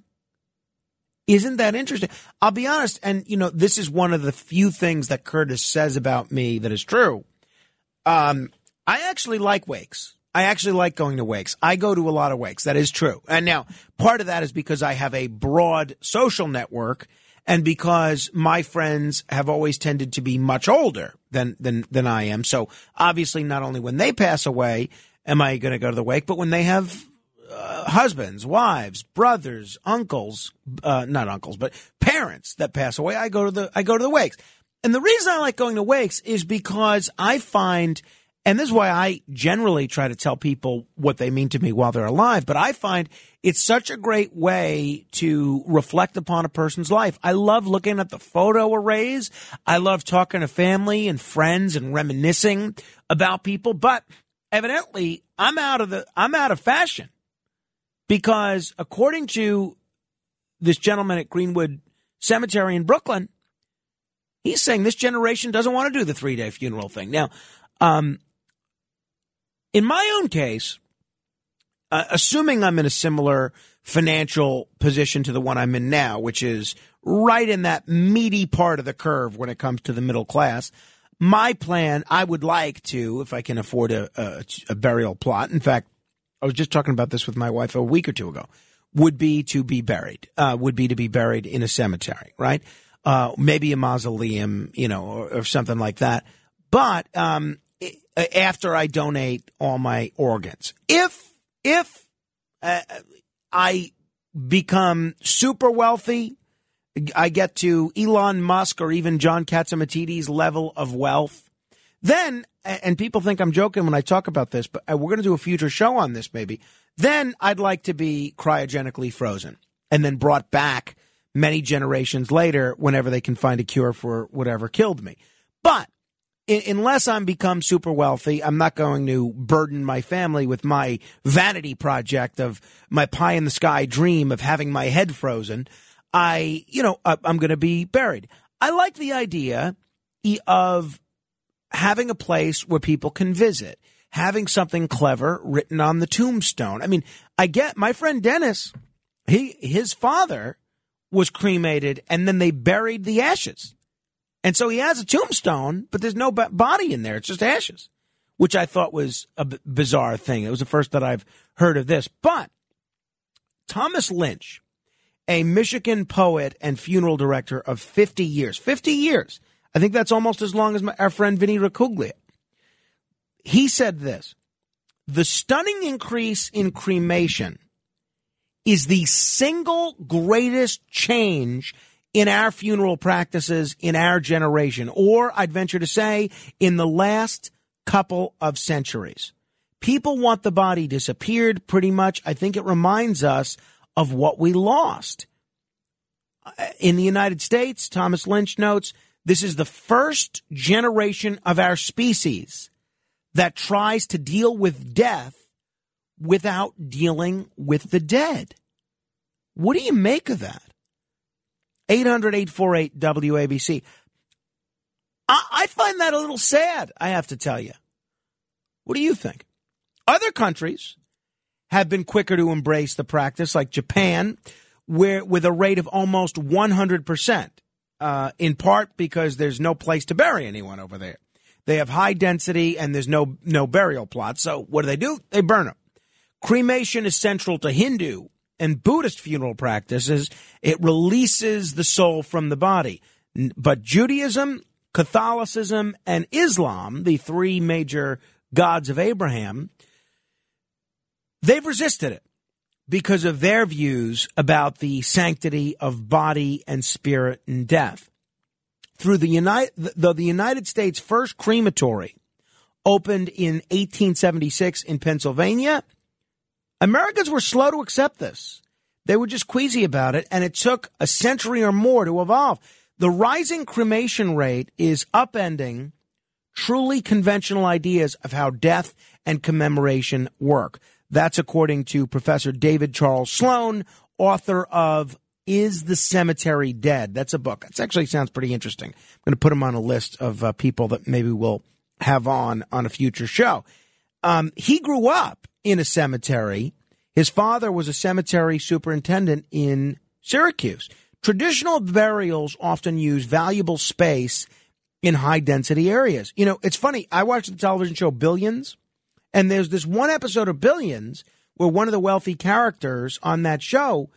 Isn't that interesting? I'll be honest, and you know, this is one of the few things that Curtis says about me that is true. Um, I actually like wakes. I actually like going to wakes. I go to a lot of wakes. That is true. And now part of that is because I have a broad social network and because my friends have always tended to be much older than, than, than I am. So obviously not only when they pass away am I going to go to the wake, but when they have uh, husbands, wives, brothers, uncles, uh, not uncles, but parents that pass away, I go to the, I go to the wakes. And the reason I like going to wakes is because I find, and this is why I generally try to tell people what they mean to me while they're alive, but I find it's such a great way to reflect upon a person's life. I love looking at the photo arrays. I love talking to family and friends and reminiscing about people, but evidently I'm out of the, I'm out of fashion because according to this gentleman at Greenwood Cemetery in Brooklyn, he's saying this generation doesn't want to do the three day funeral thing. Now, um, in my own case, uh, assuming I'm in a similar financial position to the one I'm in now, which is right in that meaty part of the curve when it comes to the middle class, my plan, I would like to, if I can afford a, a, a burial plot. In fact, I was just talking about this with my wife a week or two ago. Would be to be buried. Uh, would be to be buried in a cemetery, right? uh, maybe a mausoleum, you know, or, or something like that. But um, after I donate all my organs, if if uh, I become super wealthy, I get to Elon Musk or even John Catsimatidis level of wealth, then and people think I'm joking when I talk about this, but uh, we're going to do a future show on this maybe. Then I'd like to be cryogenically frozen and then brought back many generations later whenever they can find a cure for whatever killed me. But unless I'm become super wealthy, I'm not going to burden my family with my vanity project of my pie in the sky dream of having my head frozen. I, you know, I'm going to be buried. I like the idea of having a place where people can visit, having something clever written on the tombstone. I mean, I get my friend Dennis, he his father was cremated and then they buried the ashes. And so he has a tombstone, but there's no body in there. It's just ashes, which I thought was a b- bizarre thing. It was the first that I've heard of this. But Thomas Lynch, a Michigan poet and funeral director of 50 years, 50 years. I think that's almost as long as my, our friend Vinny Racuglia. He said this The stunning increase in cremation is the single greatest change in our funeral practices in our generation, or I'd venture to say, in the last couple of centuries. People want the body disappeared pretty much. I think it reminds us of what we lost. Uh, In the United States, Thomas Lynch notes, this is the first generation of our species that tries to deal with death without dealing with the dead. What do you make of that? 800 848 WABC. I, find that a little sad, I have to tell you. What do you think? Other countries have been quicker to embrace the practice, like Japan, where with a rate of almost 100%, uh, in part because there's no place to bury anyone over there. They have high density and there's no, no burial plot. So what do they do? They burn them. Cremation is central to Hindu and Buddhist funeral practices. It releases the soul from the body. But Judaism, Catholicism, and Islam, the three major gods of Abraham, they've resisted it because of their views about the sanctity of body and spirit and death. Through the United, though the United States' first crematory opened in 1876 in Pennsylvania, Americans were slow to accept this. They were just queasy about it, and it took a century or more to evolve. The rising cremation rate is upending truly conventional ideas of how death and commemoration work. That's according to Professor David Charles Sloane, author of Is the Cemetery Dead? That's a book. That actually sounds pretty interesting. I'm going to put him on a list of uh, people that maybe we'll have on on a future show. Um, he grew up in a cemetery. His father was a cemetery superintendent in Syracuse. Traditional burials often use valuable space in high density areas. You know, it's funny. I watched the television show Billions, and there's this one episode of Billions where one of the wealthy characters on that show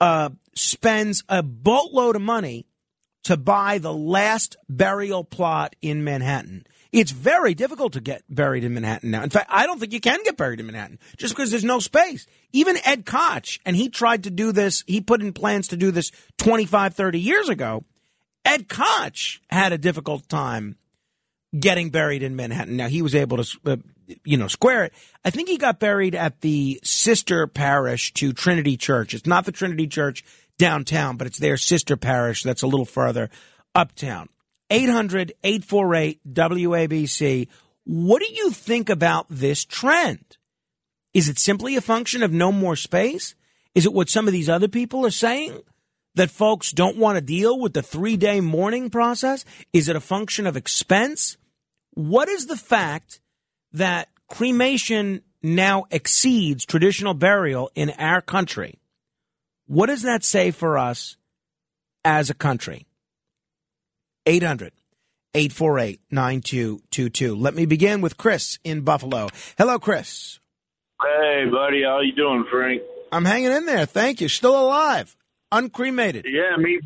uh, spends a boatload of money to buy the last burial plot in Manhattan. It's very difficult to get buried in Manhattan now. In fact, I don't think you can get buried in Manhattan just because there's no space. Even Ed Koch, and he tried to do this, he put in plans to do this 25, 30 years ago. Ed Koch had a difficult time getting buried in Manhattan. Now he was able to, uh, you know, square it. I think he got buried at the sister parish to Trinity Church. It's not the Trinity Church downtown, but it's their sister parish that's a little further uptown. 800 848 WABC. What do you think about this trend? Is it simply a function of no more space? Is it what some of these other people are saying? That folks don't want to deal with the three day mourning process? Is it a function of expense? What is the fact that cremation now exceeds traditional burial in our country? What does that say for us as a country? 800 848 9222. Let me begin with Chris in Buffalo. Hello, Chris. Hey, buddy, how you doing, Frank? I'm hanging in there. Thank you. Still alive. Uncremated. Yeah, me.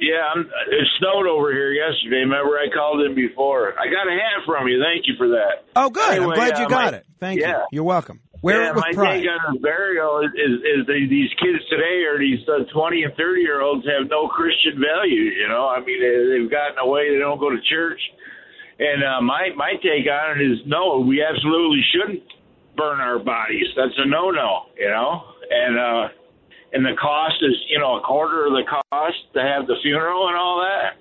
Yeah, I'm, it snowed over here yesterday. Remember, I called in before. I got a hat from you. Thank you for that. Oh, good. Anyway, I'm glad you uh, got my- it. Thank yeah. you. You're welcome. Wear yeah, it with my pride. take on the burial is, is, is the, these kids today or these uh, 20 and 30 year olds have no Christian values, you know? I mean, they, they've gotten away, they don't go to church. And uh, my, my take on it is no, we absolutely shouldn't burn our bodies. That's a no no, you know? And, uh, and the cost is, you know, a quarter of the cost to have the funeral and all that.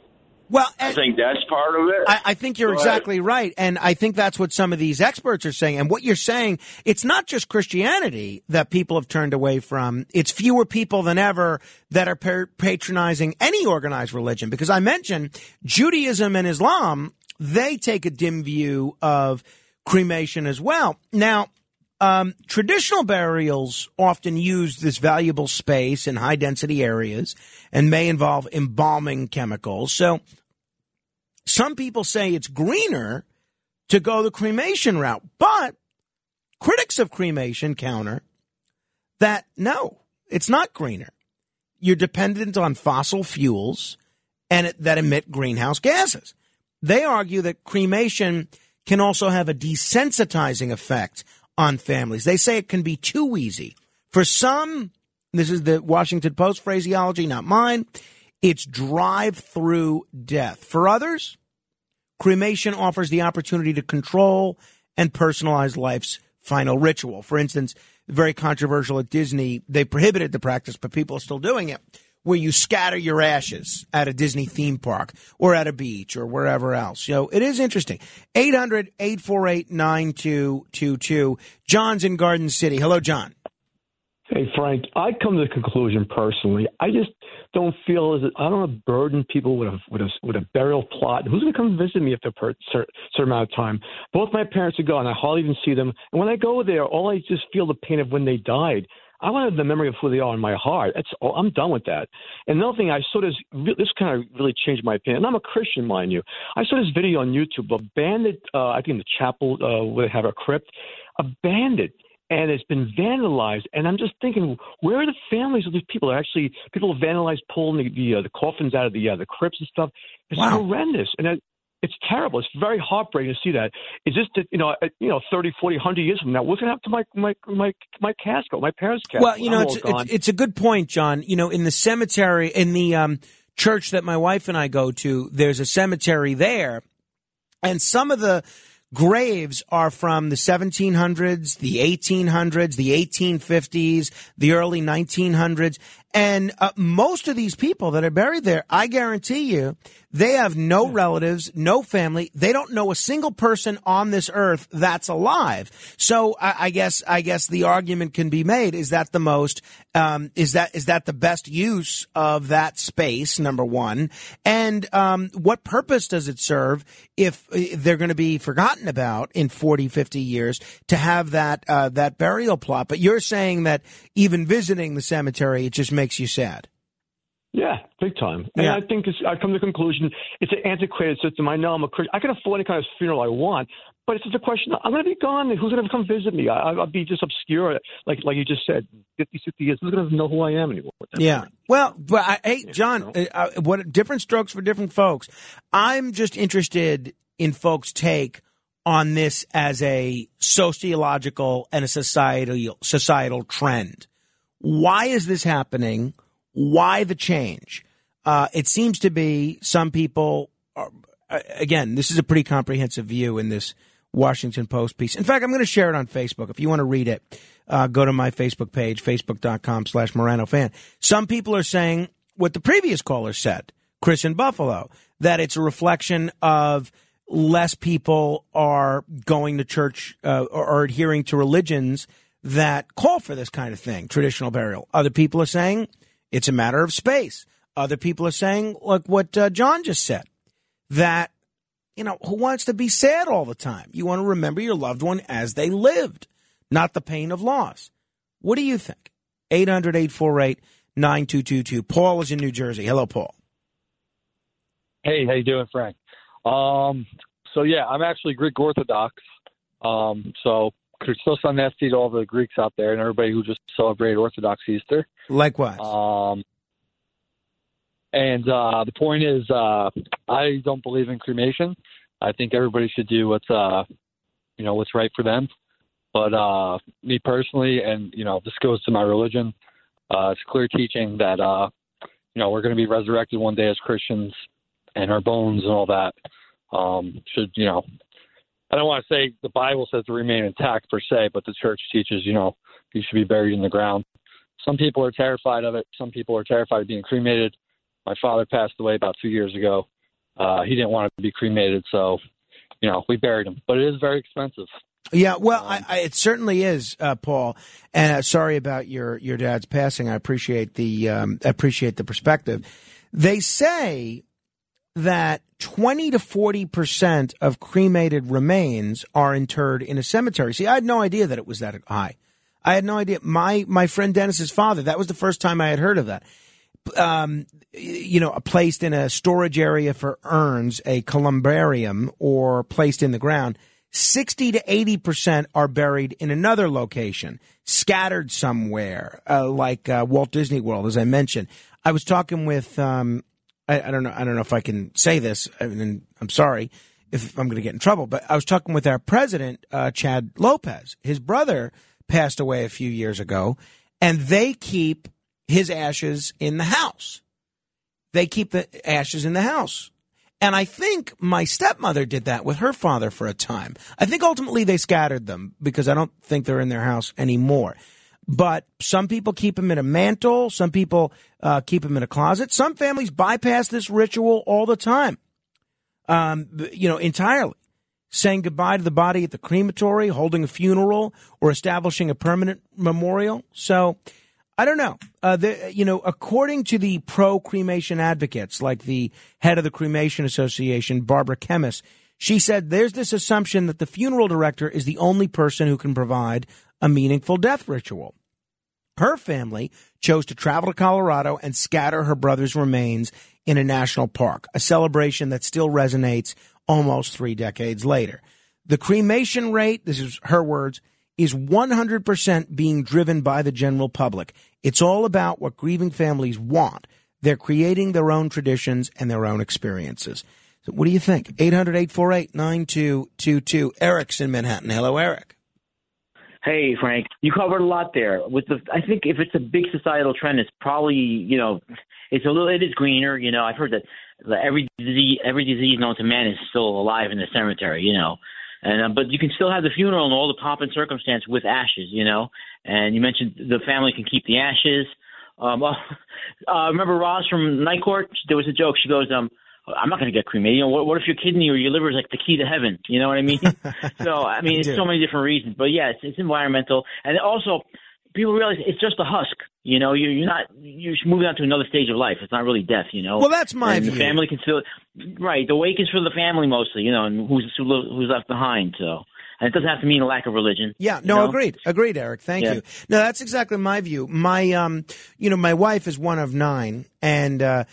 Well, I think that's part of it. I, I think you're exactly right. And I think that's what some of these experts are saying. And what you're saying, it's not just Christianity that people have turned away from. It's fewer people than ever that are par- patronizing any organized religion. Because I mentioned Judaism and Islam, they take a dim view of cremation as well. Now, um, traditional burials often use this valuable space in high density areas and may involve embalming chemicals. So some people say it's greener to go the cremation route, but critics of cremation counter that no, it's not greener. You're dependent on fossil fuels and it, that emit greenhouse gases. They argue that cremation can also have a desensitizing effect on families. They say it can be too easy. For some, this is the Washington Post phraseology, not mine, it's drive through death. For others, cremation offers the opportunity to control and personalize life's final ritual. For instance, very controversial at Disney, they prohibited the practice, but people are still doing it, where you scatter your ashes at a Disney theme park or at a beach or wherever else. So it is interesting. 800 848 9222. John's in Garden City. Hello, John. Hey Frank, I come to the conclusion personally. I just don't feel as I don't want to burden people with a with a with a burial plot. Who's going to come visit me after a certain amount of time? Both my parents are gone. I hardly even see them. And when I go there, all I just feel the pain of when they died. I want the memory of who they are in my heart. That's all. I'm done with that. And another thing, I saw this. This kind of really changed my opinion. And I'm a Christian, mind you. I saw this video on YouTube. A Abandoned. Uh, I think in the chapel uh, where they have a crypt. a Abandoned and it's been vandalized. And I'm just thinking, where are the families of these people? They're actually people have vandalized, pulling the the, uh, the coffins out of the uh, the crypts and stuff. It's Wow. horrendous, and it, it's terrible. It's very heartbreaking to see that. Is this the, you know uh, you know 30, 40, 100 years from now? What's going to happen to my my my my casket, my parents' casket? Well, you know, it's, it's it's a good point, John. You know, in the cemetery, in the um, church that my wife and I go to, there's a cemetery there, and some of the graves are from the 1700s, the 1800s, the 1850s, the early 1900s. And uh, most of these people that are buried there, I guarantee you, they have no relatives, no family. They don't know a single person on this earth that's alive. So I, I guess I guess the argument can be made: is that the most um, is that is that the best use of that space? Number one, and um, what purpose does it serve if uh, they're going to be forgotten about in 40, 50 years to have that uh, that burial plot? But you're saying that even visiting the cemetery, it just makes you sad. Yeah, big time. And Yeah. I think it's, I come to the conclusion it's an antiquated system. I know I'm a Christian. I can afford any kind of funeral I want, but it's just a question. I'm going to be gone. Who's going to come visit me? I, I'll be just obscure, like like you just said, 50, 60 years. Who's going to know who I am anymore? Yeah. Well, but I, hey, John, uh, uh, what different strokes for different folks. I'm just interested in folks' take on this as a sociological and a societal societal trend. Why is this happening? Why the change? Uh, it seems to be some people. Are, again, this is a pretty comprehensive view in this Washington Post piece. In fact, I'm going to share it on Facebook. If you want to read it, uh, go to my Facebook page, facebook.com slash Morano fan. Some people are saying what the previous caller said, Chris in Buffalo, that it's a reflection of less people are going to church uh, or, or adhering to religions that call for this kind of thing, traditional burial. Other people are saying it's a matter of space. Other people are saying, like what uh, John just said, that you know, who wants to be sad all the time? You want to remember your loved one as they lived, not the pain of loss. What do you think? 800 848 9222. Paul is in New Jersey. Hello, Paul. Hey, how you doing, Frank? Um, so yeah, I'm actually Greek Orthodox. Um, so Christos Anesti to all the Greeks out there and everybody who just celebrated Orthodox Easter. Likewise. Um, And uh, the point is, uh, I don't believe in cremation. I think everybody should do what's, uh, you know, what's right for them. But uh, me personally, and you know, this goes to my religion. Uh, it's clear teaching that uh, you know we're going to be resurrected one day as Christians, and our bones and all that um, should, you know, I don't want to say the Bible says to remain intact per se, but the church teaches, you know, you should be buried in the ground. Some people are terrified of it. Some people are terrified of being cremated. My father passed away about two years ago. Uh, he didn't want to be cremated, so you know we buried him. But it is very expensive. Yeah, well, I, I, it certainly is, uh, Paul. And uh, sorry about your your dad's passing. I appreciate the um, appreciate the perspective. They say that twenty to forty percent of cremated remains are interred in a cemetery. See, I had no idea that it was that high. I had no idea. My my friend Dennis's father. That was the first time I had heard of that. Um, you know, placed in a storage area for urns, a columbarium, or placed in the ground. 60 to 80% are buried in another location, scattered somewhere, uh, like uh, Walt Disney World, as I mentioned. I was talking with, um, I, I, don't know, I don't know if I can say this, I mean, I'm sorry if I'm going to get in trouble, but I was talking with our president, uh, Chad Lopez. His brother passed away a few years ago, and they keep his ashes in the house. They keep the ashes in the house. And I think my stepmother did that with her father for a time. I think ultimately they scattered them because I don't think they're in their house anymore. But some people keep them in a mantle. Some people uh, keep them in a closet. Some families bypass this ritual all the time. Um, you know, entirely saying goodbye to the body at the crematory, holding a funeral, or establishing a permanent memorial. So I don't know. Uh, the, you know, according to the pro cremation advocates, like the head of the Cremation Association, Barbara Kemmis, she said there's this assumption that the funeral director is the only person who can provide a meaningful death ritual. Her family chose to travel to Colorado and scatter her brother's remains in a national park, a celebration that still resonates almost three decades later. The cremation rate, this is her words, is 100% being driven by the general public. It's all about what grieving families want. They're creating their own traditions and their own experiences. So what do you think? 800 848 9222. Eric's in Manhattan. Hello, Eric. Hey, Frank, you covered a lot there. With the, I think if it's a big societal trend, it's probably you know, it's a little, it is greener. You know, I've heard that every disease, every disease known to man is still alive in the cemetery. You know, and uh, but you can still have the funeral and all the pomp and circumstance with ashes. You know, and you mentioned the family can keep the ashes. Um, <laughs> uh, remember Roz from Night Court? There was a joke. She goes, um, I'm not going to get cremated. You know, what, what if your kidney or your liver is like the key to heaven? You know what I mean? <laughs> so, I mean, it's so many different reasons. But yeah, it's, it's environmental. And also, people realize it's just a husk. You know, you're, you're not, you're moving on to another stage of life. It's not really death, you know? Well, that's my and view. The family can still, right. The wake is for the family mostly, you know, and who's, who's left behind. So, and it doesn't have to mean a lack of religion. Yeah, you no, know? agreed, agreed, Eric. Thank Yeah. you. No, that's exactly my view. My, um, you know, my wife is one of nine, and uh,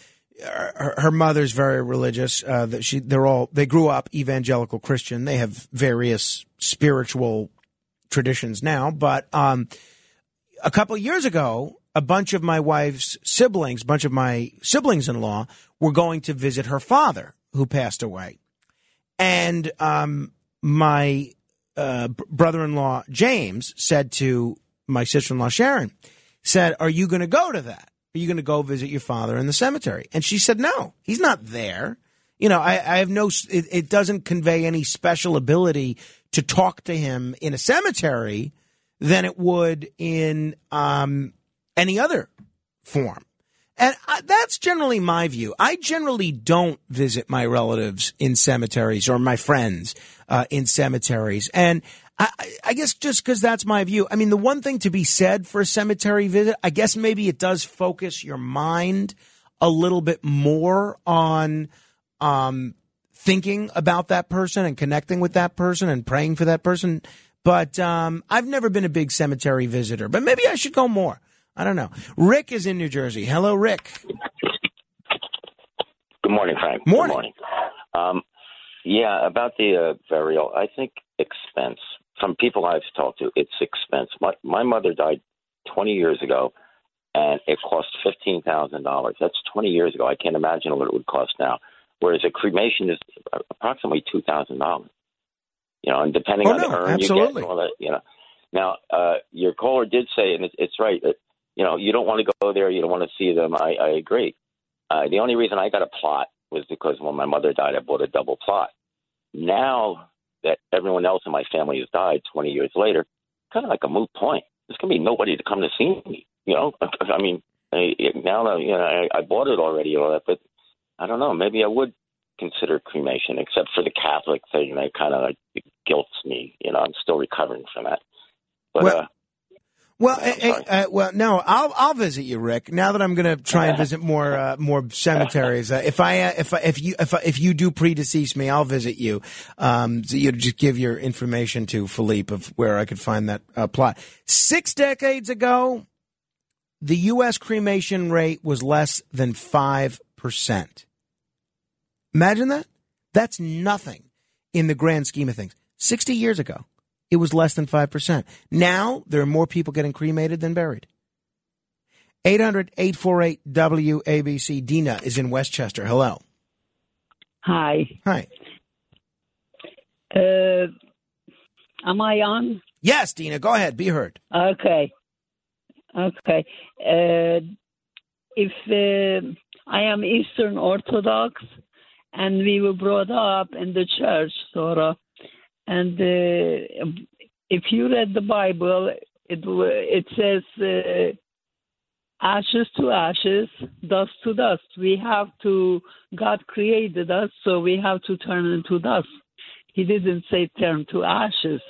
her, her mother's very religious. Uh, that she, they're all, they grew up evangelical Christian. They have various spiritual traditions now, but um, a couple years ago, a bunch of my wife's siblings, a bunch of my siblings-in-law, were going to visit her father, who passed away, and um, my uh, brother-in-law James said to my sister-in-law Sharon, said, "Are you going to go to that? Are you going to go visit your father in the cemetery?" And she said, "No, he's not there. You know, I, I have no. It, it doesn't convey any special ability to talk to him in a cemetery than it would in um, any other form." And I, that's generally my view. I generally don't visit my relatives in cemeteries or my friends uh, in cemeteries. And I, I- guess just because that's my view. I mean, the one thing to be said for a cemetery visit, I guess maybe it does focus your mind a little bit more on um, thinking about that person and connecting with that person and praying for that person. But um, I've never been a big cemetery visitor, but maybe I should go more. I don't know. Rick is in New Jersey. Hello, Rick. Good morning, Frank. Morning. Good morning. Um, yeah, about the uh, burial, I think expense. From people I've talked to, it's expense. My my mother died 20 years ago, and it cost fifteen thousand dollars. That's twenty years ago. I can't imagine what it would cost now. Whereas a cremation is approximately two thousand dollars. You know, and depending Oh, on no, the urn you get, all that, you know. Now, uh, your caller did say, and it's, it's right that you know you don't want to go there, you don't want to see them. I, I agree. Uh, the only reason I got a plot was because when my mother died, I bought a double plot. Now that everyone else in my family has died 20 years later, kind of like a moot point. There's going to be nobody to come to see me. You know, <laughs> I mean, I, now that you know, I, I bought it already, and all that, but I don't know. Maybe I would consider cremation, except for the Catholic thing. That kind of like guilts me. You know, I'm still recovering from that. But Well- uh, Well, eh, eh, uh, well, no, I'll I'll visit you, Rick. Now that I'm going to try and visit more uh, more cemeteries, uh, if I uh, if I, if you if I, if you do predecease me, I'll visit you. Um, so you just give your information to Philippe of where I could find that uh, plot. Six decades ago, the U.S. cremation rate was less than five percent. Imagine that. That's nothing in the grand scheme of things. Sixty years ago it was less than 5%. Now, there are more people getting cremated than buried. 800 848 WABC. Dina is in Westchester. Hello. Hi. Hi. Uh, am I on? Yes, Dina, go ahead. Be heard. Okay. Okay. Uh, if uh, I am Eastern Orthodox, and we were brought up in the church, sort of, and uh, if you read the Bible, it it says uh, ashes to ashes, dust to dust. We have to. God created us, so we have to turn into dust. He didn't say turn to ashes,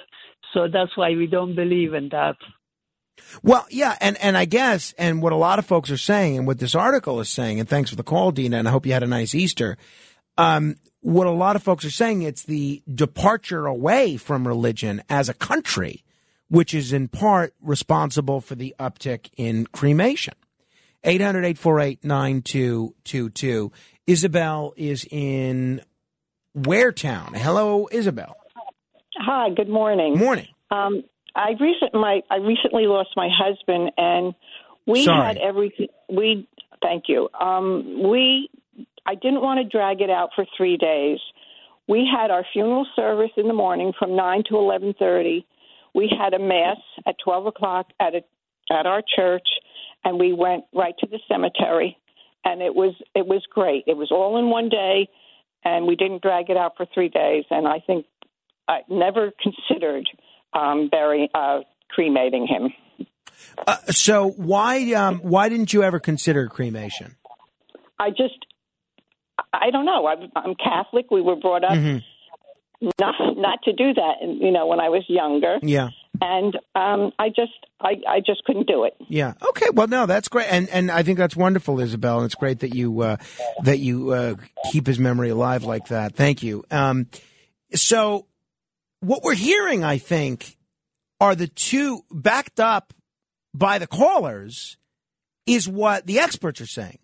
so that's why we don't believe in that. Well, yeah, and, and I guess, and what a lot of folks are saying, and what this article is saying, and thanks for the call, Dina, and I hope you had a nice Easter. Um, what a lot of folks are saying, it's the departure away from religion as a country, which is in part responsible for the uptick in cremation. 800 848 9222. Isabel is in Waretown. Hello, Isabel. Hi, good morning. Morning. Um, I recent my I recently lost my husband, and we Sorry. had everything. We thank you. Um, we I didn't want to drag it out for three days. We had our funeral service in the morning from nine to eleven thirty. We had a mass at twelve o'clock at a, at our church, and we went right to the cemetery, and it was it was great. It was all in one day, and we didn't drag it out for three days. And I think I never considered um, burying, uh, cremating him. Uh, so why um, why didn't you ever consider cremation? I just, I don't know. I'm, I'm Catholic. We were brought up Mhm. not not to do that. and, You know, when I was younger, Yeah. and um, I just, I, I just couldn't do it. Yeah. Okay. Well, no, that's great, and and I think that's wonderful, Isabel, and it's great that you uh, that you uh, keep his memory alive like that. Thank you. Um, so, what we're hearing, I think, are the two backed up by the callers, is what the experts are saying,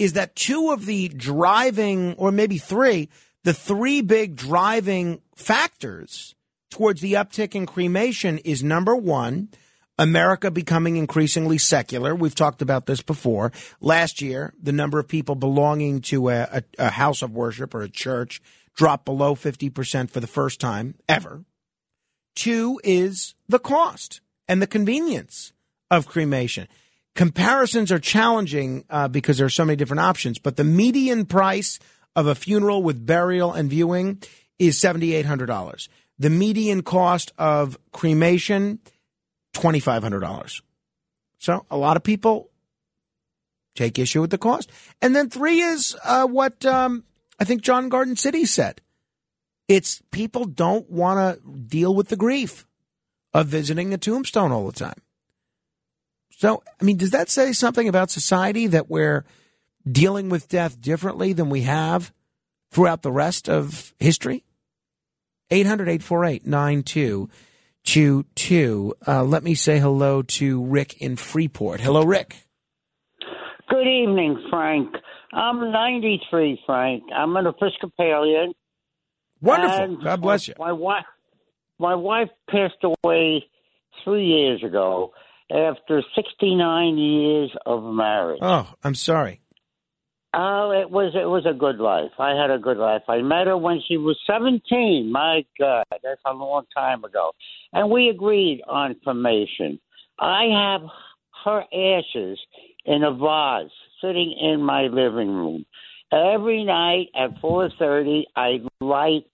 is that two of the driving, or maybe three, the three big driving factors towards the uptick in cremation is number one, America becoming increasingly secular. We've talked about this before. Last year, the number of people belonging to a, a, a house of worship or a church dropped below 50% for the first time ever. Two is the cost and the convenience of cremation. Comparisons are challenging uh, because there are so many different options, but the median price of a funeral with burial and viewing is $7,800. The median cost of cremation, $2,500. So a lot of people take issue with the cost. And then three is uh, what um, I think John Garden City said. It's people don't want to deal with the grief of visiting a tombstone all the time. So, I mean, does that say something about society that we're dealing with death differently than we have throughout the rest of history? 800 848 9222. Uh, Let me say hello to Rick in Freeport. Hello, Rick. Good evening, Frank. I'm 93, Frank. I'm an Episcopalian. Wonderful. God bless you. My wife, my wife passed away three years ago, after 69 years of marriage. Oh, I'm sorry. Oh, it was it was a good life. I had a good life. I met her when she was 17. My God, that's a long time ago. And we agreed on cremation. I have her ashes in a vase sitting in my living room. Every night at 4:30, I light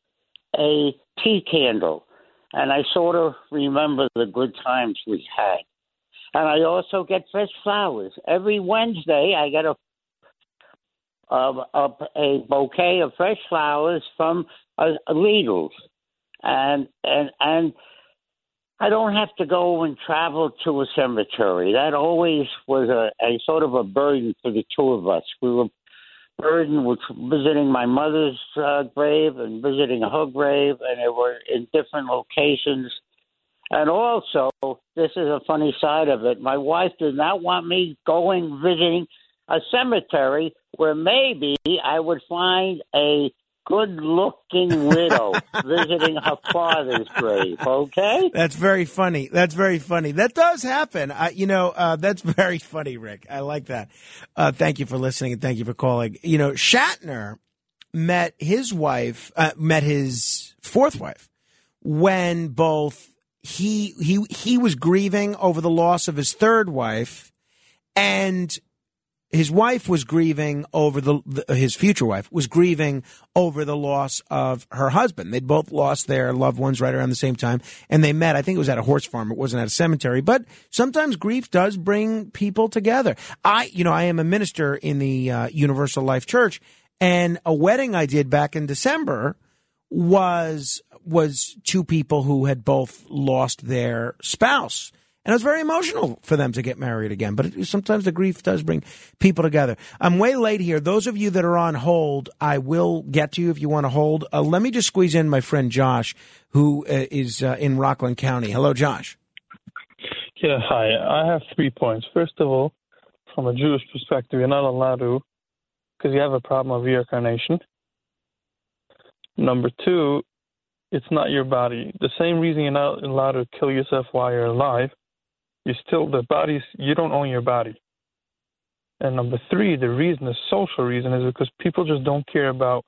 a tea candle, and I sort of remember the good times we had. And I also get fresh flowers every Wednesday. I get a of a, a bouquet of fresh flowers from uh, Lidl's, and and and I don't have to go and travel to a cemetery. That always was a, a sort of a burden for the two of us. We were burdened with visiting my mother's uh, grave and visiting her grave, and they were in different locations. And also, this is a funny side of it. My wife did not want me going visiting a cemetery where maybe I would find a good looking widow <laughs> visiting her father's grave, okay? That's very funny. That's very funny. That does happen. I, you know, uh, that's <laughs> very funny, Rick. I like that. Uh, thank you for listening and thank you for calling. You know, Shatner met his wife, uh, met his fourth wife when both he he he was grieving over the loss of his third wife and his wife was grieving over the, the his future wife was grieving over the loss of her husband. They'd both lost their loved ones right around the same time, and they met. I think it was at a horse farm. It wasn't at a cemetery, but sometimes grief does bring people together. I, you know, I am a minister in the uh, Universal Life Church, and a wedding I did back in December was was two people who had both lost their spouse. And it was very emotional for them to get married again. But it, sometimes the grief does bring people together. I'm way late here. Those of you that are on hold, I will get to you if you want to hold. Uh, let me just squeeze in my friend Josh, who uh, is uh, in Rockland County. Hello, Josh. Yeah, hi. I have three points. First of all, from a Jewish perspective, you're not allowed to, because you have a problem of reincarnation. Number two, it's not your body. The same reason you're not allowed to kill yourself while you're alive, you still the body's you don't own your body. And number three, the reason, the social reason, is because people just don't care about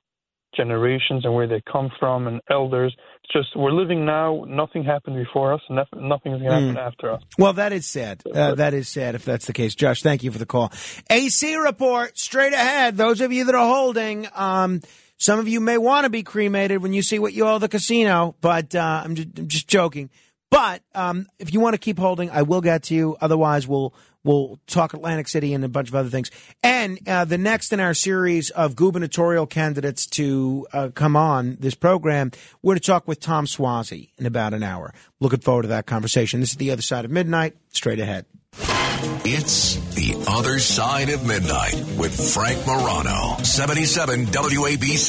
generations and where they come from and elders. It's just we're living now. Nothing happened before us, and nothing, nothing is going to happen Mm. after us. Well, that is sad. Uh, that is sad if that's the case. Josh, thank you for the call. AC report straight ahead. Those of you that are holding, um, some of you may want to be cremated when you see what you owe the casino, but uh, I'm, just, I'm just joking. But um, if you want to keep holding, I will get to you. Otherwise, we'll we'll talk Atlantic City and a bunch of other things. And uh, the next in our series of gubernatorial candidates to uh, come on this program, we're to talk with Tom Suozzi in about an hour. Looking forward to that conversation. This is the other side of midnight. Straight ahead. It's The Other Side of Midnight with Frank Morano, 77 WABC.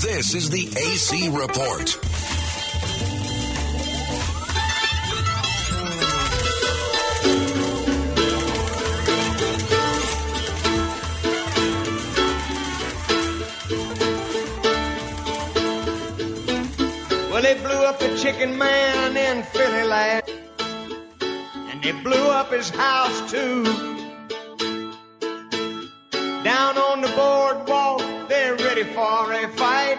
This is the AC Report. Well, they blew up the chicken man in Philly last, they blew up his house too. Down on the boardwalk, they're ready for a fight.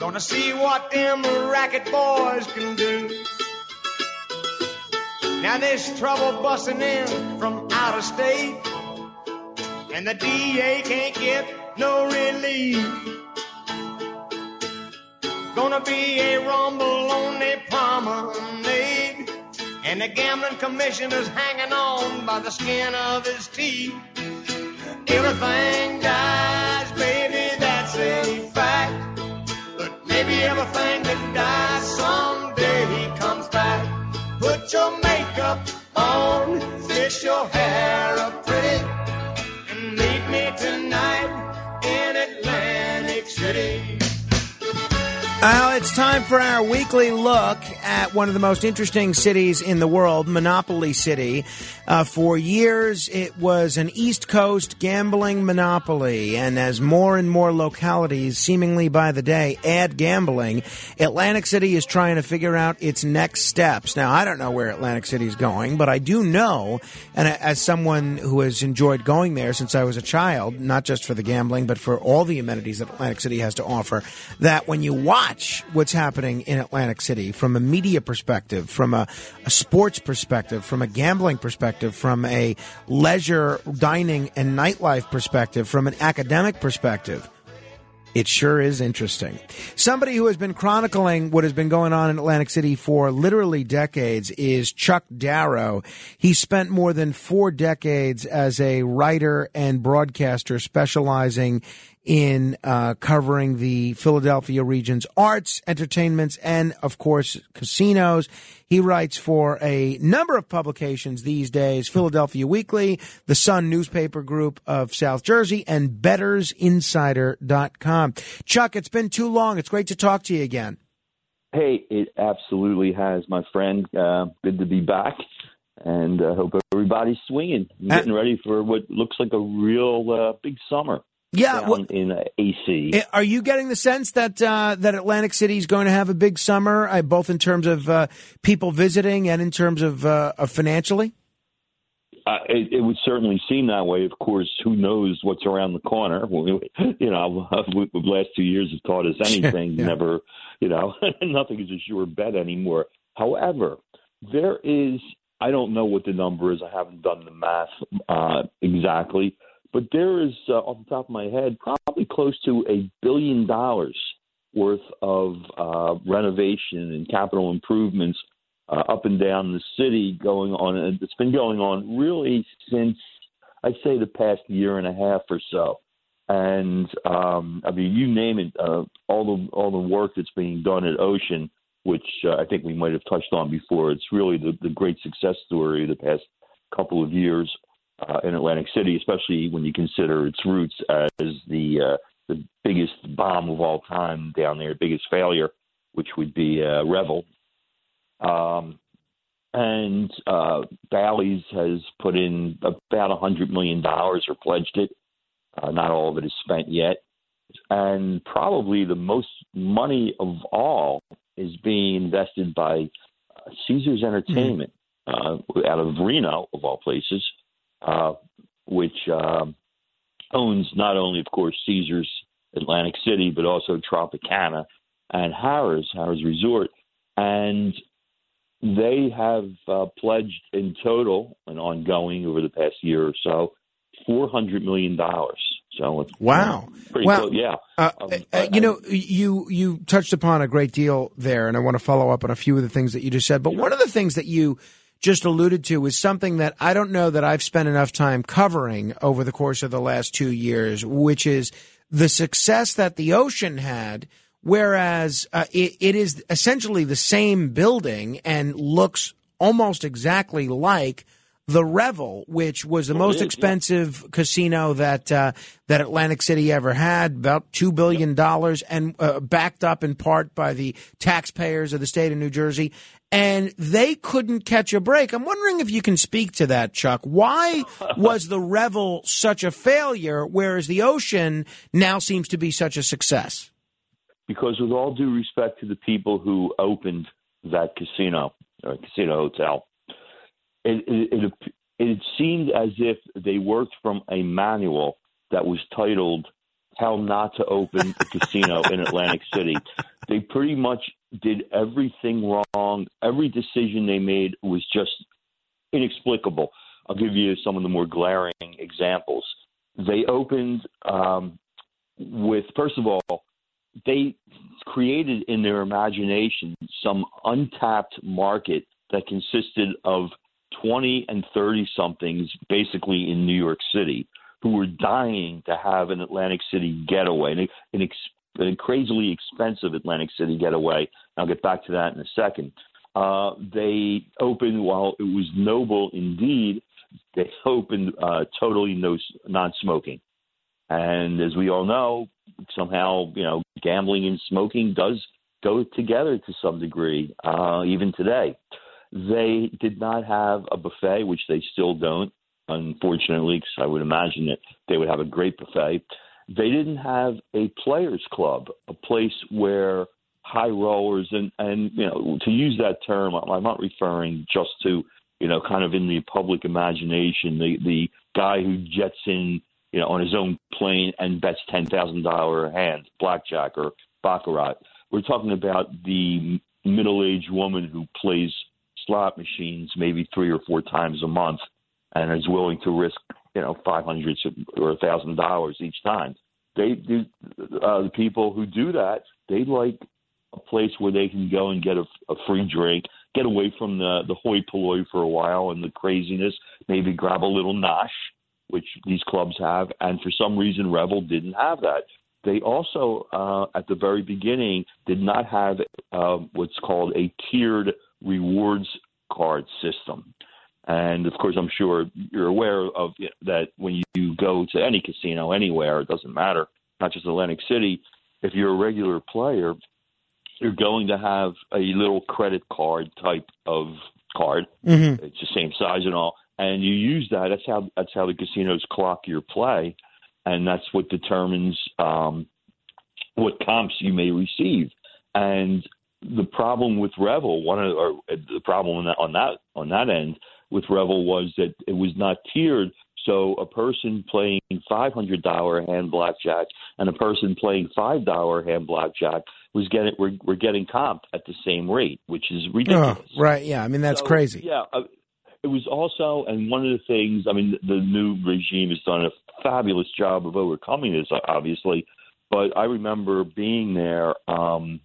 Gonna see what them racket boys can do. Now there's trouble busting in from out of state, and the DA can't get no relief. Gonna be a rumble on the promenade. And the gambling commissioner's hanging on by the skin of his teeth. Everything dies, baby, that's a fact. But maybe everything that dies someday comes back. Put your makeup on, fix your hair up pretty, and meet me tonight in Atlantic City. Well, it's time for our weekly look at one of the most interesting cities in the world, Monopoly City. Uh, for years, it was an East Coast gambling monopoly, and as more and more localities, seemingly by the day, add gambling, Atlantic City is trying to figure out its next steps. Now, I don't know where Atlantic City is going, but I do know, and as someone who has enjoyed going there since I was a child, not just for the gambling, but for all the amenities that Atlantic City has to offer, that when you watch what's happening in Atlantic City from a media perspective, from a, a sports perspective, from a gambling perspective, from a leisure, dining, and nightlife perspective, from an academic perspective, it sure is interesting. Somebody who has been chronicling what has been going on in Atlantic City for literally decades is Chuck Darrow. He spent more than four decades as a writer and broadcaster specializing in uh, covering the Philadelphia region's arts, entertainments, and, of course, casinos. He writes for a number of publications these days Philadelphia Weekly, the Sun newspaper group of South Jersey, and bettorsinsider.com. Chuck, it's been too long. It's great to talk to you again. Hey, it absolutely has, my friend. Uh, good to be back, and I uh, hope everybody's swinging, and getting ready for what looks like a real uh, big summer. Yeah, down in uh, AC. Eh, Are you getting the sense that uh, that Atlantic City is going to have a big summer, uh, both in terms of uh, people visiting and in terms of, uh, of financially? Uh, it, it would certainly seem that way. Of course, who knows what's around the corner? <laughs> You know, <laughs> the last two years have taught us <laughs> anything. Yeah. Never, you know, nothing is a sure bet anymore. However, there is. I don't know what the number is. I haven't done the math uh, exactly, but there is, uh, off the top of my head, probably close to a billion dollars worth of uh, renovation and capital improvements uh, up and down the city going on. And it's been going on really since I'd say the past year and a half or so. And um, I mean, you name it, uh, all the all the work that's being done at Ocean, which uh, I think we might have touched on before. It's really the, the great success story of the past couple of years uh, in Atlantic City, especially when you consider its roots as the uh, the biggest bomb of all time down there, biggest failure, which would be uh, Revel. Um, and uh, Bally's has put in about a hundred million dollars or pledged it. Uh, not all of it is spent yet, and probably the most money of all is being invested by uh, Caesars Entertainment uh, out of Reno, of all places, uh, which um, owns not only, of course, Caesars Atlantic City, but also Tropicana and Harrah's, Harrah's Resort. And they have uh, pledged in total and ongoing over the past year or so $400 million. So it's Wow. pretty Well, close. Yeah. Uh, Um, uh, you know, you you touched upon a great deal there, and I want to follow up on a few of the things that you just said. But one of the things that you just alluded to is something that I don't know that I've spent enough time covering over the course of the last two years, which is the success that the ocean had. Whereas uh, it, it is essentially the same building and looks almost exactly like the Revel, which was the Oh, most is, yeah. expensive casino that uh, that Atlantic City ever had, about two billion dollars, and uh, backed up in part by the taxpayers of the state of New Jersey. And they couldn't catch a break. I'm wondering if you can speak to that, Chuck. Why <laughs> was the Revel such a failure, whereas the Ocean now seems to be such a success? because with all due respect to the people who opened that casino or casino hotel, it it, it it seemed as if they worked from a manual that was titled "How Not to Open a Casino in Atlantic City." They pretty much did everything wrong. Every decision they made was just inexplicable. I'll give you some of the more glaring examples. They opened um, with, first of all, they created in their imagination some untapped market that consisted of 20 and 30 somethings basically in New York City who were dying to have an Atlantic City getaway, an, an, an crazily expensive Atlantic City getaway. I'll get back to that in a second. Uh, they opened while it was noble indeed. They opened uh, totally no non-smoking, and as we all know, somehow you know gambling and smoking does go together to some degree, uh, even today. They did not have a buffet, which they still don't, unfortunately, because I would imagine that they would have a great buffet. They didn't have a players club, a place where high rollers and and you know to use that term, I'm not referring just to you know kind of in the public imagination the the guy who jets in you know on his own plane and bets ten thousand dollar hand blackjack or baccarat. We're talking about the middle aged woman who plays slot machines maybe three or four times a month and is willing to risk you know five hundred or a thousand dollars each time. They do uh, the people who do that. They like a place where they can go and get a, a free drink, get away from the the hoi polloi for a while and the craziness. Maybe grab a little nosh, which these clubs have, and for some reason Revel didn't have that. They also, uh, at the very beginning, did not have uh, what's called a tiered rewards card system. And of course, I'm sure you're aware of you know, that when you go to any casino anywhere, it doesn't matter, not just Atlantic City, if you're a regular player, you're going to have a little credit card type of card. Mhm. It's the same size and all, and you use that. That's how that's how the casinos clock your play, and that's what determines um, what comps you may receive. And the problem with Revel, one of or the problem on that on that on that end with Revel was that it was not tiered. So a person playing five hundred dollar hand blackjack and a person playing five dollar hand blackjack was getting we're, we're getting comped at the same rate, which is ridiculous. Oh, right. Yeah. I mean, that's So, crazy. Yeah, uh, it was also, and one of the things, I mean, the new regime has done a fabulous job of overcoming this, obviously. But I remember being there um,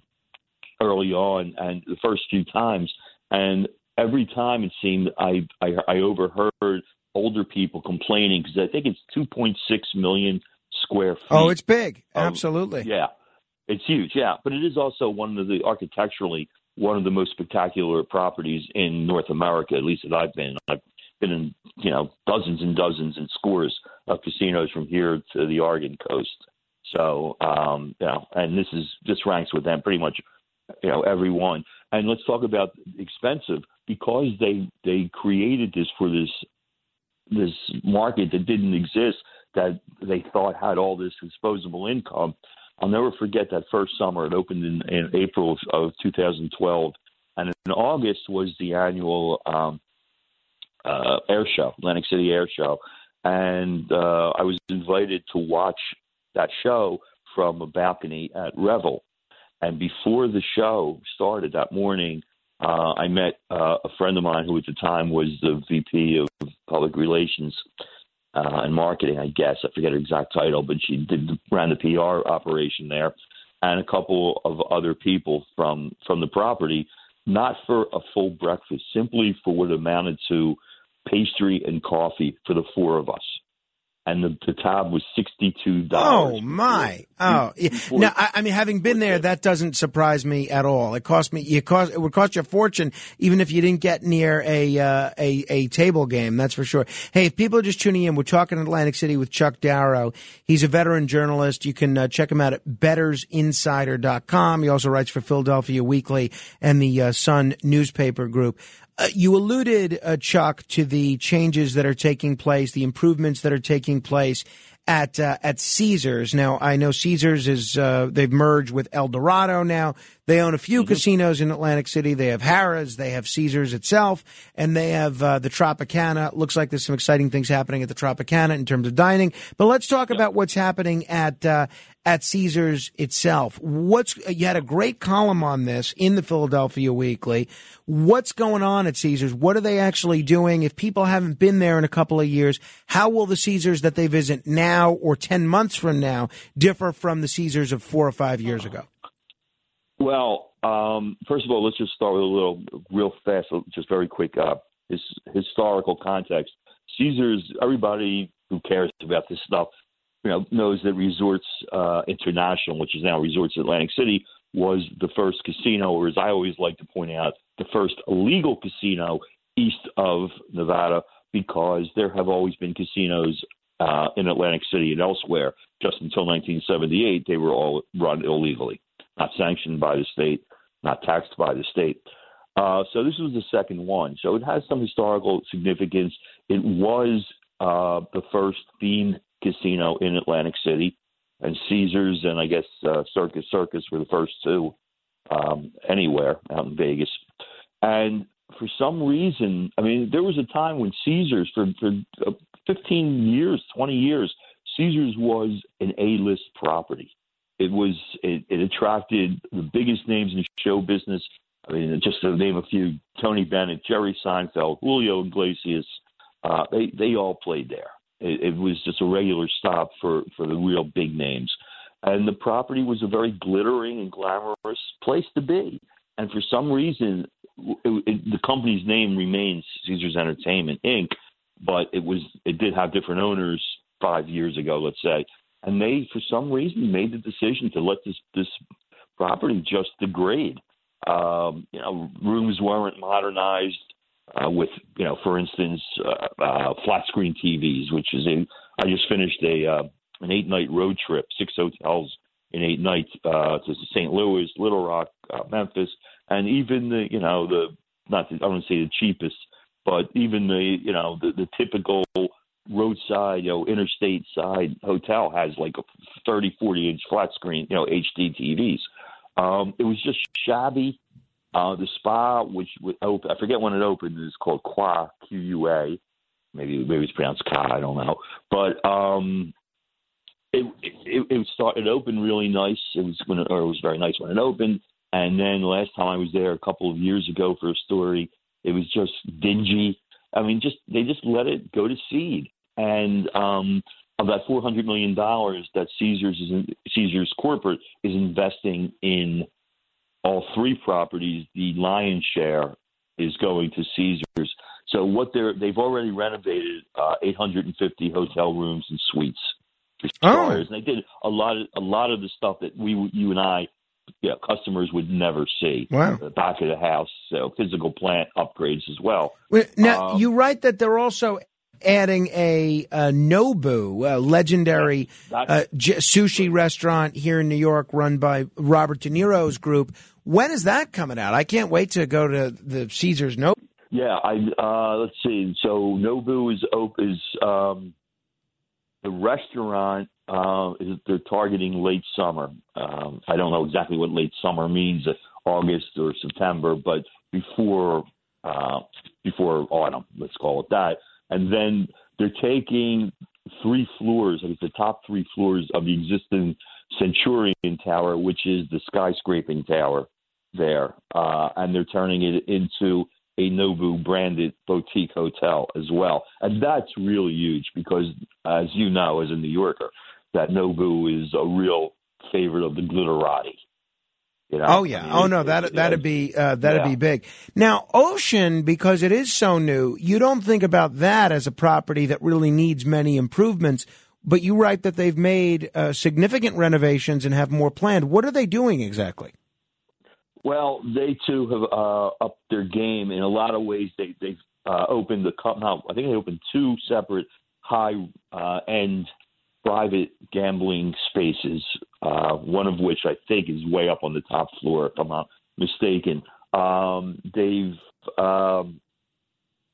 early on, and the first few times, and every time it seemed I I, I overheard older people complaining because I think it's 2.6 million square feet. Oh, it's big. of- Absolutely. Yeah, it's huge. Yeah, but it is also one of the architecturally one of the most spectacular properties in North America. At least that I've been. I've been in you know dozens and dozens and scores of casinos from here to the Oregon coast. So um, you know, and this is this ranks with them pretty much you know every one. And let's talk about expensive because they they created this for this this market that didn't exist that they thought had all this disposable income. I'll never forget that first summer. It opened in, in April of, of 2012, and in August was the annual um, uh, air show, Atlantic City Air Show, and uh, I was invited to watch that show from a balcony at Revel. And before the show started that morning, uh, I met uh, a friend of mine who at the time was the VP of Public Relations uh, and Marketing, I guess. I forget her exact title, but she did ran the PR operation there, and a couple of other people from from the property, not for a full breakfast, simply for what amounted to pastry and coffee for the four of us. And the, the tab was sixty two dollars. Oh my! Oh, yeah. now I, I mean, having been there, that doesn't surprise me at all. It cost me. It cost. It would cost you a fortune, even if you didn't get near a uh, a a table game. That's for sure. Hey, if people are just tuning in, we're talking Atlantic City with Chuck Darrow. He's a veteran journalist. You can uh, check him out at bettorsinsider.com. He also writes for Philadelphia Weekly and the uh, Sun newspaper group. Uh, you alluded, uh, Chuck, to the changes that are taking place, the improvements that are taking place at uh, at Caesars. Now, I know Caesars is uh, they've merged with Eldorado. Now they own a few casinos in Atlantic City. They have Harrah's, they have Caesars itself, and they have uh, the Tropicana. Looks like there's some exciting things happening at the Tropicana in terms of dining. But let's talk about what's happening at uh, at Caesars itself. What's you had a great column on this in the Philadelphia Weekly. What's going on at Caesars? What are they actually doing? If people haven't been there in a couple of years, how will the Caesars that they visit now or 10 months from now differ from the Caesars of four or five years ago? Well, um, first of all, let's just start with a little, real fast, just very quick, uh, his, historical context. Caesars, everybody who cares about this stuff, you know, knows that Resorts uh, International, which is now Resorts Atlantic City, was the first casino, or as I always like to point out, the first legal casino east of Nevada, because there have always been casinos uh, in Atlantic City and elsewhere. Just until 1978, they were all run illegally. Not sanctioned by the state, not taxed by the state. Uh, so this was the second one. So it has some historical significance. It was uh, the first themed casino in Atlantic City, and Caesars and I guess uh, Circus Circus were the first two um, anywhere out in Vegas. And for some reason, I mean, there was a time when Caesars, for for uh, 15 years, 20 years, Caesars was an A-list property. It was it, it attracted the biggest names in show business. I mean, just to name a few: Tony Bennett, Jerry Seinfeld, Julio Iglesias. Uh, they they all played there. It, it was just a regular stop for for the real big names, and the property was a very glittering and glamorous place to be. And for some reason, it, it, the company's name remains Caesars Entertainment Inc., but it was it did have different owners five years ago, let's say, and they for some reason made the decision to let this this property just degrade. Um, you know, rooms weren't modernized uh, with you know, for instance, uh, uh, flat screen TVs, which is a I just finished a uh, an eight night road trip, six hotels in eight nights uh, to St. Louis, Little Rock, uh, Memphis, and even the you know the not the, I don't say the cheapest, but even the you know the, the typical roadside you know interstate side hotel has like a 30 40 inch flat screen you know HD TVs. Um, it was just shabby. Uh, the spa, which would open, I forget when it opened, is called Qua Q U A. Maybe maybe it's pronounced Ka, I don't know. But um, it it, it started open really nice. It was when it, or it was very nice when it opened. And then last time I was there a couple of years ago for a story, it was just dingy. I mean, just they just let it go to seed. And um, of that four hundred million dollars that Caesars is in, Caesars corporate is investing in all three properties, the lion's share is going to Caesars. So what they're they've already renovated uh, 850 hotel rooms and suites for stars. And they did a lot of a lot of the stuff that we you and I yeah, customers would never see. Wow. The back of the house, so physical plant upgrades as well. Well, Now, Um, you write that they're also adding a, a Nobu, a legendary uh, j- sushi restaurant here in New York run by Robert De Niro's group. When is that coming out? I can't wait to go to the Caesars Nobu. Yeah, I uh let's see. So Nobu is op- is um the restaurant uh is they're targeting late summer. Um I don't know exactly what late summer means, uh, August or September, but before uh before autumn, let's call it that. And then they're taking three floors, I think the top three floors of the existing Centurion Tower, which is the skyscraping tower there, uh, and they're turning it into a Nobu branded boutique hotel as well. And that's really huge because, as you know, as a New Yorker, that Nobu is a real favorite of the glitterati. You know? Oh yeah. I mean, oh no, That that'd be uh, that'd Yeah. be big. Now, Ocean, because it is so new, you don't think about that as a property that really needs many improvements. But you write that they've made uh, significant renovations and have more planned. What are they doing exactly? Well, they too have uh, upped their game in a lot of ways. They they've uh, opened the now, I think they opened two separate high uh, end private gambling spaces. Uh, one of which I think is way up on the top floor, if I'm not mistaken. Um, they've um,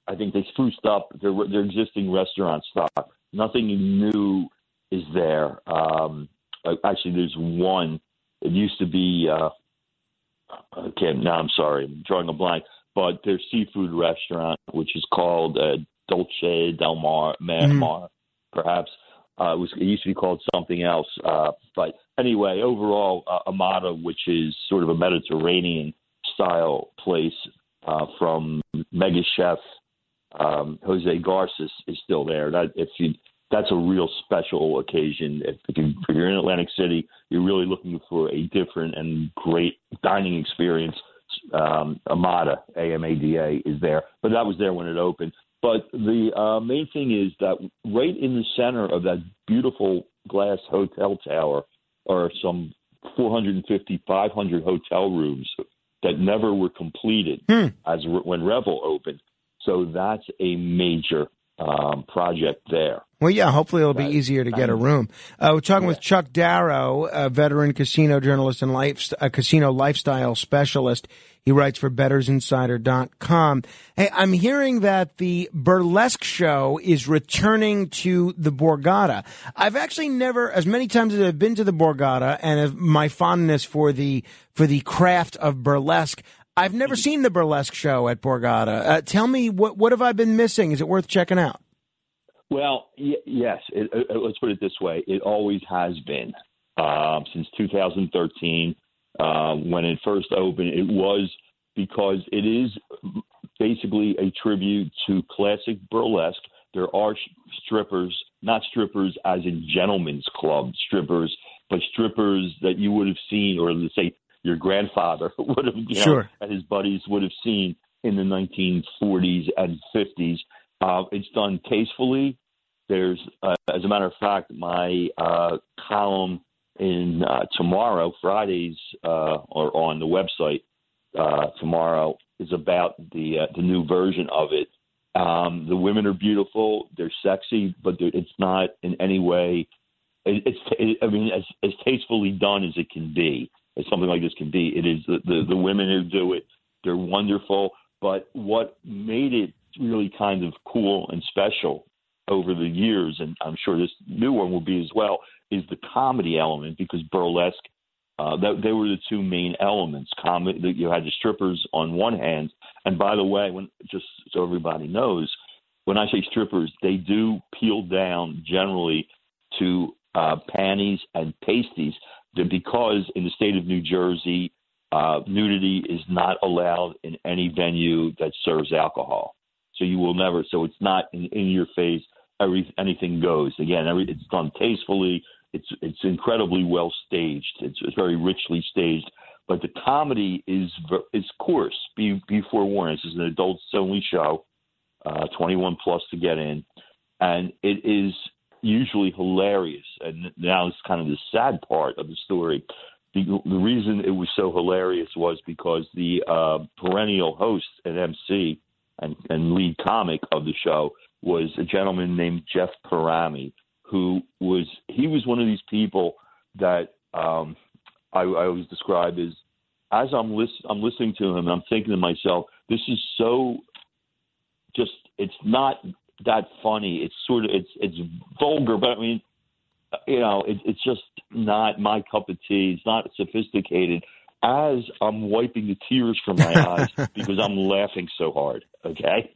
I think they spruced up their their existing restaurant stock. Nothing new is there. Um, actually, there's one. It used to be. Uh, okay, now I'm sorry, I'm drawing a blank. But their seafood restaurant, which is called uh, Dolce Del Mar, Mar. Mar perhaps. Uh, it was it used to be called something else. Uh, but anyway, overall, uh, Amada, which is sort of a Mediterranean style place uh, from mega chef um, Jose Garces is still there. That if you that's a real special occasion. If, if, you, you're in Atlantic City, you're really looking for a different and great dining experience. Um, Amada, A M A D A, is there, but that was there when it opened. But the uh, main thing is that right in the center of that beautiful glass hotel tower are some 450, 500 hotel rooms that never were completed as when Revel opened. So that's a major um, project there. Well, yeah, hopefully it'll be easier to get a room. Uh, we're talking with Chuck Darrow, a veteran casino journalist and life, a casino lifestyle specialist. He writes for bettorsinsider.com. Hey, I'm hearing that the burlesque show is returning to the Borgata. I've actually never, as many times as I've been to the Borgata and my fondness for the, for the craft of burlesque, I've never seen the burlesque show at Borgata. Uh, tell me, what, what have I been missing? Is it worth checking out? Well, y- yes. It, uh, let's put it this way: it always has been um, since 2013 uh, when it first opened. It was because it is basically a tribute to classic burlesque. There are strippers, not strippers as in gentlemen's club strippers, but strippers that you would have seen, or let's say your grandfather <laughs> would have, you know, Sure. and his buddies would have seen in the 1940s and 50s. Uh, it's done tastefully. There's, uh, as a matter of fact, my uh, column in uh, tomorrow, Fridays, uh, or on the website uh, tomorrow is about the uh, the new version of it. Um, the women are beautiful, they're sexy, but it's not in any way. It, it's it, I mean, as as tastefully done as it can be, as something like this can be. It is the the, the women who do it. They're wonderful. But what made it really kind of cool and special over the years, and I'm sure this new one will be as well, is the comedy element because burlesque. Uh, that they were the two main elements. Comedy, you had the strippers on one hand, and by the way, when just so everybody knows, when I say strippers, they do peel down generally to uh, panties and pasties that because in the state of New Jersey, uh, nudity is not allowed in any venue that serves alcohol. So you will never. So it's not in, in your face. Every anything goes. Again, every it's done tastefully. It's it's incredibly well staged. It's, it's very richly staged. But the comedy is is coarse. Be be forewarned. This is an adults only show, uh, 21 plus to get in, and it is usually hilarious. And now it's kind of the sad part of the story. The, the reason it was so hilarious was because the uh, perennial host and MC and, and lead comic of the show was a gentleman named Jeff Parami, who was he was one of these people that um, I, I always describe as as I'm list, I'm listening to him, and I'm thinking to myself, this is so just it's not that funny. It's sort of it's it's vulgar, but I mean, you know, it, it's just not my cup of tea. It's not sophisticated. As I'm wiping the tears from my <laughs> eyes because I'm laughing so hard. Okay,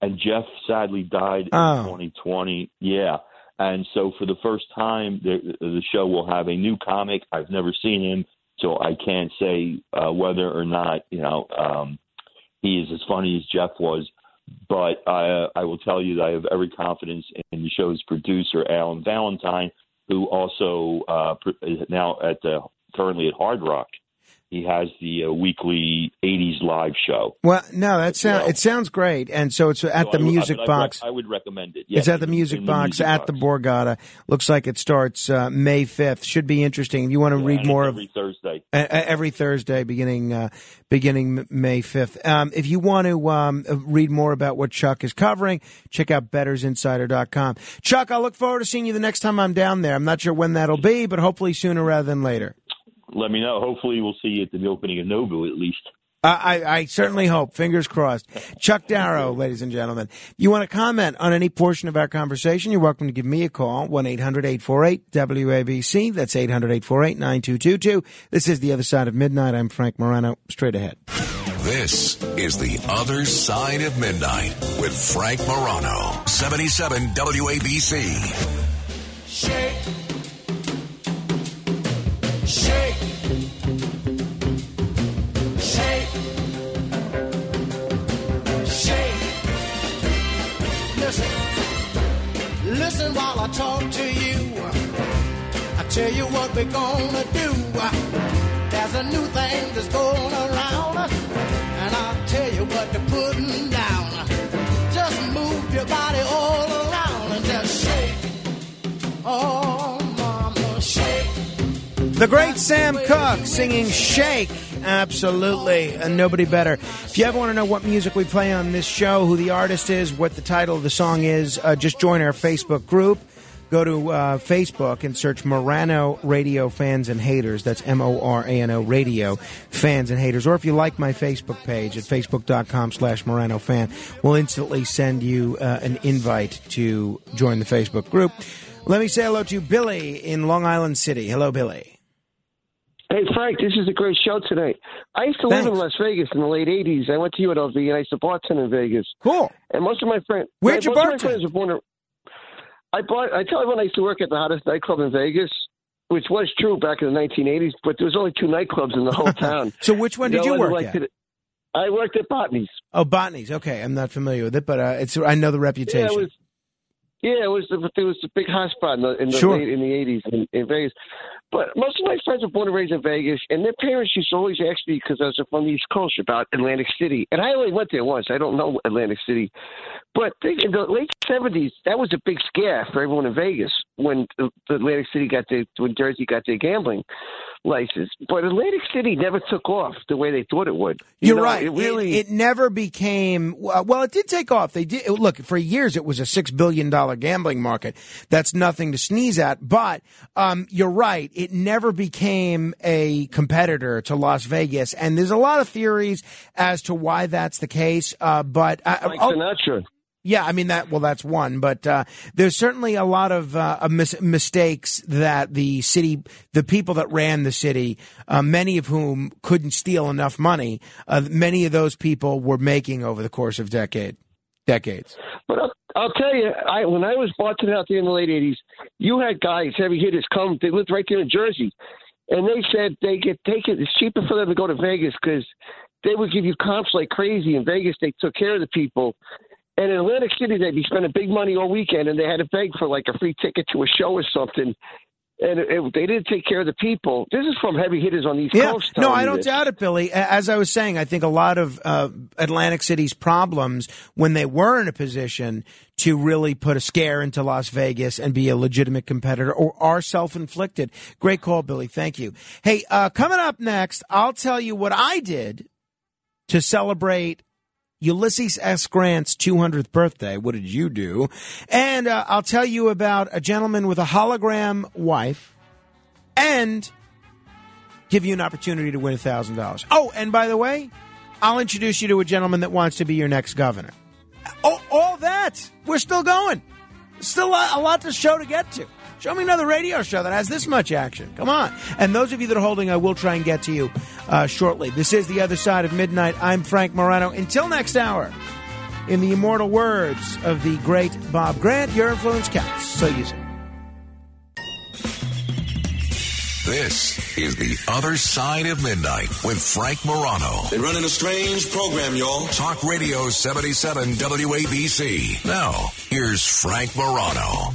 and Jeff sadly died Oh. in 2020. Yeah. And so, for the first time, the, the show will have a new comic. I've never seen him, so I can't say uh, whether or not you know um, he is as funny as Jeff was. But I, I will tell you that I have every confidence in the show's producer, Alan Valentine, who also uh, is now at the currently at Hard Rock. He has the uh, weekly '80s live show. Well, no, that sound it sounds great, and so it's at So the I Music I, Box. I would recommend it. it's at the Music in the Box Music at the Borgata. Looks like it starts uh, May fifth. Should be interesting. If you want to Yeah, read more it's of every Thursday. uh, every Thursday beginning uh, beginning May 5th. Um, if you want to um, read more about what Chuck is covering, check out bettorsinsider.com. Chuck, I look forward to seeing you the next time I'm down there. I'm not sure when that'll be, but hopefully sooner rather than later. Let me know. Hopefully, we'll see you at the opening of Nobu at least. Uh, I, I certainly hope. Fingers crossed. Chuck Darrow, ladies and gentlemen. If You want to comment on any portion of our conversation? You're welcome to give me a call, 1-800-848-WABC. That's 800-848-9222. This is The Other Side of Midnight. I'm Frank Morano. Straight ahead. This is The Other Side of Midnight with Frank Morano, 77 WABC. Shake. Shake. Shake. Shake. Listen. Listen while I talk to you. I tell you what we're gonna do. There's a new thing that's going around. And I'll tell you what to put down. Just move your body all around and just shake. Oh. The great Sam Cooke singing Shake Absolutely. And nobody better. If you ever want to know what music we play on this show, who the artist is, what the title of the song is, uh, just join our Facebook group. Go to uh, Facebook and search Morano Radio Fans and Haters. That's M O R A N O Radio Fans and Haters. Or if you like my Facebook page at facebook.com slash Morano Fan, we'll instantly send you uh, an invite to join the Facebook group. Let me say hello to Billy in Long Island City. Hello, Billy. Hey Frank, this is a great show today. I used to live in Las Vegas in the late '80s. I went to UNLV and I used to bartend in Vegas. Cool. And most of my friends, Where'd you most of my bartend? were born. I bought. I tell everyone I used to work at the hottest nightclub in Vegas, which was true back in the 1980s. But there was only two nightclubs in the whole <laughs> town. So which one did No you one work at? it. I worked at Botany's. Oh, Botany's. Okay, I'm not familiar with it, but uh, it's I know the reputation. Yeah, it was. Yeah, it was the it was the big hot spot in the in the Sure. late, in the eighties in, in Vegas. But most of my friends were born and raised in Vegas, and their parents used to always ask me because I was from the East Coast about Atlantic City, and I only went there once. I don't know Atlantic City, but in the late seventies, that was a big scare for everyone in Vegas when the, the Atlantic City got their when Jersey got their gambling license. But Atlantic City never took off the way they thought it would. You You're know, right. It really. it, it never became uh, well. It did take off. They did look for years. It was a six billion dollar gambling market. That's nothing to sneeze at. But um, you're right. It never became a competitor to Las Vegas. And there's a lot of theories as to why that's the case. Uh, but I, Frank I'll- Sinatra. Yeah, I mean that. Well, that's one, but uh, there's certainly a lot of uh, mis- mistakes that the city, the people that ran the city, uh, many of whom couldn't steal enough money, uh, many of those people were making over the course of decade, decades. But I'll, I'll tell you, I when I was bartending out there in the late '80s, you had guys, heavy hitters, come. They lived right there in Jersey, and they said they get taken. It's cheaper for them to go to Vegas because they would give you comps like crazy. In Vegas, they took care of the people. And in Atlantic City, they'd be spending big money all weekend, and they had to beg for like a free ticket to a show or something. And it, it, they didn't take care of the people. This is from heavy hitters on these Yeah, Coast. no, I don't this. doubt it, Billy. As I was saying, I think a lot of uh, Atlantic City's problems when they were in a position to really put a scare into Las Vegas and be a legitimate competitor or are self-inflicted. Great call, Billy. Thank you. Hey, uh, coming up next, I'll tell you what I did to celebrate Ulysses S. Grant's 200th birthday. What did you do? And uh, I'll tell you about a gentleman with a hologram wife and give you an opportunity to win $1,000. Oh, and by the way, I'll introduce you to a gentleman that wants to be your next governor. Oh, all that. We're still going. Still a lot, a lot to show to get to. Show me another radio show that has this much action. Come on. And those of you that are holding, I will try and get to you uh, shortly. This is The Other Side of Midnight. I'm Frank Morano. Until next hour, in the immortal words of the great Bob Grant, your influence counts. So use it. This is The Other Side of Midnight with Frank Morano. They're running a strange program, y'all. Talk Radio 77 WABC. Now, here's Frank Morano.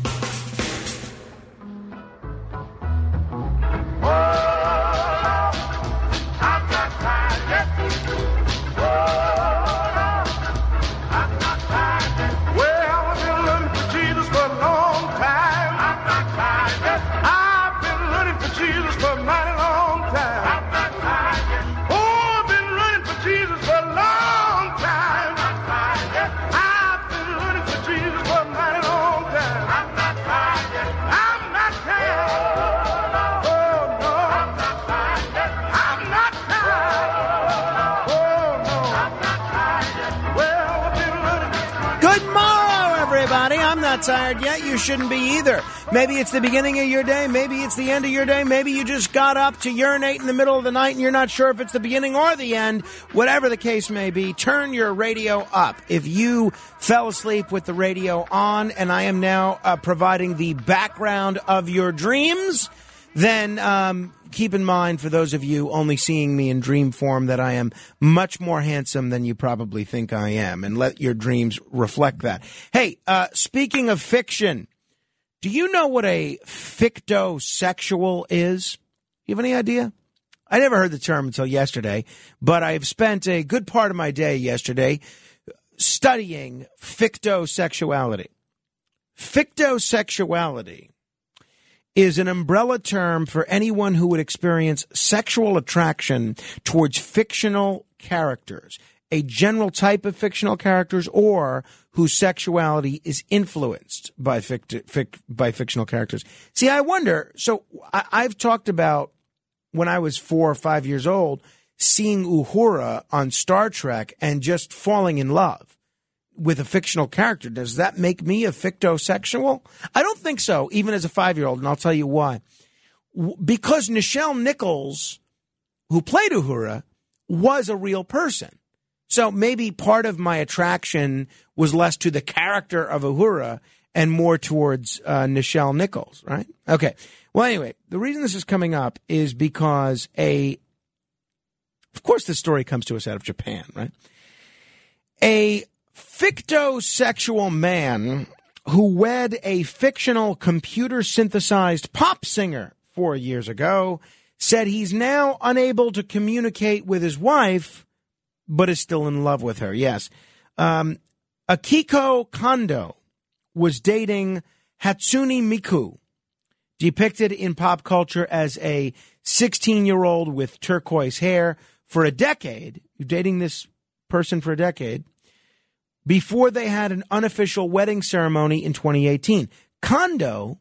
Maybe it's the beginning of your day. Maybe it's the end of your day. Maybe you just got up to urinate in the middle of the night and you're not sure if it's the beginning or the end. Whatever the case may be, turn your radio up. If you fell asleep with the radio on and I am now uh, providing the background of your dreams, then um, keep in mind for those of you only seeing me in dream form that I am much more handsome than you probably think I am, and let your dreams reflect that. Hey, uh, speaking of fiction, do you know what a fictosexual is? You have any idea? I never heard the term until yesterday, but I've spent a good part of my day yesterday studying fictosexuality. Fictosexuality is an umbrella term for anyone who would experience sexual attraction towards fictional characters, a general type of fictional characters, or whose sexuality is influenced by fict- fic- by fictional characters. See, I wonder. So I- I've talked about when I was four or five years old, seeing Uhura on Star Trek and just falling in love with a fictional character. Does that make me a fictosexual? I don't think so, even as a five year old, and I'll tell you why. Because Nichelle Nichols, who played Uhura, was a real person. So maybe part of my attraction was less to the character of Uhura and more towards uh, Nichelle Nichols, right? Okay. Well, anyway, the reason this is coming up is because a, of course, this story comes to us out of Japan, right? A fictosexual man who wed a fictional computer synthesized pop singer four years ago said he's now unable to communicate with his wife, but is still in love with her. Yes. Um, Akiko Kondo was dating Hatsune Miku, depicted in pop culture as a 16 year old with turquoise hair for a decade, dating this person for a decade, before they had an unofficial wedding ceremony in 2018. Kondo,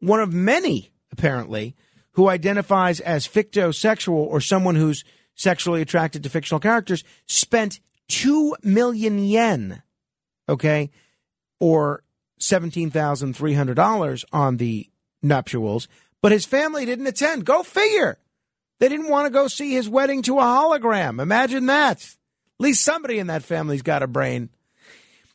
one of many, apparently, who identifies as fictosexual or someone who's sexually attracted to fictional characters, spent 2 million yen, okay, or $17,300 on the nuptials, but his family didn't attend. Go figure. They didn't want to go see his wedding to a hologram. Imagine that. At least somebody in that family's got a brain.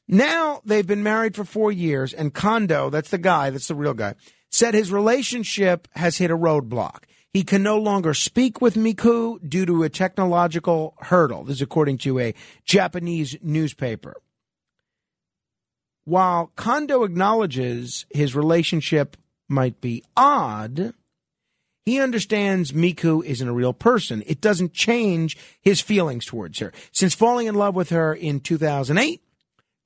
Now they've been married for four years, and Kondo, that's the guy, that's the real guy, said his relationship has hit a roadblock. He can no longer speak with Miku due to a technological hurdle. This is according to a Japanese newspaper. While Kondo acknowledges his relationship might be odd, he understands Miku isn't a real person. It doesn't change his feelings towards her. Since falling in love with her in 2008,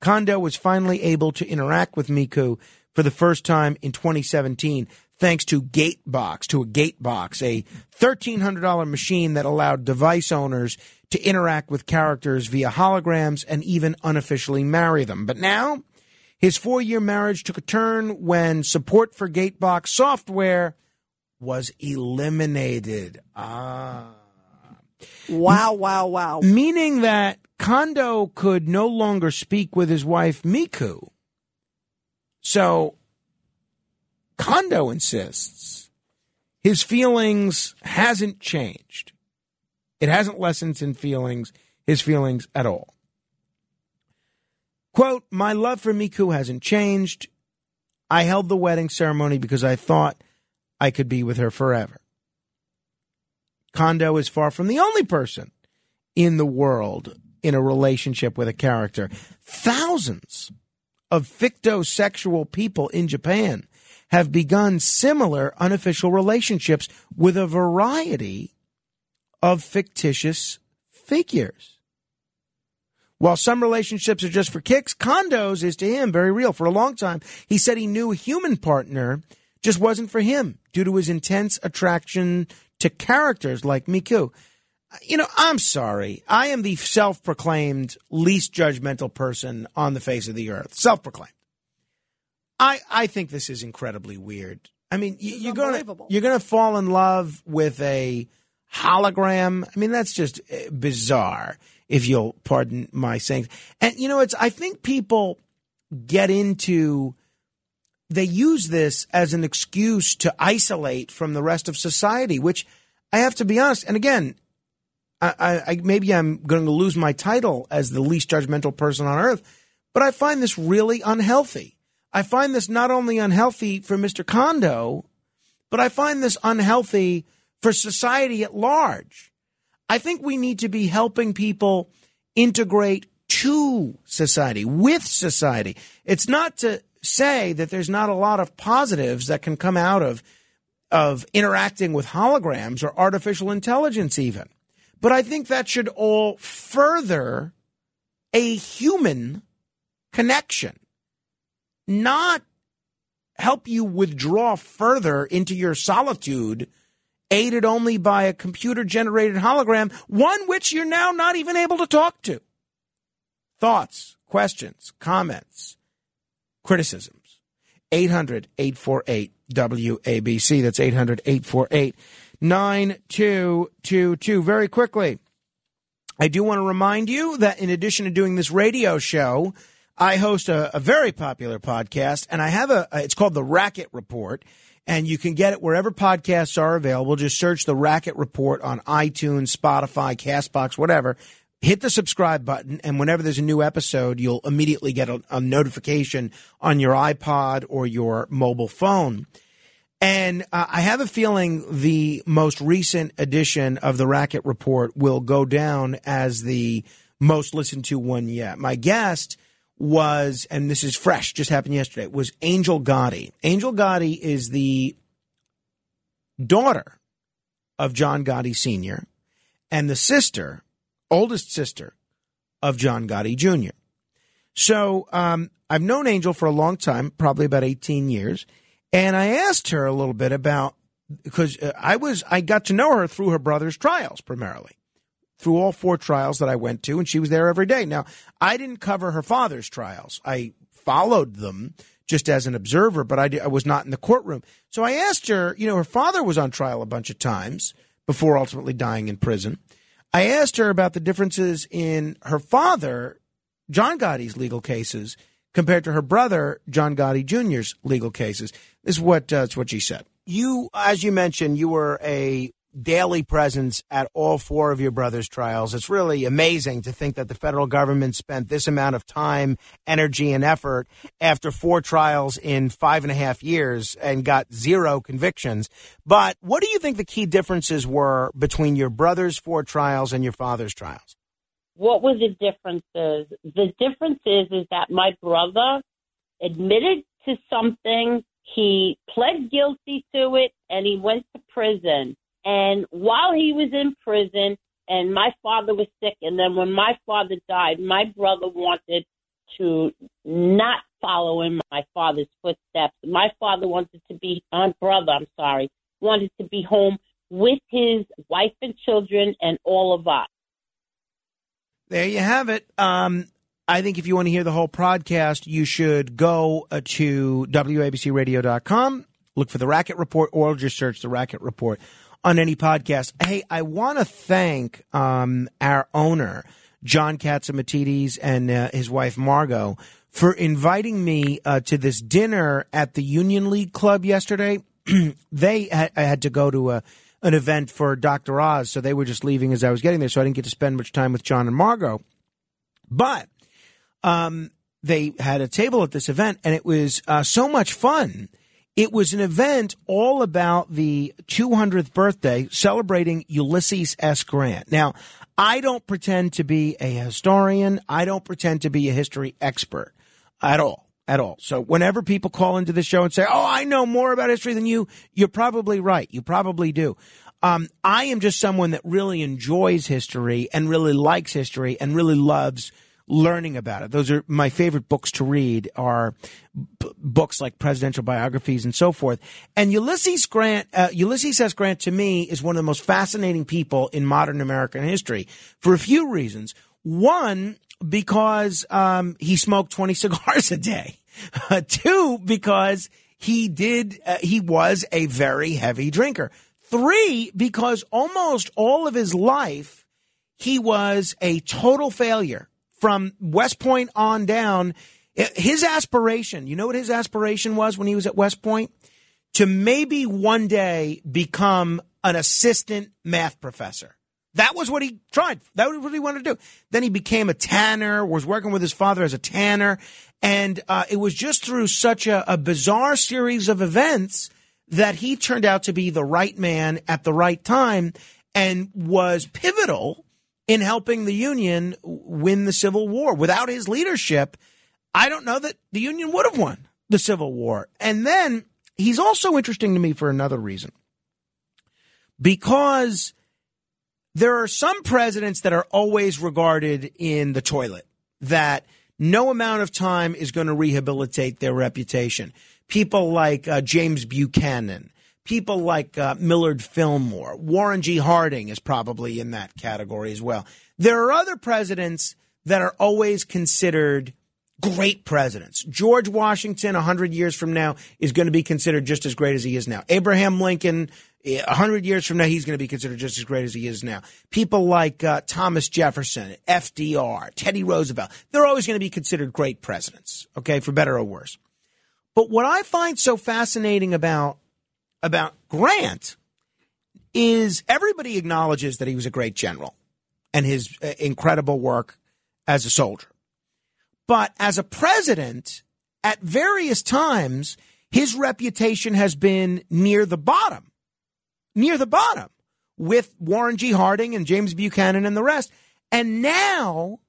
Kondo was finally able to interact with Miku for the first time in 2017 thanks to Gatebox, to a Gatebox, a $1,300 machine that allowed device owners to interact with characters via holograms and even unofficially marry them. But now, his four year marriage took a turn when support for Gatebox software was eliminated. Ah. Wow, wow, wow. Meaning that Kondo could no longer speak with his wife Miku. So Kondo insists his feelings hasn't changed. It hasn't lessened in feelings, his feelings at all. Quote, my love for Miku hasn't changed. I held the wedding ceremony because I thought I could be with her forever. Kondo is far from the only person in the world in a relationship with a character. Thousands of fictosexual people in Japan have begun similar unofficial relationships with a variety of fictitious figures. While some relationships are just for kicks, Kondo's is to him very real. For a long time, he said he knew a human partner just wasn't for him due to his intense attraction to characters like Miku. You know, I'm sorry. I am the self proclaimed least judgmental person on the face of the earth. Self proclaimed. I, I think this is incredibly weird. I mean, you, you're going to you're going to fall in love with a hologram. I mean, that's just eh, bizarre, if you'll pardon my saying. And you know, it's I think people get into they use this as an excuse to isolate from the rest of society, which I have to be honest. And again, I, I, I maybe I'm going to lose my title as the least judgmental person on earth, but I find this really unhealthy. I find this not only unhealthy for Mr. Kondo, but I find this unhealthy for society at large. I think we need to be helping people integrate to society, with society. It's not to say that there's not a lot of positives that can come out of of interacting with holograms or artificial intelligence even. But I think that should all further a human connection, not help you withdraw further into your solitude, aided only by a computer generated hologram, one which you're now not even able to talk to. Thoughts, questions, comments, criticisms. 800 848 WABC. That's 800 848 9222. Very quickly, I do want to remind you that in addition to doing this radio show, I host a, a very popular podcast, and I have a, it's called The Racket Report, and you can get it wherever podcasts are available. Just search The Racket Report on iTunes, Spotify, Castbox, whatever. Hit the subscribe button, and whenever there's a new episode, you'll immediately get a, a notification on your iPod or your mobile phone. And uh, I have a feeling the most recent edition of the Racket Report will go down as the most listened to one yet. My guest was, and this is fresh, just happened yesterday, was Angel Gotti. Angel Gotti is the daughter of John Gotti Sr. and the sister, oldest sister of John Gotti Jr. So um, I've known Angel for a long time, probably about 18 years. And I asked her a little bit about because uh, I was I got to know her through her brother's trials primarily. Through all four trials that I went to and she was there every day. Now, I didn't cover her father's trials. I followed them just as an observer, but I, di- I was not in the courtroom. So I asked her, you know, her father was on trial a bunch of times before ultimately dying in prison. I asked her about the differences in her father, John Gotti's legal cases compared to her brother, John Gotti Jr.'s legal cases. This is what, uh, what she said. You, as you mentioned, you were a daily presence at all four of your brother's trials. It's really amazing to think that the federal government spent this amount of time, energy, and effort after four trials in five and a half years and got zero convictions. But what do you think the key differences were between your brother's four trials and your father's trials? what were the differences? The difference is is that my brother admitted to something, he pled guilty to it, and he went to prison. And while he was in prison, and my father was sick, and then when my father died, my brother wanted to not follow in my father's footsteps. My father wanted to be, my brother, I'm sorry, wanted to be home with his wife and children and all of us. There you have it. Um, I think if you want to hear the whole podcast, you should go uh, to WABCRadio.com, look for the Racket Report, or just search the Racket Report on any podcast. Hey, I want to thank um, our owner, John Catsimatidis, and uh, his wife, Margot, for inviting me uh, to this dinner at the Union League Club yesterday. <clears throat> they had, I had to go to a an event for Dr. Oz, so they were just leaving as I was getting there, so I didn't get to spend much time with John and Margot. But um, they had a table at this event, and it was uh, so much fun. It was an event all about the 200th birthday celebrating Ulysses S. Grant. Now, I don't pretend to be a historian. I don't pretend to be a history expert at all. At all. So whenever people call into the show and say, Oh, I know more about history than you, you're probably right. You probably do. Um, I am just someone that really enjoys history and really likes history and really loves learning about it. Those are my favorite books to read are b- books like presidential biographies and so forth. And Ulysses Grant, uh, Ulysses S. Grant to me is one of the most fascinating people in modern American history for a few reasons. One, because um, he smoked 20 <laughs> cigars a day. Uh, two, because he did, uh, he was a very heavy drinker. Three, because almost all of his life, he was a total failure from West Point on down. His aspiration, you know what his aspiration was when he was at West Point? To maybe one day become an assistant math professor. That was what he tried. That was what he wanted to do. Then he became a tanner, was working with his father as a tanner. And uh, it was just through such a, a bizarre series of events that he turned out to be the right man at the right time and was pivotal in helping the Union win the Civil War. Without his leadership, I don't know that the Union would have won the Civil War. And then he's also interesting to me for another reason. Because there are some presidents that are always regarded in the toilet that no amount of time is going to rehabilitate their reputation. People like uh, James Buchanan, people like uh, Millard Fillmore, Warren G. Harding is probably in that category as well. There are other presidents that are always considered great presidents. George Washington, 100 years from now, is going to be considered just as great as he is now. Abraham Lincoln, eh, 100 years from now, he's going to be considered just as great as he is now. People like uh, Thomas Jefferson, FDR, Teddy Roosevelt, they're always going to be considered great presidents, okay, for better or worse. But what I find so fascinating about about Grant is everybody acknowledges that he was a great general and his uh, incredible work as a soldier. But as a president, at various times, his reputation has been near the bottom, near the bottom with Warren G. Harding and James Buchanan and the rest. And now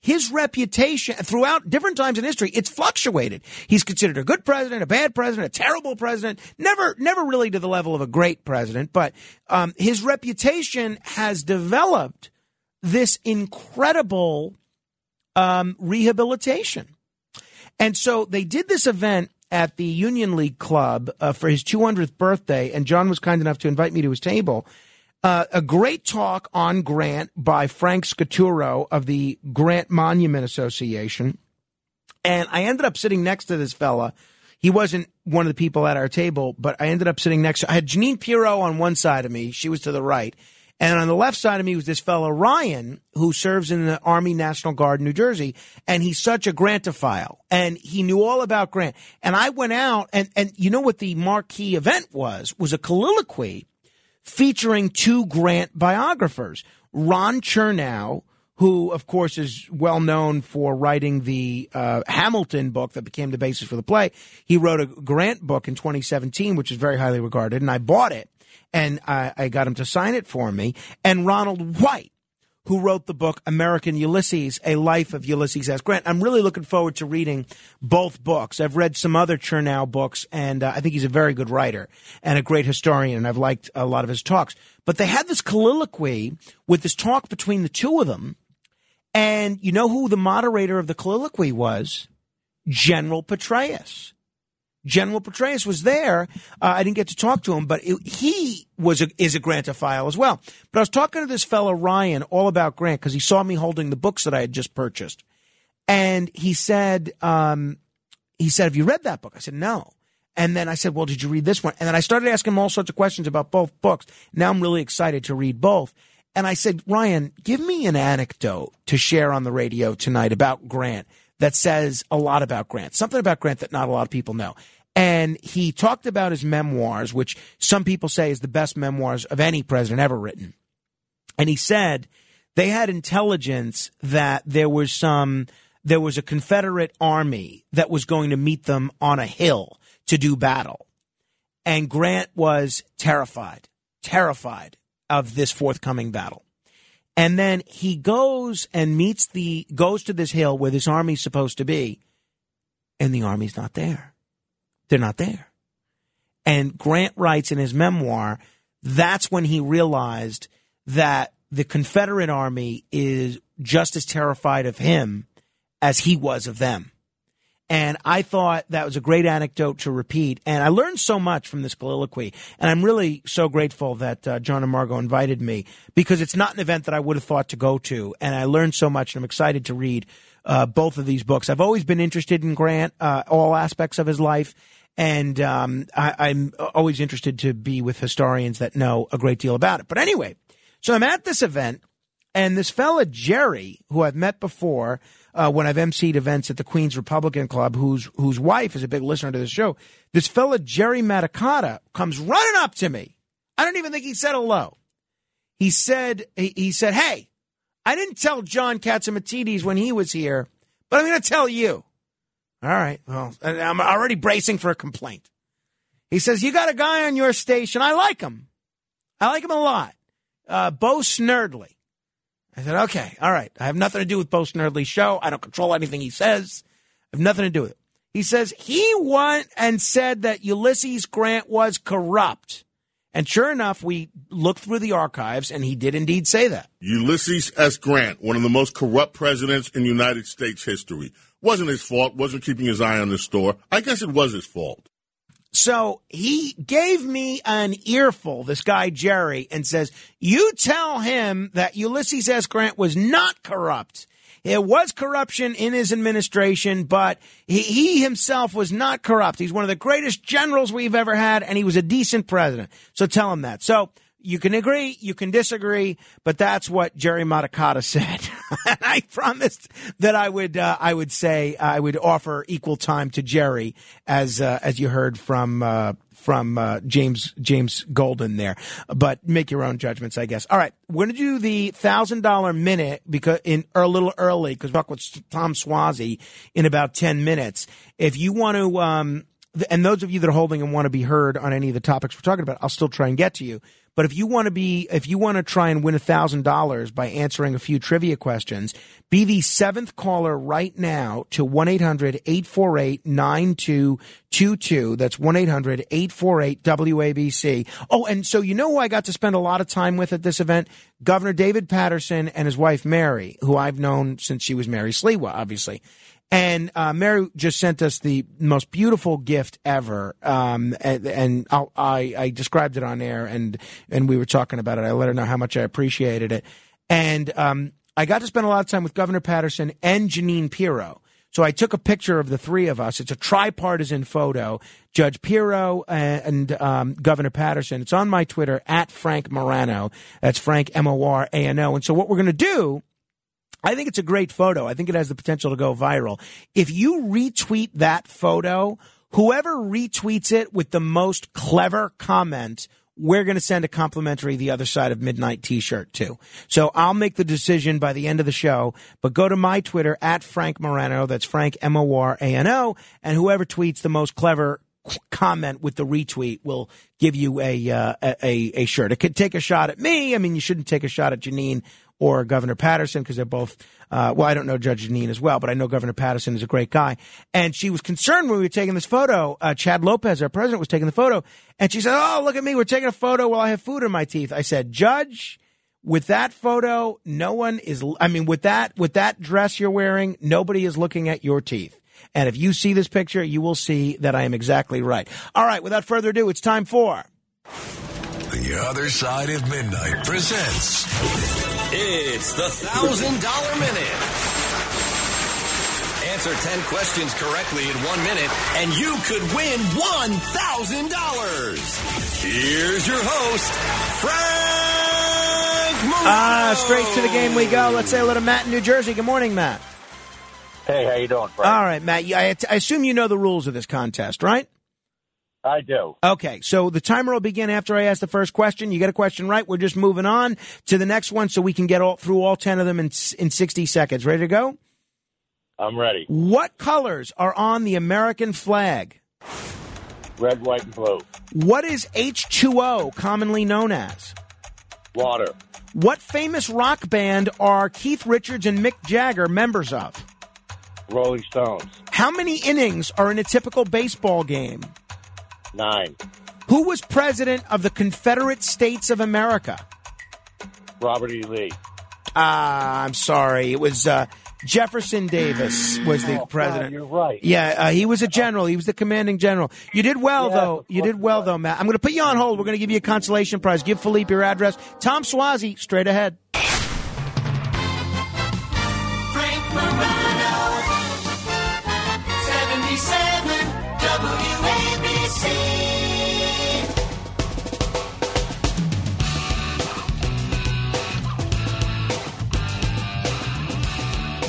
his reputation throughout different times in history, it's fluctuated. He's considered a good president, a bad president, a terrible president, never, never really to the level of a great president, but um, his reputation has developed this incredible um, rehabilitation. And so they did this event at the Union League Club uh, for his 200th birthday, and John was kind enough to invite me to his table. Uh, a great talk on Grant by Frank Scaturro of the Grant Monument Association. And I ended up sitting next to this fella. He wasn't one of the people at our table, but I ended up sitting next to I had Jeanine Pirro on one side of me. She was to the right. And on the left side of me was this fellow, Ryan, who serves in the Army National Guard in New Jersey. And he's such a Grantophile. And he knew all about Grant. And I went out and, and you know what the marquee event was? Was a colloquy featuring two Grant biographers. Ron Chernow, who, of course, is well known for writing the uh, Hamilton book that became the basis for the play. He wrote a Grant book in 2017, which is very highly regarded, and I bought it and I, I got him to sign it for me. And Ronald White, who wrote the book American Ulysses, A Life of Ulysses S. Grant. I'm really looking forward to reading both books. I've read some other Chernow books, and uh, I think he's a very good writer and a great historian, and I've liked a lot of his talks. But they had this colloquy with this talk between the two of them, and you know who the moderator of the colloquy was? General Petraeus. General Petraeus was there. Uh, I didn't get to talk to him, but it, he was a, is a Grantophile as well. But I was talking to this fellow Ryan all about Grant because he saw me holding the books that I had just purchased, and he said, um, he said, "Have you read that book?" I said, "No." And then I said, "Well, did you read this one?" And then I started asking him all sorts of questions about both books. Now I'm really excited to read both. And I said, Ryan, give me an anecdote to share on the radio tonight about Grant that says a lot about Grant, something about Grant that not a lot of people know. And he talked about his memoirs, which some people say is the best memoirs of any president ever written. And he said they had intelligence that there was some, there was a Confederate army that was going to meet them on a hill to do battle. And Grant was terrified, terrified of this forthcoming battle. And then he goes and meets the, goes to this hill where this army's supposed to be, and the army's not there. They're not there. And Grant writes in his memoir, that's when he realized that the Confederate army is just as terrified of him as he was of them. And I thought that was a great anecdote to repeat. And I learned so much from this colloquy. And I'm really so grateful that uh, John and Margot invited me because it's not an event that I would have thought to go to. And I learned so much and I'm excited to read uh, both of these books. I've always been interested in Grant, uh, all aspects of his life. And um, I, I'm always interested to be with historians that know a great deal about it. But anyway, so I'm at this event and this fella, Jerry, who I've met before, uh, when I've emceed events at the Queens Republican Club, whose whose wife is a big listener to the show. This fella Jerry Maticata comes running up to me. I don't even think he said hello. He said he, he said, "Hey, I didn't tell John Catsimatidis when he was here, but I'm going to tell you." All right. Well, I'm already bracing for a complaint. He says, "You got a guy on your station. I like him. I like him a lot. Uh, Bo Snerdley." I said, okay, all right. I have nothing to do with Bo Snerdley's show. I don't control anything he says. I have nothing to do with it. He says he went and said that Ulysses Grant was corrupt And sure enough, we looked through the archives, and he did indeed say that. Ulysses S. Grant, one of the most corrupt presidents in United States history. Wasn't his fault, wasn't keeping his eye on the store. I guess it was his fault. So he gave me an earful, this guy Jerry, and says, You tell him that Ulysses S. Grant was not corrupt. It was corruption in his administration, but he, he himself was not corrupt. He's one of the greatest generals we've ever had, and he was a decent president. So tell him that. So you can agree, you can disagree, but that's what Jerry Matakata said. <laughs> and I promised that I would, uh, I would say, I would offer equal time to Jerry, as uh, as you heard from uh, from uh, James James Golden there. But make your own judgments, I guess. All right, we're gonna do the thousand dollar minute because in a little early because we'll talk with Tom Suozzi in about ten minutes. If you want to. Um, and those of you that are holding and want to be heard on any of the topics we're talking about, I'll still try and get to you. But if you want to be, if you want to try and win thousand dollars by answering a few trivia questions, be the seventh caller right now to 1-800-848-9222. That's 1-800-848-WABC. Oh, and so you know who I got to spend a lot of time with at this event? Governor David Paterson and his wife Mary, who I've known since she was Mary Sliwa, obviously. And uh, Mary just sent us the most beautiful gift ever, um, and, and I, I described it on air, and and we were talking about it. I let her know how much I appreciated it, and um, I got to spend a lot of time with Governor Paterson and Jeanine Pirro. So I took a picture of the three of us. It's a tripartisan photo. Judge Pirro and um, Governor Paterson. It's on my Twitter at Frank Morano. That's Frank M O R A N O. And so what we're going to do I think it's a great photo. I think it has the potential to go viral. If you retweet that photo, whoever retweets it with the most clever comment, we're going to send a complimentary The Other Side of Midnight t-shirt too. So I'll make the decision by the end of the show, but go to my Twitter at Frank Morano. That's Frank M-O-R-A-N-O. And whoever tweets the most clever comment with the retweet will give you a, uh, a, a shirt. It could take a shot at me. I mean, you shouldn't take a shot at Jeanine or Governor Paterson because they're both. Uh, well, I don't know Judge Jeanine as well, but I know Governor Paterson is a great guy. And she was concerned when we were taking this photo. Uh, Chad Lopez, our president, was taking the photo, and she said, "Oh, look at me! We're taking a photo while I have food in my teeth." I said, "Judge." With that photo, no one is. I mean, with that with that dress you're wearing, nobody is looking at your teeth. And if you see this picture, you will see that I am exactly right. All right, without further ado, it's time for The Other Side of Midnight presents It's the thousand dollar minute. Answer 10 questions correctly in one minute, and you could win $1,000. Here's your host, Frank Morano. Ah, straight to the game we go. Let's say hello to Matt in New Jersey. Good morning, Matt. Hey, how you doing, Frank? All right, Matt. I, I assume you know the rules of this contest, right? I do. Okay, so the timer will begin after I ask the first question. You get a question right, we're just moving on to the next one, so we can get all through all ten of them in in sixty seconds. Ready to go? I'm ready. What colors are on the American flag? Red, white, and blue. What is H two O commonly known as? Water. What famous rock band are Keith Richards and Mick Jagger members of? Rolling Stones. How many innings are in a typical baseball game? Nine. Who was president of the Confederate States of America? Robert E. Lee. Ah, I'm sorry. It was uh, Jefferson Davis was the Oh, president. God, you're right. Yeah, uh, he was a general. He was the commanding general. You did well, Yeah, though. You did well, though, Matt. I'm going to put you on hold. We're going to give you a consolation prize. Give Philippe your address. Tom Suozzi, straight ahead.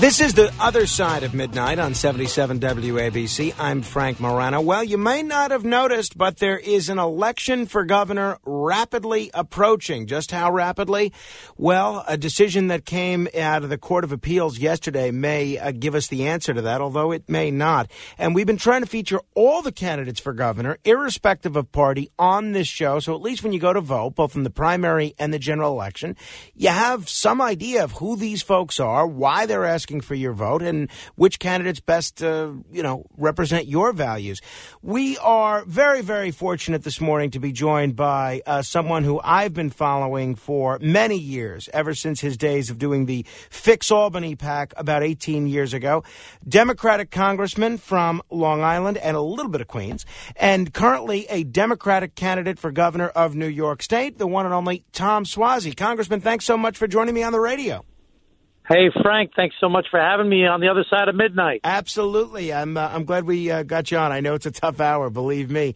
This is the other side of midnight on 77 WABC. I'm Frank Morano. Well, you may not have noticed, but there is an election for governor rapidly approaching. Just how rapidly? Well, a decision that came out of the Court of Appeals yesterday may uh, give us the answer to that, although it may not. And we've been trying to feature all the candidates for governor, irrespective of party, on this show. So at least when you go to vote, both in the primary and the general election, you have some idea of who these folks are, why they're asking asking for your vote and which candidates best, uh, you know, represent your values. We are very, very fortunate this morning to be joined by uh, someone who I've been following for many years, ever since his days of doing the Fix Albany pack about 18 years ago. Democratic congressman from Long Island and a little bit of Queens, and currently a Democratic candidate for governor of New York State, the one and only Tom Suozzi. Congressman, thanks so much for joining me on the radio. Hey, Frank, thanks so much for having me on the other side of midnight. Absolutely. I'm uh, I'm glad we uh, got you on. I know it's a tough hour, believe me.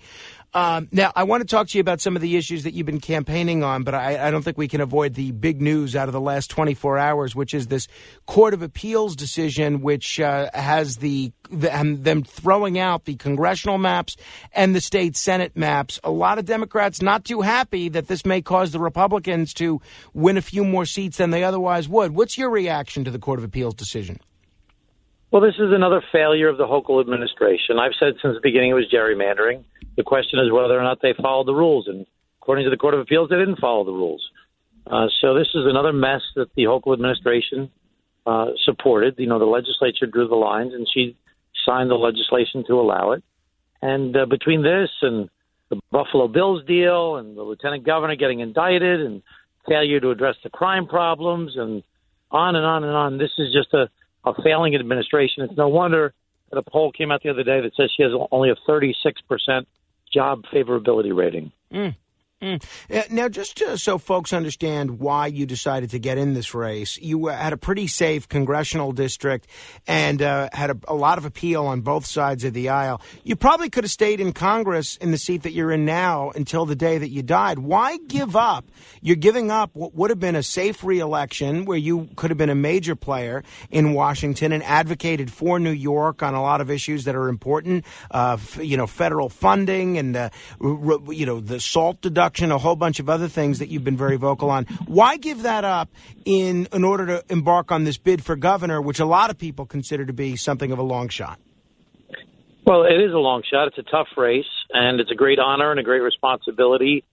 Um, now, I want to talk to you about some of the issues that you've been campaigning on, but I, I don't think we can avoid the big news out of the last 24 hours, which is this Court of Appeals decision, which uh, has the, the um, them throwing out the congressional maps and the state Senate maps. A lot of Democrats not too happy that this may cause the Republicans to win a few more seats than they otherwise would. What's your reaction to the Court of Appeals decision? Well, this is another failure of the Hochul administration. I've said since the beginning it was gerrymandering. The question is whether or not they followed the rules. And according to the Court of Appeals, they didn't follow the rules. Uh, so this is another mess that the Hochul administration uh, supported. You know, the legislature drew the lines, and she signed the legislation to allow it. And uh, between this and the Buffalo Bills deal and the lieutenant governor getting indicted and failure to address the crime problems and on and on and on, this is just a, a failing administration. It's no wonder that a poll came out the other day that says she has only a 36 percent job favorability rating. Mm. Mm. Uh, Now, just to, so folks understand why you decided to get in this race, you uh, had a pretty safe congressional district and uh, had a, a lot of appeal on both sides of the aisle. You probably could have stayed in Congress in the seat that you're in now until the day that you died. Why give up? You're giving up what would have been a safe reelection where you could have been a major player in Washington and advocated for New York on a lot of issues that are important, uh, you know, federal funding and, uh, you know, the salt deduction, a whole bunch of other things that you've been very vocal on. Why give that up in, in order to embark on this bid for governor, which a lot of people consider to be something of a long shot? Well, it is a long shot. It's a tough race, and it's a great honor and a great responsibility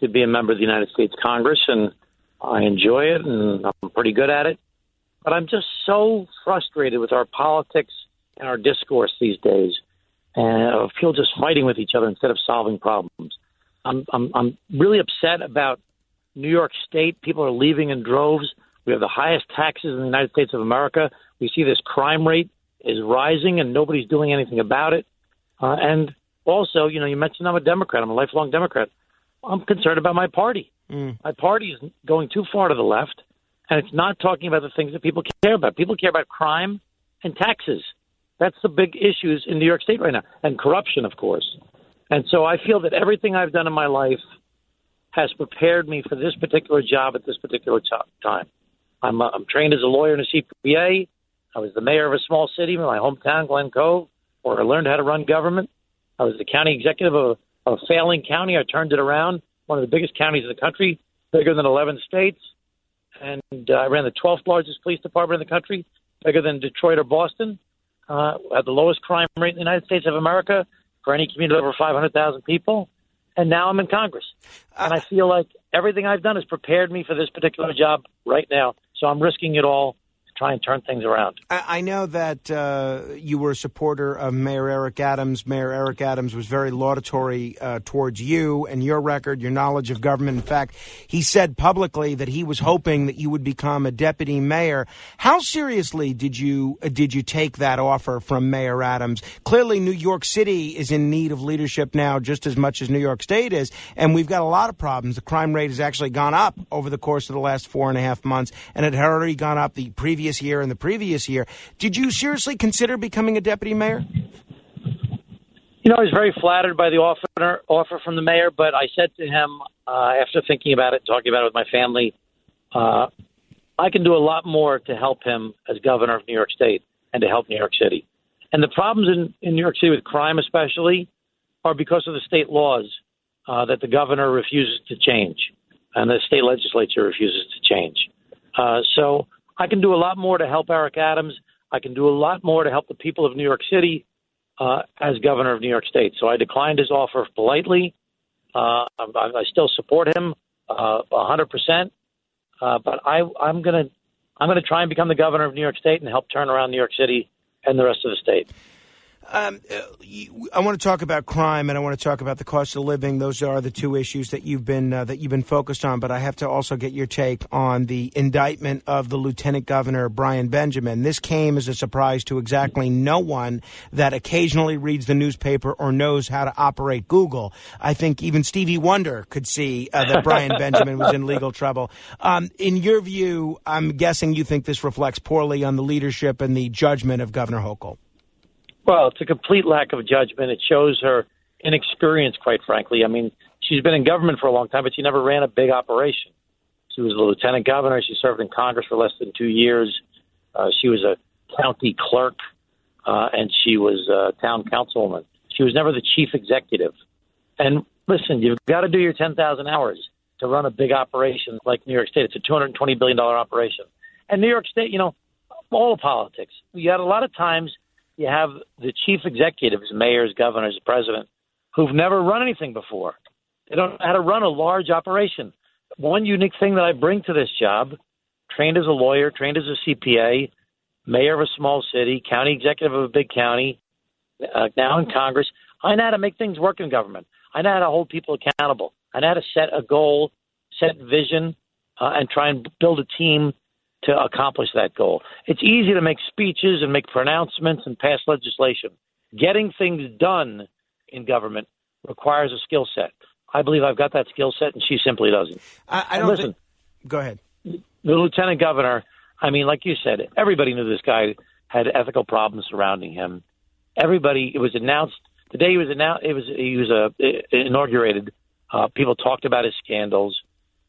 to be a member of the United States Congress, and I enjoy it, and I'm pretty good at it. But I'm just so frustrated with our politics and our discourse these days, and I feel just fighting with each other instead of solving problems. I'm I'm I'm really upset about New York State. People are leaving in droves. We have the highest taxes in the United States of America. We see this crime rate is rising, and nobody's doing anything about it. Uh, and also, you know, you mentioned I'm a Democrat. I'm a lifelong Democrat. I'm concerned about my party. My party is going too far to the left, and it's not talking about the things that people care about. People care about crime and taxes. That's the big issues in New York State right now, and corruption, of course. And so I feel that everything I've done in my life has prepared me for this particular job at this particular time. I'm, uh, I'm trained as a lawyer and a CPA. I was the mayor of a small city in my hometown, Glen Cove, where I learned how to run government. I was the county executive of a, of a failing county. I turned it around, one of the biggest counties in the country, bigger than 11 states. And uh, I ran the 12th largest police department in the country, bigger than Detroit or Boston. Uh, had the lowest crime rate in the United States of America for any community over 500,000 people. And now I'm in Congress. And I ah. feel like everything I've done has prepared me for this particular job right now. So I'm risking it all try and turn things around. I, I know that uh, you were a supporter of Mayor Eric Adams. Mayor Eric Adams was very laudatory uh, towards you and your record, your knowledge of government. In fact, he said publicly that he was hoping that you would become a deputy mayor. How seriously did you uh, did you take that offer from Mayor Adams? Clearly, New York City is in need of leadership now, just as much as New York State is, and we've got a lot of problems. The crime rate has actually gone up over the course of the last four and a half months, and it had already gone up the previous year and the previous year. Did you seriously consider becoming a deputy mayor? You know, I was very flattered by the offer offer from the mayor, but I said to him uh, after thinking about it, talking about it with my family, uh, I can do a lot more to help him as governor of New York State and to help New York City. And the problems in, in New York City with crime, especially, are because of the state laws uh, that the governor refuses to change and the state legislature refuses to change. Uh, so I can do a lot more to help Eric Adams. I can do a lot more to help the people of New York City uh, as governor of New York State. So I declined his offer politely. Uh, I, I still support him uh, a 100%. Uh, but I, I'm going to I'm going to try and become the governor of New York State and help turn around New York City and the rest of the state. Um, uh, I want to talk about crime and I want to talk about the cost of living. Those are the two issues that you've been uh, that you've been focused on. But I have to also get your take on the indictment of the Lieutenant Governor Brian Benjamin. This came as a surprise to exactly no one that occasionally reads the newspaper or knows how to operate Google. I think even Stevie Wonder could see uh, that Brian Benjamin was in legal trouble. Um, in your view, I'm guessing you think this reflects poorly on the leadership and the judgment of Governor Hochul. Well, it's a complete lack of judgment. It shows her inexperience, quite frankly. I mean, she's been in government for a long time, but she never ran a big operation. She was a lieutenant governor. She served in Congress for less than two years. Uh, she was a county clerk, uh, and she was a town councilwoman. She was never the chief executive. And listen, you've got to do your 10,000 hours to run a big operation like New York State. It's a $220 billion operation. And New York State, you know, all politics. You got a lot of times you have the chief executives, mayors, governors, president, who've never run anything before. They don't know how to run a large operation. One unique thing that I bring to this job, trained as a lawyer, trained as a CPA, mayor of a small city, county executive of a big county, uh, now in Congress, I know how to make things work in government. I know how to hold people accountable. I know how to set a goal, set vision, uh, and try and build a team to accomplish that goal. It's easy to make speeches and make pronouncements and pass legislation. Getting things done in government requires a skill set. I believe I've got that skill set, and she simply doesn't. I, I don't listen, think. Go ahead. the lieutenant governor, I mean, like you said, everybody knew this guy had ethical problems surrounding him. Everybody, it was announced the day he was announced. It was he was uh, inaugurated. Uh, people talked about his scandals.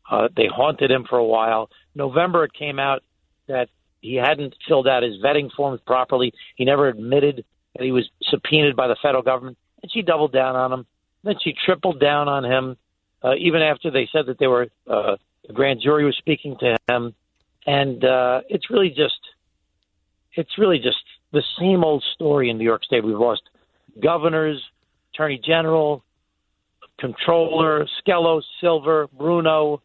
Uh, they haunted him for a while. November, it came out that he hadn't filled out his vetting forms properly. He never admitted that he was subpoenaed by the federal government, and she doubled down on him. Then she tripled down on him, uh, even after they said that they were uh, the grand jury was speaking to him, and uh, it's really just it's really just the same old story in New York State. We've lost governors, attorney general, controller, Skelos, Silver, Bruno.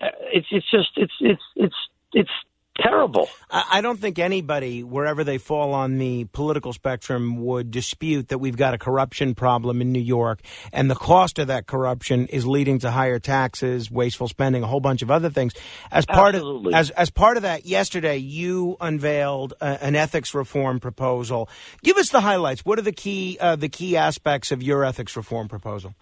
It's it's just it's it's it's it's terrible. I don't think anybody, wherever they fall on the political spectrum, would dispute that we've got a corruption problem in New York, and the cost of that corruption is leading to higher taxes, wasteful spending, a whole bunch of other things. As part Absolutely. of as as part of that, yesterday you unveiled uh, an ethics reform proposal. Give us the highlights. What are the key uh, the key aspects of your ethics reform proposal?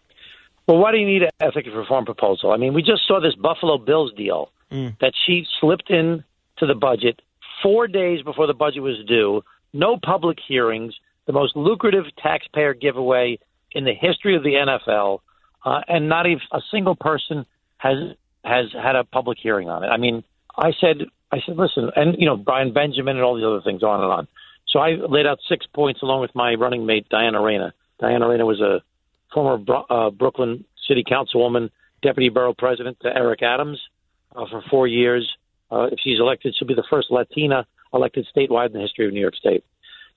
Well, why do you need an ethics reform proposal? I mean, we just saw this Buffalo Bills deal Mm. that she slipped in to the budget four days before the budget was due. No public hearings. The most lucrative taxpayer giveaway in the history of the NFL, uh, and not even a single person has has had a public hearing on it. I mean, I said, I said, listen, and you know, Brian Benjamin and all the other things, on and on. So I laid out six points along with my running mate Diana Reyna. Diana Reyna was a former uh, Brooklyn City Councilwoman, deputy borough president to Eric Adams uh, for four years. Uh, if she's elected, she'll be the first Latina elected statewide in the history of New York State.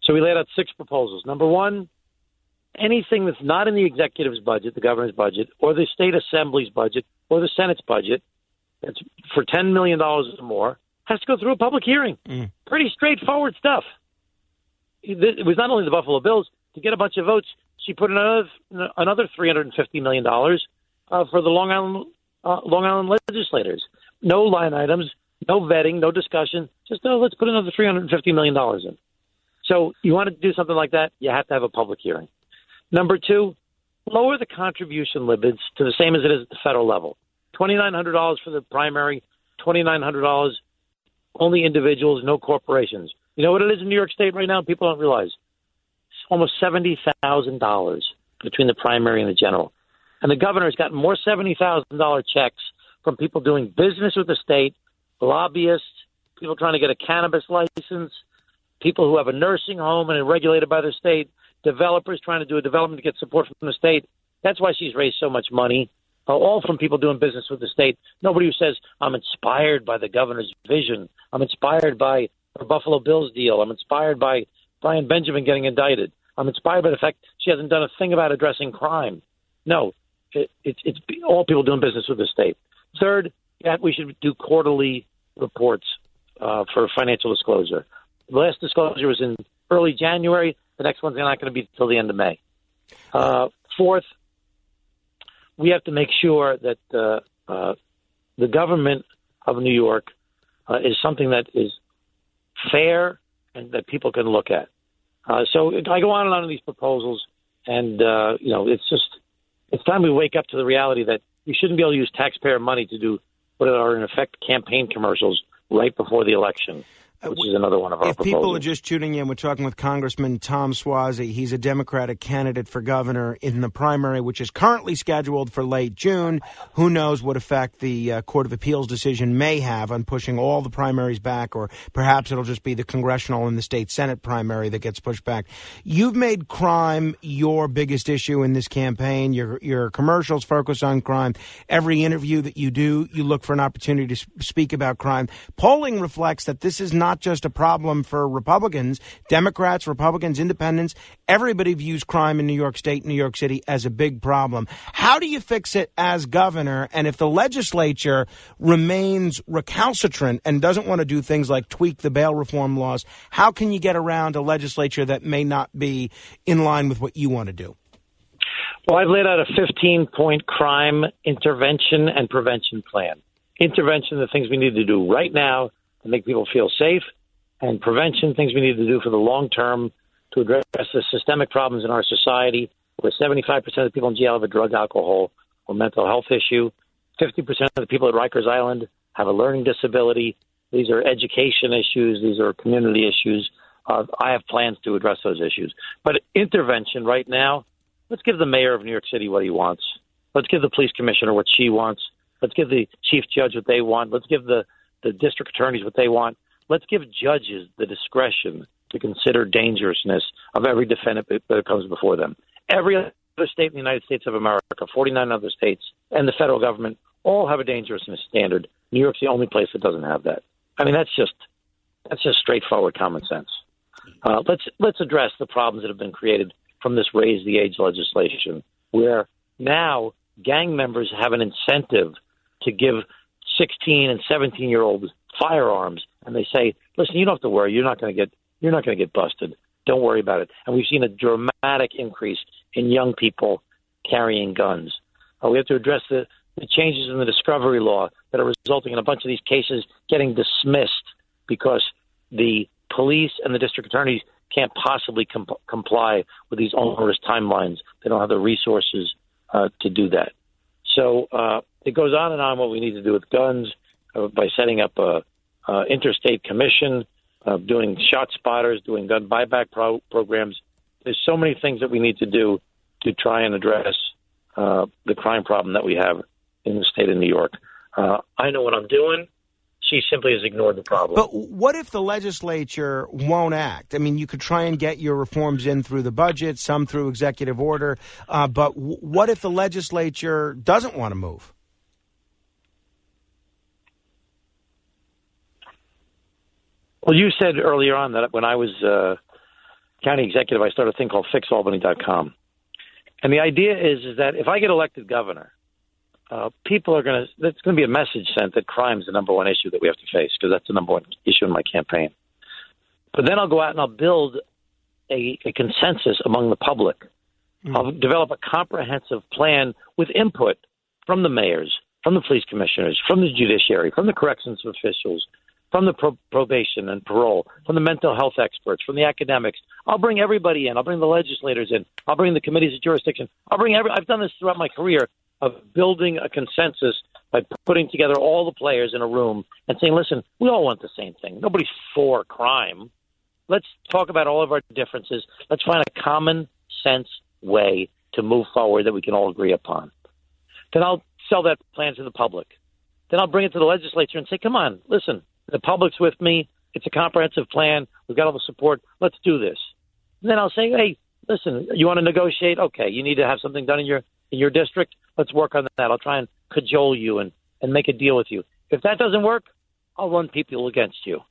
So we laid out six proposals. Number one, anything that's not in the executive's budget, the governor's budget, or the state assembly's budget, or the Senate's budget, that's for $10 million or more, has to go through a public hearing. Pretty straightforward stuff. It was not only the Buffalo Bills. To get a bunch of votes, she put another, another $350 million uh, for the Long Island, uh, Long Island legislators. No line items, no vetting, no discussion. Just, oh, let's put another $350 million in. So you want to do something like that, you have to have a public hearing. Number two, lower the contribution limits to the same as it is at the federal level. $2,900 for the primary, $2,900 only individuals, no corporations. You know what it is in New York State right now? People don't realize. Almost $70,000 between the primary and the general. And the governor's gotten more $70,000 checks from people doing business with the state, lobbyists, people trying to get a cannabis license, people who have a nursing home and are regulated by the state, developers trying to do a development to get support from the state. That's why she's raised so much money, uh, all from people doing business with the state. Nobody who says, I'm inspired by the governor's vision. I'm inspired by her Buffalo Bills deal. I'm inspired by Brian Benjamin getting indicted. I'm inspired by the fact she hasn't done a thing about addressing crime. No, it, it, it's all people doing business with the state. Third, that we should do quarterly reports uh, for financial disclosure. The last disclosure was in early January. The next one's not going to be until the end of May. Uh, fourth, we have to make sure that uh, uh, the government of New York uh, is something that is fair and that people can look at. Uh, so I go on and on in these proposals, and uh, you know, it's just it's time we wake up to the reality that we shouldn't be able to use taxpayer money to do what are in effect campaign commercials right before the election, which is another one of our If proposals. people are just tuning in, we're talking with Congressman Tom Suozzi. He's a Democratic candidate for governor in the primary, which is currently scheduled for late June. Who knows what effect the uh, Court of Appeals decision may have on pushing all the primaries back, or perhaps it'll just be the congressional and the state Senate primary that gets pushed back. You've made crime your biggest issue in this campaign. Your your commercials focus on crime. Every interview that you do, you look for an opportunity to speak about crime. Polling reflects that this is not just a problem for Republicans, Democrats, Republicans, Independents. Everybody views crime in New York State, New York City as a big problem. How do you fix it as governor? And if the legislature remains recalcitrant and doesn't want to do things like tweak the bail reform laws, how can you get around a legislature that may not be in line with what you want to do? Well, I've laid out a 15 point crime intervention and prevention plan. Intervention, the things we need to do right now to make people feel safe, and prevention, things we need to do for the long term to address the systemic problems in our society where 75% of the people in jail have a drug, alcohol, or mental health issue. 50% of the people at Rikers Island have a learning disability. These are education issues. These are community issues. Uh, I have plans to address those issues. But intervention right now, let's give the mayor of New York City what he wants. Let's give the police commissioner what she wants. Let's give the chief judge what they want. Let's give the, the district attorneys what they want. Let's give judges the discretion to consider dangerousness of every defendant that comes before them. Every other state in the United States of America, 49 other states, and the federal government all have a dangerousness standard. New York's the only place that doesn't have that. I mean, that's just that's just straightforward common sense. Uh, let's let's address the problems that have been created from this raise the age legislation, where now gang members have an incentive to give 16 and 17 year olds firearms, and they say, "Listen, you don't have to worry. You're not going to get you're not going to get busted. Don't worry about it." And we've seen a dramatic increase in young people carrying guns. Uh, we have to address the, the changes in the discovery law that are resulting in a bunch of these cases getting dismissed because the police and the district attorneys can't possibly com- comply with these onerous timelines. They don't have the resources uh, to do that. So uh, it goes on and on what we need to do with guns uh, by setting up a, a interstate commission, uh, doing shot spotters, doing gun buyback pro- programs. There's so many things that we need to do to try and address uh, the crime problem that we have in the state of New York. Uh, I know what I'm doing. She simply has ignored the problem. But what if the legislature won't act? I mean, you could try and get your reforms in through the budget, some through executive order. Uh, but w- what if the legislature doesn't want to move? Well, you said earlier on that when I was uh, county executive, I started a thing called FixAlbany.com. And the idea is, is that if I get elected governor, uh, people are going to, there's going to be a message sent that crime is the number one issue that we have to face because that's the number one issue in my campaign. But then I'll go out and I'll build a, a consensus among the public. I'll develop a comprehensive plan with input from the mayors, from the police commissioners, from the judiciary, from the corrections officials, from the pro- probation and parole, from the mental health experts, from the academics. I'll bring everybody in. I'll bring the legislators in. I'll bring the committees of jurisdiction. I'll bring every. I've done this throughout my career of building a consensus by putting together all the players in a room and saying, "Listen, we all want the same thing. Nobody's for crime. Let's talk about all of our differences. Let's find a common sense way to move forward that we can all agree upon." Then I'll sell that plan to the public. Then I'll bring it to the legislature and say, "Come on, listen." The public's with me. It's a comprehensive plan. We've got all the support. Let's do this. And then I'll say, hey, listen, you want to negotiate? Okay, you need to have something done in your in your district. Let's work on that. I'll try and cajole you and and make a deal with you. If that doesn't work, I'll run people against you.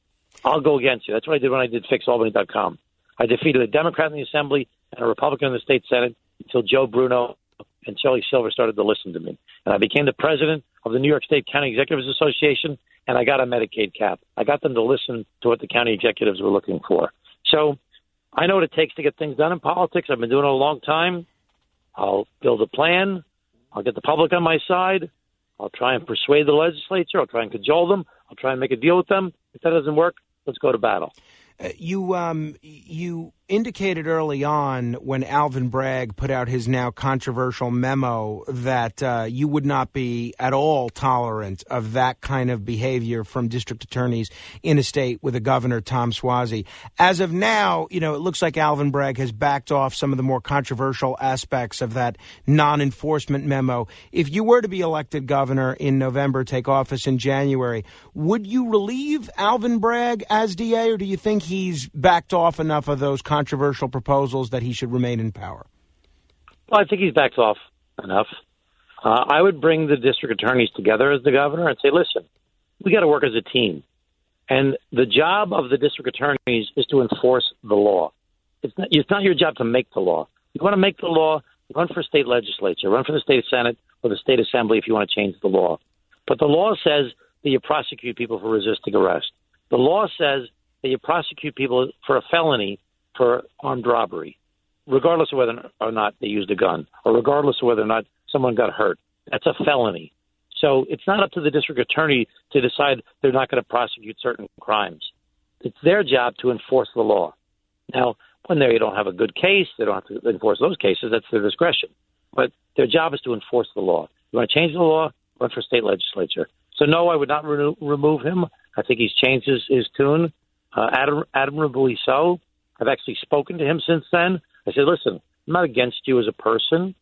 I'll go against you. That's what I did when I did FixAlbany.com. I defeated a Democrat in the Assembly and a Republican in the state Senate until Joe Bruno and Shelley Silver started to listen to me. And I became the president of the New York State County Executives Association, and I got a Medicaid cap. I got them to listen to what the county executives were looking for. So I know what it takes to get things done in politics. I've been doing it a long time. I'll build a plan. I'll get the public on my side. I'll try and persuade the legislature. I'll try and cajole them. I'll try and make a deal with them. If that doesn't work, let's go to battle. Uh, you um, you indicated early on when Alvin Bragg put out his now controversial memo that uh, you would not be at all tolerant of that kind of behavior from district attorneys in a state with a governor, Tom Suozzi. As of now, you know, it looks like Alvin Bragg has backed off some of the more controversial aspects of that non enforcement memo. If you were to be elected governor in November, take office in January, would you relieve Alvin Bragg as DA, or do you think he's backed off enough of those controversial proposals that he should remain in power? Well, I think he's backed off enough. Uh, I would bring the district attorneys together as the governor and say, listen, we got to work as a team. And the job of the district attorneys is to enforce the law. It's not, it's not your job to make the law. You want to make the law, run for state legislature, run for the state senate or the state assembly if you want to change the law. But the law says that you prosecute people for resisting arrest. The law says that you prosecute people for a felony for armed robbery, regardless of whether or not they used a gun, or regardless of whether or not someone got hurt. That's a felony. So it's not up to the district attorney to decide they're not going to prosecute certain crimes. It's their job to enforce the law. Now, when they don't have a good case, they don't have to enforce those cases. That's their discretion. But their job is to enforce the law. You want to change the law? Run for state legislature. So no, I would not re- remove him. I think he's changed his, his tune, uh, adm- admirably so. I've actually spoken to him since then. I said, listen, I'm not against you as a person.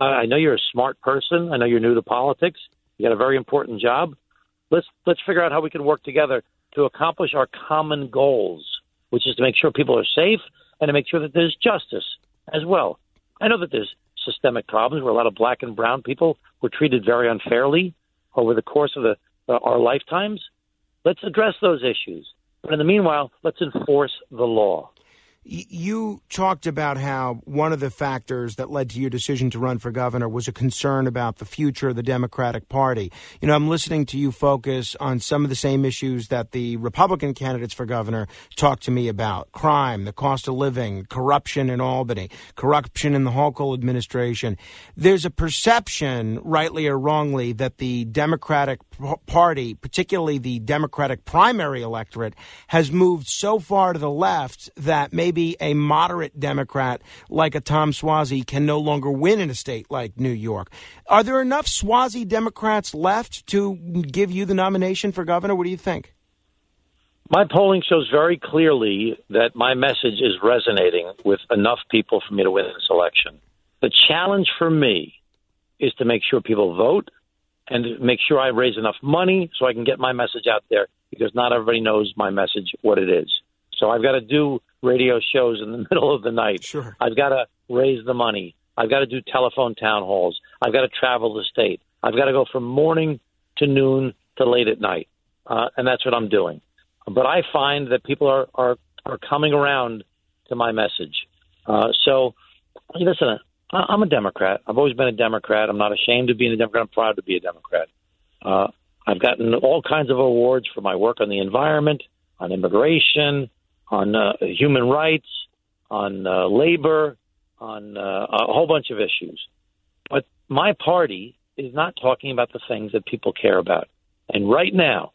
Uh, I know you're a smart person. I know you're new to politics. You got a very important job. Let's let's figure out how we can work together to accomplish our common goals, which is to make sure people are safe and to make sure that there's justice as well. I know that there's systemic problems where a lot of black and brown people were treated very unfairly over the course of the, uh, our lifetimes. Let's address those issues. But in the meanwhile, let's enforce the law. You talked about how one of the factors that led to your decision to run for governor was a concern about the future of the Democratic Party. You know, I'm listening to you focus on some of the same issues that the Republican candidates for governor talked to me about crime, the cost of living, corruption in Albany, corruption in the Hochul administration. There's a perception, rightly or wrongly, that the Democratic Party, particularly the Democratic primary electorate, has moved so far to the left that maybe a moderate Democrat like a Tom Suozzi can no longer win in a state like New York. Are there enough Suozzi Democrats left to give you the nomination for governor? What do you think? My polling shows very clearly that my message is resonating with enough people for me to win this election. The challenge for me is to make sure people vote and make sure I raise enough money so I can get my message out there because not everybody knows my message, what it is. So I've got to do radio shows in the <laughs> middle of the night. Sure. I've got to raise the money. I've got to do telephone town halls. I've got to travel the state. I've got to go from morning to noon to late at night. Uh, and that's what I'm doing. But I find that people are, are, are coming around to my message. Uh, so, listen, I- I'm a Democrat. I've always been a Democrat. I'm not ashamed of being a Democrat. I'm proud to be a Democrat. Uh, I've gotten all kinds of awards for my work on the environment, on immigration, on uh, human rights, on uh, labor, on uh, a whole bunch of issues. But my party is not talking about the things that people care about. And right now,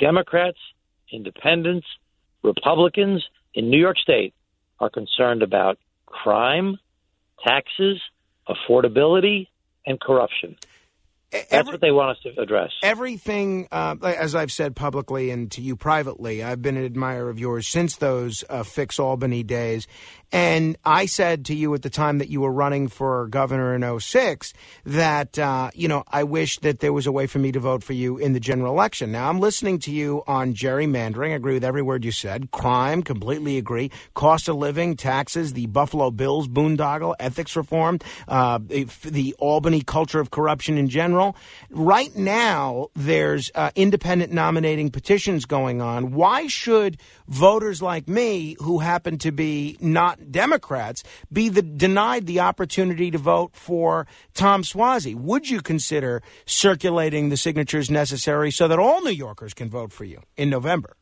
Democrats, independents, Republicans in New York State are concerned about crime, taxes, affordability, and corruption. That's what they want us to address. Everything, uh, as I've said publicly and to you privately, I've been an admirer of yours since those uh, Fix Albany days. And I said to you at the time that you were running for governor in 06 that, uh, you know, I wish that there was a way for me to vote for you in the general election. Now, I'm listening to you on gerrymandering. I agree with every word you said. Crime, completely agree. Cost of living, taxes, the Buffalo Bills boondoggle, ethics reform, uh, the, the Albany culture of corruption in general general. Right now, there's uh, independent nominating petitions going on. Why should voters like me, who happen to be not Democrats, be the, denied the opportunity to vote for Tom Suozzi? Would you consider circulating the signatures necessary so that all New Yorkers can vote for you in November?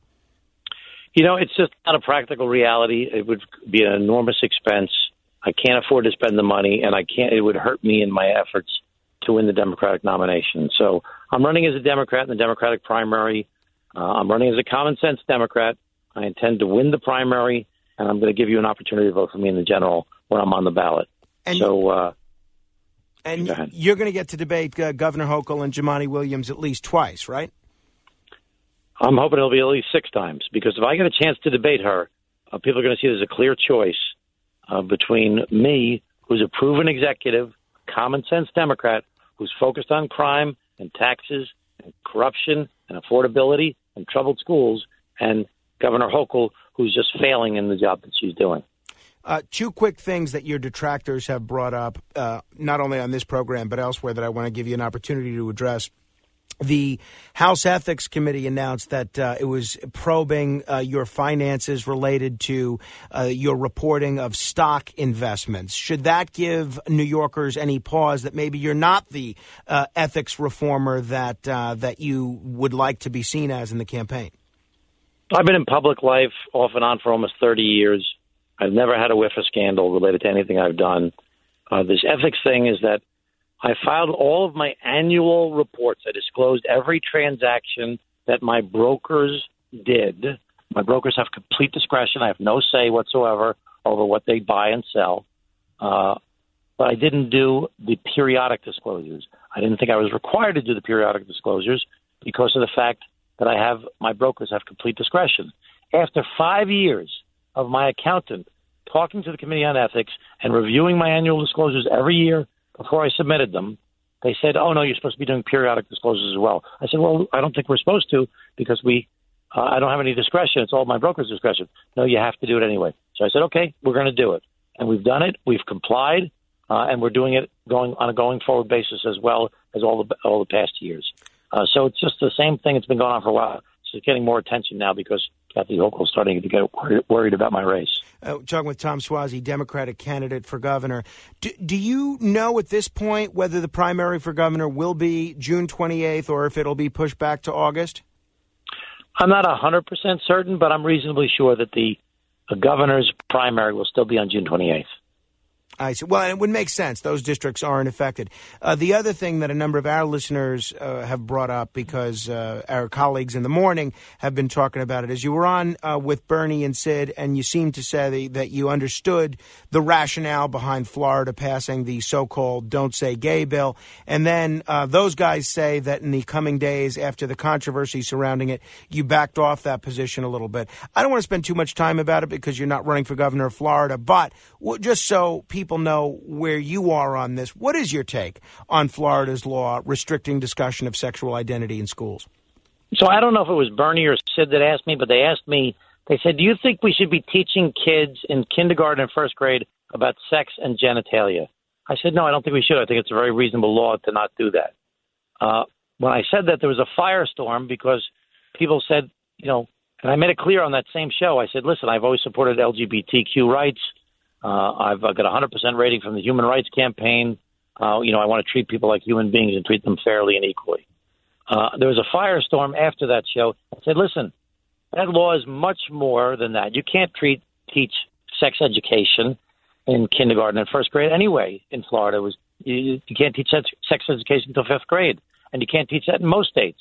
You know, it's just not a practical reality. It would be an enormous expense. I can't afford to spend the money, and I can't. It would hurt me in my efforts to win the Democratic nomination. So I'm running as a Democrat in the Democratic primary. Uh, I'm running as a common sense Democrat. I intend to win the primary, and I'm going to give you an opportunity to vote for me in the general when I'm on the ballot. And- so, uh, And Go you're going to get to debate uh, Governor Hochul and Jumaane Williams at least twice, right? I'm hoping it'll be at least six times because if I get a chance to debate her, uh, people are going to see there's a clear choice uh, between me, who's a proven executive, common sense Democrat, who's focused on crime and taxes and corruption and affordability and troubled schools, and Governor Hochul, who's just failing in the job that she's doing. Uh, two quick things that your detractors have brought up, uh, not only on this program but elsewhere, that I want to give you an opportunity to address. The House Ethics Committee announced that uh, it was probing uh, your finances related to uh, your reporting of stock investments. Should that give New Yorkers any pause that maybe you're not the uh, ethics reformer that uh, that you would like to be seen as in the campaign? I've been in public life off and on for almost 30 years. I've never had a whiff of scandal related to anything I've done. Uh, this ethics thing is that I filed all of my annual reports. I disclosed every transaction that my brokers did. My brokers have complete discretion. I have no say whatsoever over what they buy and sell. Uh, but I didn't do the periodic disclosures. I didn't think I was required to do the periodic disclosures because of the fact that I have my brokers have complete discretion. After five years of my accountant talking to the Committee on Ethics and reviewing my annual disclosures every year before I submitted them, they said, "Oh no, you're supposed to be doing periodic disclosures as well." I said, "Well, I don't think we're supposed to because we, uh, I don't have any discretion. It's all my broker's discretion." No, you have to do it anyway. So I said, "Okay, we're going to do it," and we've done it. We've complied, uh, and we're doing it going on a going forward basis as well as all the all the past years. Uh, so it's just the same thing. It's been going on for a while. It's getting more attention now because Kathy Hochul's starting to get worried, worried about my race. Uh, talking with Tom Suozzi, Democratic candidate for governor. Do, do you know at this point whether the primary for governor will be June 28th or if it'll be pushed back to August? I'm not 100% certain, but I'm reasonably sure that the, the governor's primary will still be on June 28th. I see. Well, it would make sense. Those districts aren't affected. Uh, the other thing that a number of our listeners uh, have brought up because uh, our colleagues in the morning have been talking about it is you were on uh, with Bernie and Sid, and you seemed to say that you understood the rationale behind Florida passing the so-called "Don't Say Gay" bill, and then uh, those guys say that in the coming days after the controversy surrounding it, you backed off that position a little bit. I don't want to spend too much time about it because you're not running for governor of Florida, but just so people know where you are on this, what is your take on Florida's law restricting discussion of sexual identity in schools? So I don't know if it was Bernie or Sid that asked me, but they asked me, they said, Do you think we should be teaching kids in kindergarten and first grade about sex and genitalia? I said, No, I don't think we should. I think it's a very reasonable law to not do that. Uh, when I said that, there was a firestorm because people said, you know, and I made it clear on that same show. I said, Listen, I've always supported LGBTQ rights. Uh, I've uh, got a 100% rating from the Human Rights Campaign. Uh, you know, I want to treat people like human beings and treat them fairly and equally. Uh, there was a firestorm after that show. I said, listen, that law is much more than that. You can't treat teach sex education in kindergarten and first grade anyway. In Florida, it was you, you can't teach sex, sex education until fifth grade, and you can't teach that in most states.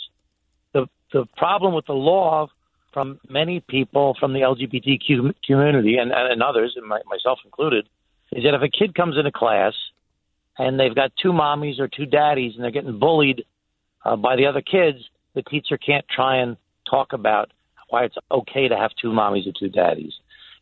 The the problem with the law from many people from the LGBTQ community and, and others, and my, myself included, is that if a kid comes into class and they've got two mommies or two daddies and they're getting bullied uh, by the other kids, the teacher can't try and talk about why it's okay to have two mommies or two daddies.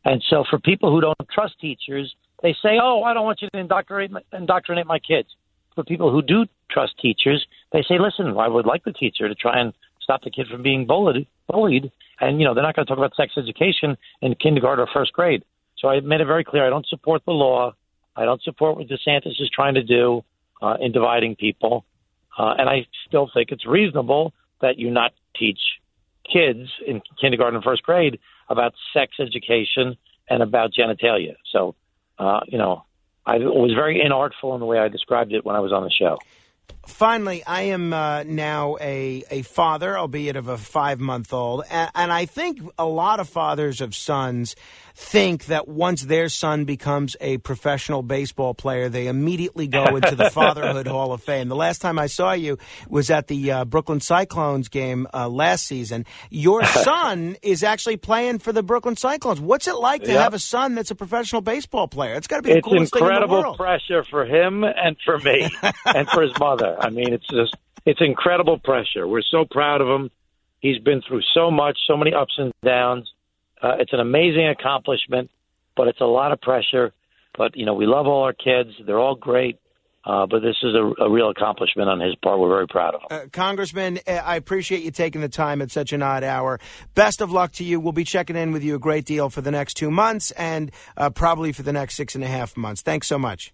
And so for people who don't trust teachers, they say, "Oh, I don't want you to indoctrinate my, indoctrinate my kids." For people who do trust teachers, they say, "Listen, I would like the teacher to try and stop the kid from being bullied." Bullied, and you know they're not going to talk about sex education in kindergarten or first grade. So I made it very clear: I don't support the law. I don't support what DeSantis is trying to do uh, in dividing people. Uh, and I still think it's reasonable that you not teach kids in kindergarten and first grade about sex education and about genitalia. So, uh, you know, I was very inartful in the way I described it when I was on the show. Finally, I am uh, now a, a father, albeit of a five month old. And, and I think a lot of fathers of sons think that once their son becomes a professional baseball player, they immediately go into the <laughs> Fatherhood Hall of Fame. The last time I saw you was at the uh, Brooklyn Cyclones game uh, last season. Your <laughs> son is actually playing for the Brooklyn Cyclones. What's it like to Yep. have a son that's a professional baseball player? It's got to be It's coolest thing in the incredible world. pressure for him and for me <laughs> and for his mother. I mean, it's just it's incredible pressure. We're so proud of him. He's been through so much, so many ups and downs. Uh, it's an amazing accomplishment, but it's a lot of pressure. But you know, we love all our kids. They're all great. Uh, but this is a, a real accomplishment on his part. We're very proud of him. Uh, Congressman, uh, I appreciate you taking the time at such an odd hour. Best of luck to you. We'll be checking in with you a great deal for the next two months and uh, probably for the next six and a half months. Thanks so much.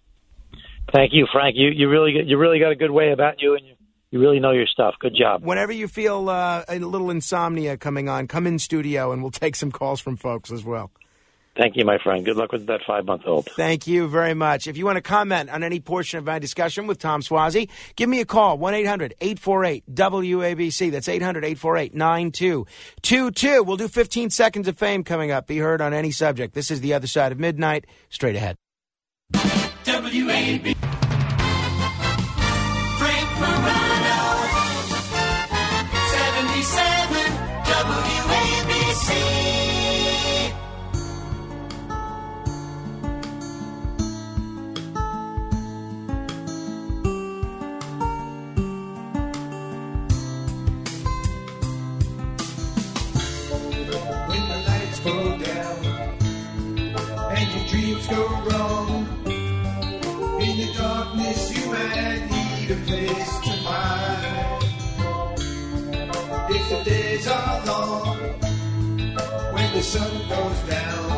Thank you, Frank. You you really you really got a good way about you, and you you really know your stuff. Good job. Whenever you feel uh, a little insomnia coming on, come in studio and we'll <laughs> take some calls from folks as well. Thank you, my friend. Good luck with that five month old. Thank you very much. If you want to comment on any portion of my discussion with Tom Suozzi, give me a call 1 800 848 WABC. That's 800 848 9222. We'll do 15 seconds of fame coming up. Be heard on any subject. This is The Other Side of Midnight. Straight ahead. WAB. Days are long, when the sun goes down,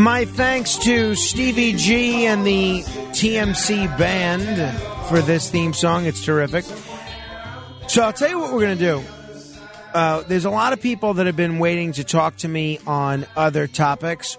My thanks to Stevie G and the TMC band for this theme song. It's terrific. So I'll tell you what we're going to do. Uh, there's a lot of people that have been waiting to talk to me on other topics.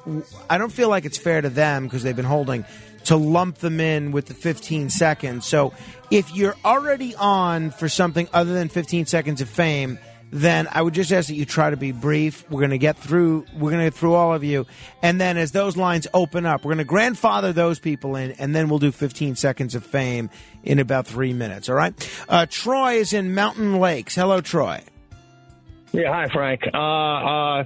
I don't feel like it's fair to them because they've been holding to lump them in with the 15 seconds. So if you're already on for something other than 15 seconds of fame, then I would just ask that you try to be brief. We're going to get through. We're going to get through all of you, and then as those lines open up, we're going to grandfather those people in, and then we'll do 15 seconds of fame in about three minutes. All right. Uh, Troy is in Mountain Lakes. Hello, Troy. Yeah, hi, Frank. Uh, uh,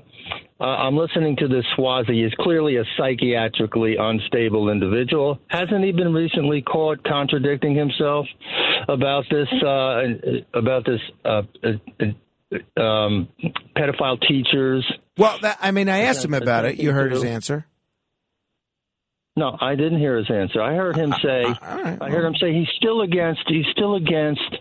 uh, I'm listening to this Suozzi. He's clearly a psychiatrically unstable individual. Hasn't he been recently caught contradicting himself about this uh, about this uh, um, pedophile teachers? Well, that, I mean, I asked him about it. You heard his answer. No, I didn't hear his answer. I heard him say. I heard him say he's still against. He's still against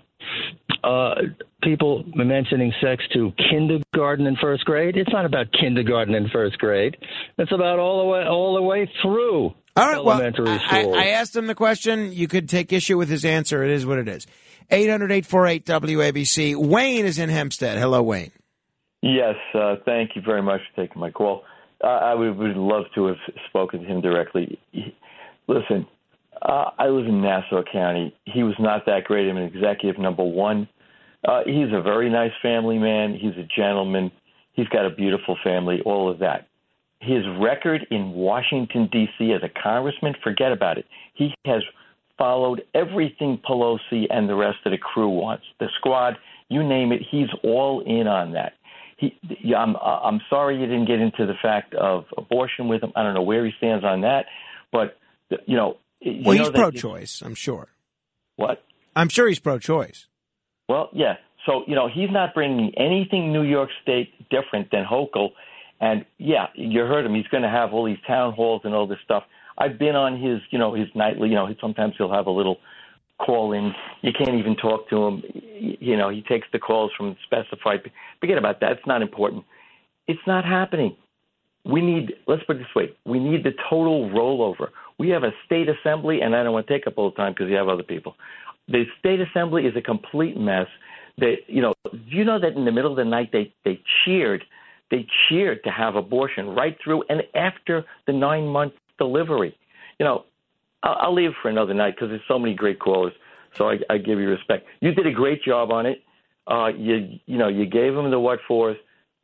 uh, people mentioning sex to kindergarten and first grade. It's not about kindergarten and first grade. It's about all the way all the way through All right. Well, elementary I, school. I asked him the question. You could take issue with his answer. It is what it is. 800 848 WABC. Wayne is in Hempstead. Hello, Wayne. Yes, uh, thank you very much for taking my call. Uh, I would, would love to have spoken to him directly. He- listen, uh, I live in Nassau County. He was not that great of an executive, number one. Uh, he's a very nice family man. He's a gentleman. He's got a beautiful family, all of that. His record in Washington, D.C. as a congressman, forget about it. He has followed everything Pelosi and the rest of the crew wants. The squad, you name it, he's all in on that. he, I'm I'm sorry you didn't get into the fact of abortion with him. I don't know where he stands on that, but you know, Well, know he's that- pro-choice, I'm sure. What? I'm sure he's pro-choice. Well, yeah. So you know, he's not bringing anything New York State different than Hochul, and yeah, you heard him. He's going to have all these town halls and all this stuff. I've been on his, you know, his nightly. You know, sometimes he'll have a little call in. You can't even talk to him. You know, he takes the calls from specified. Forget about that. It's not important. It's not happening. We need. Let's put it this way. We need the total rollover. We have a state assembly, and I don't want to take up all the time because you have other people. The state assembly is a complete mess. They, you know, do you know that in the middle of the night they they cheered, they cheered to have abortion right through and after the nine month delivery. You know, I'll, I'll leave for another night because there's so many great callers. So I, I give you respect. You did a great job on it. Uh, you you know you gave them the what for.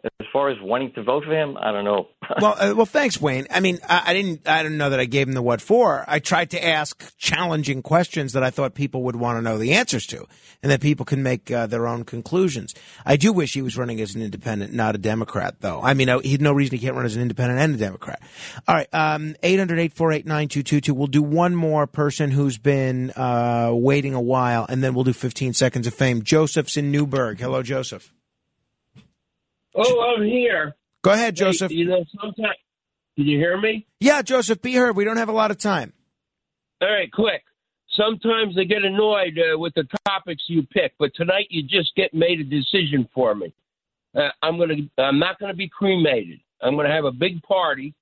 As far as wanting to vote for him, I don't know. <laughs> well, uh, well, thanks, Wayne. I mean, I, I didn't, I didn't know that I gave him the what for. I tried to ask challenging questions that I thought people would want to know the answers to, and that people can make uh, their own conclusions. I do wish he was running as an independent, not a Democrat, though. I mean, uh, he had no reason he can't run as an independent and a Democrat. All right, um, eight hundred eight four eight nine two two two. We'll do one more person who's been uh, waiting a while, and then we'll do fifteen seconds of fame. Joseph's in Newburgh. Hello, Joseph. Oh, I'm here. Go ahead, Hey, Joseph. you know, sometimes. Can you hear me? Yeah, Joseph, be heard. We don't have a lot of time. All right, quick. Sometimes I get annoyed uh, with the topics you pick, but tonight you just get made a decision for me. Uh, I'm gonna. I'm not gonna be cremated. I'm gonna have a big party,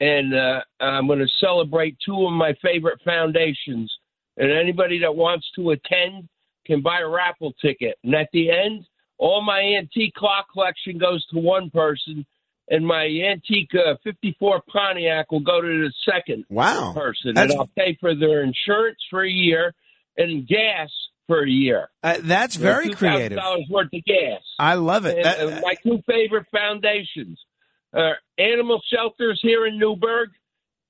and uh, I'm gonna celebrate two of my favorite foundations. And anybody that wants to attend can buy a raffle ticket. And at the end, all my antique clock collection goes to one person, and my antique uh, 54 Pontiac will go to the second Wow. person. That's- And I'll pay for their insurance for a year and gas for a year. Uh, that's very creative. $2,000 worth of gas. I love it. And, That- uh, my two favorite foundations are animal shelters here in Newburgh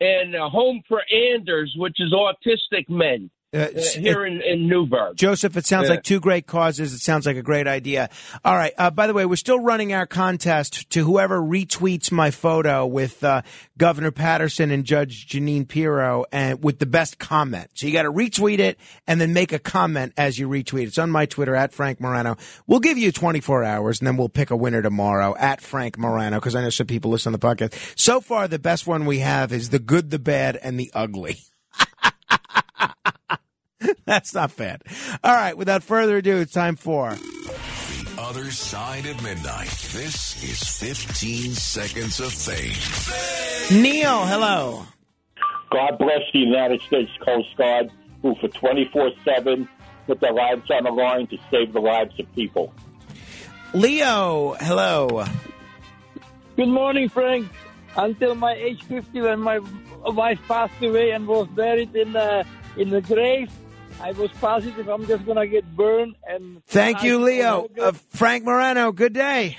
and a home for Anders, which is autistic men Uh, uh, here in, in Newburgh. Joseph, it sounds Yeah. like two great causes. It sounds like a great idea. All right. Uh, by the way, we're still running our contest to whoever retweets my photo with uh, Governor Paterson and Judge Jeanine Pirro and with the best comment. So you got to retweet it and then make a comment as you retweet. It's on my Twitter at Frank Morano. We'll give you 24 hours and then we'll pick a winner tomorrow at Frank Morano because I know some people listen to the podcast. So far, the best one we have is the good, the bad, and the ugly. <laughs> <laughs> That's not bad. All right, without further ado, it's time for The other side of midnight. This is 15 seconds of fame. Neil. Hello. God bless the United States Coast Guard, who for 24 7 put their lives on the line to save the lives of people. Leo. Hello. Good morning, Frank. Until my age 50, when my wife passed away and was buried in the in the grave, I was positive I'm just gonna get burned. And Thank you, Leo. Uh, Frank Morano, good day.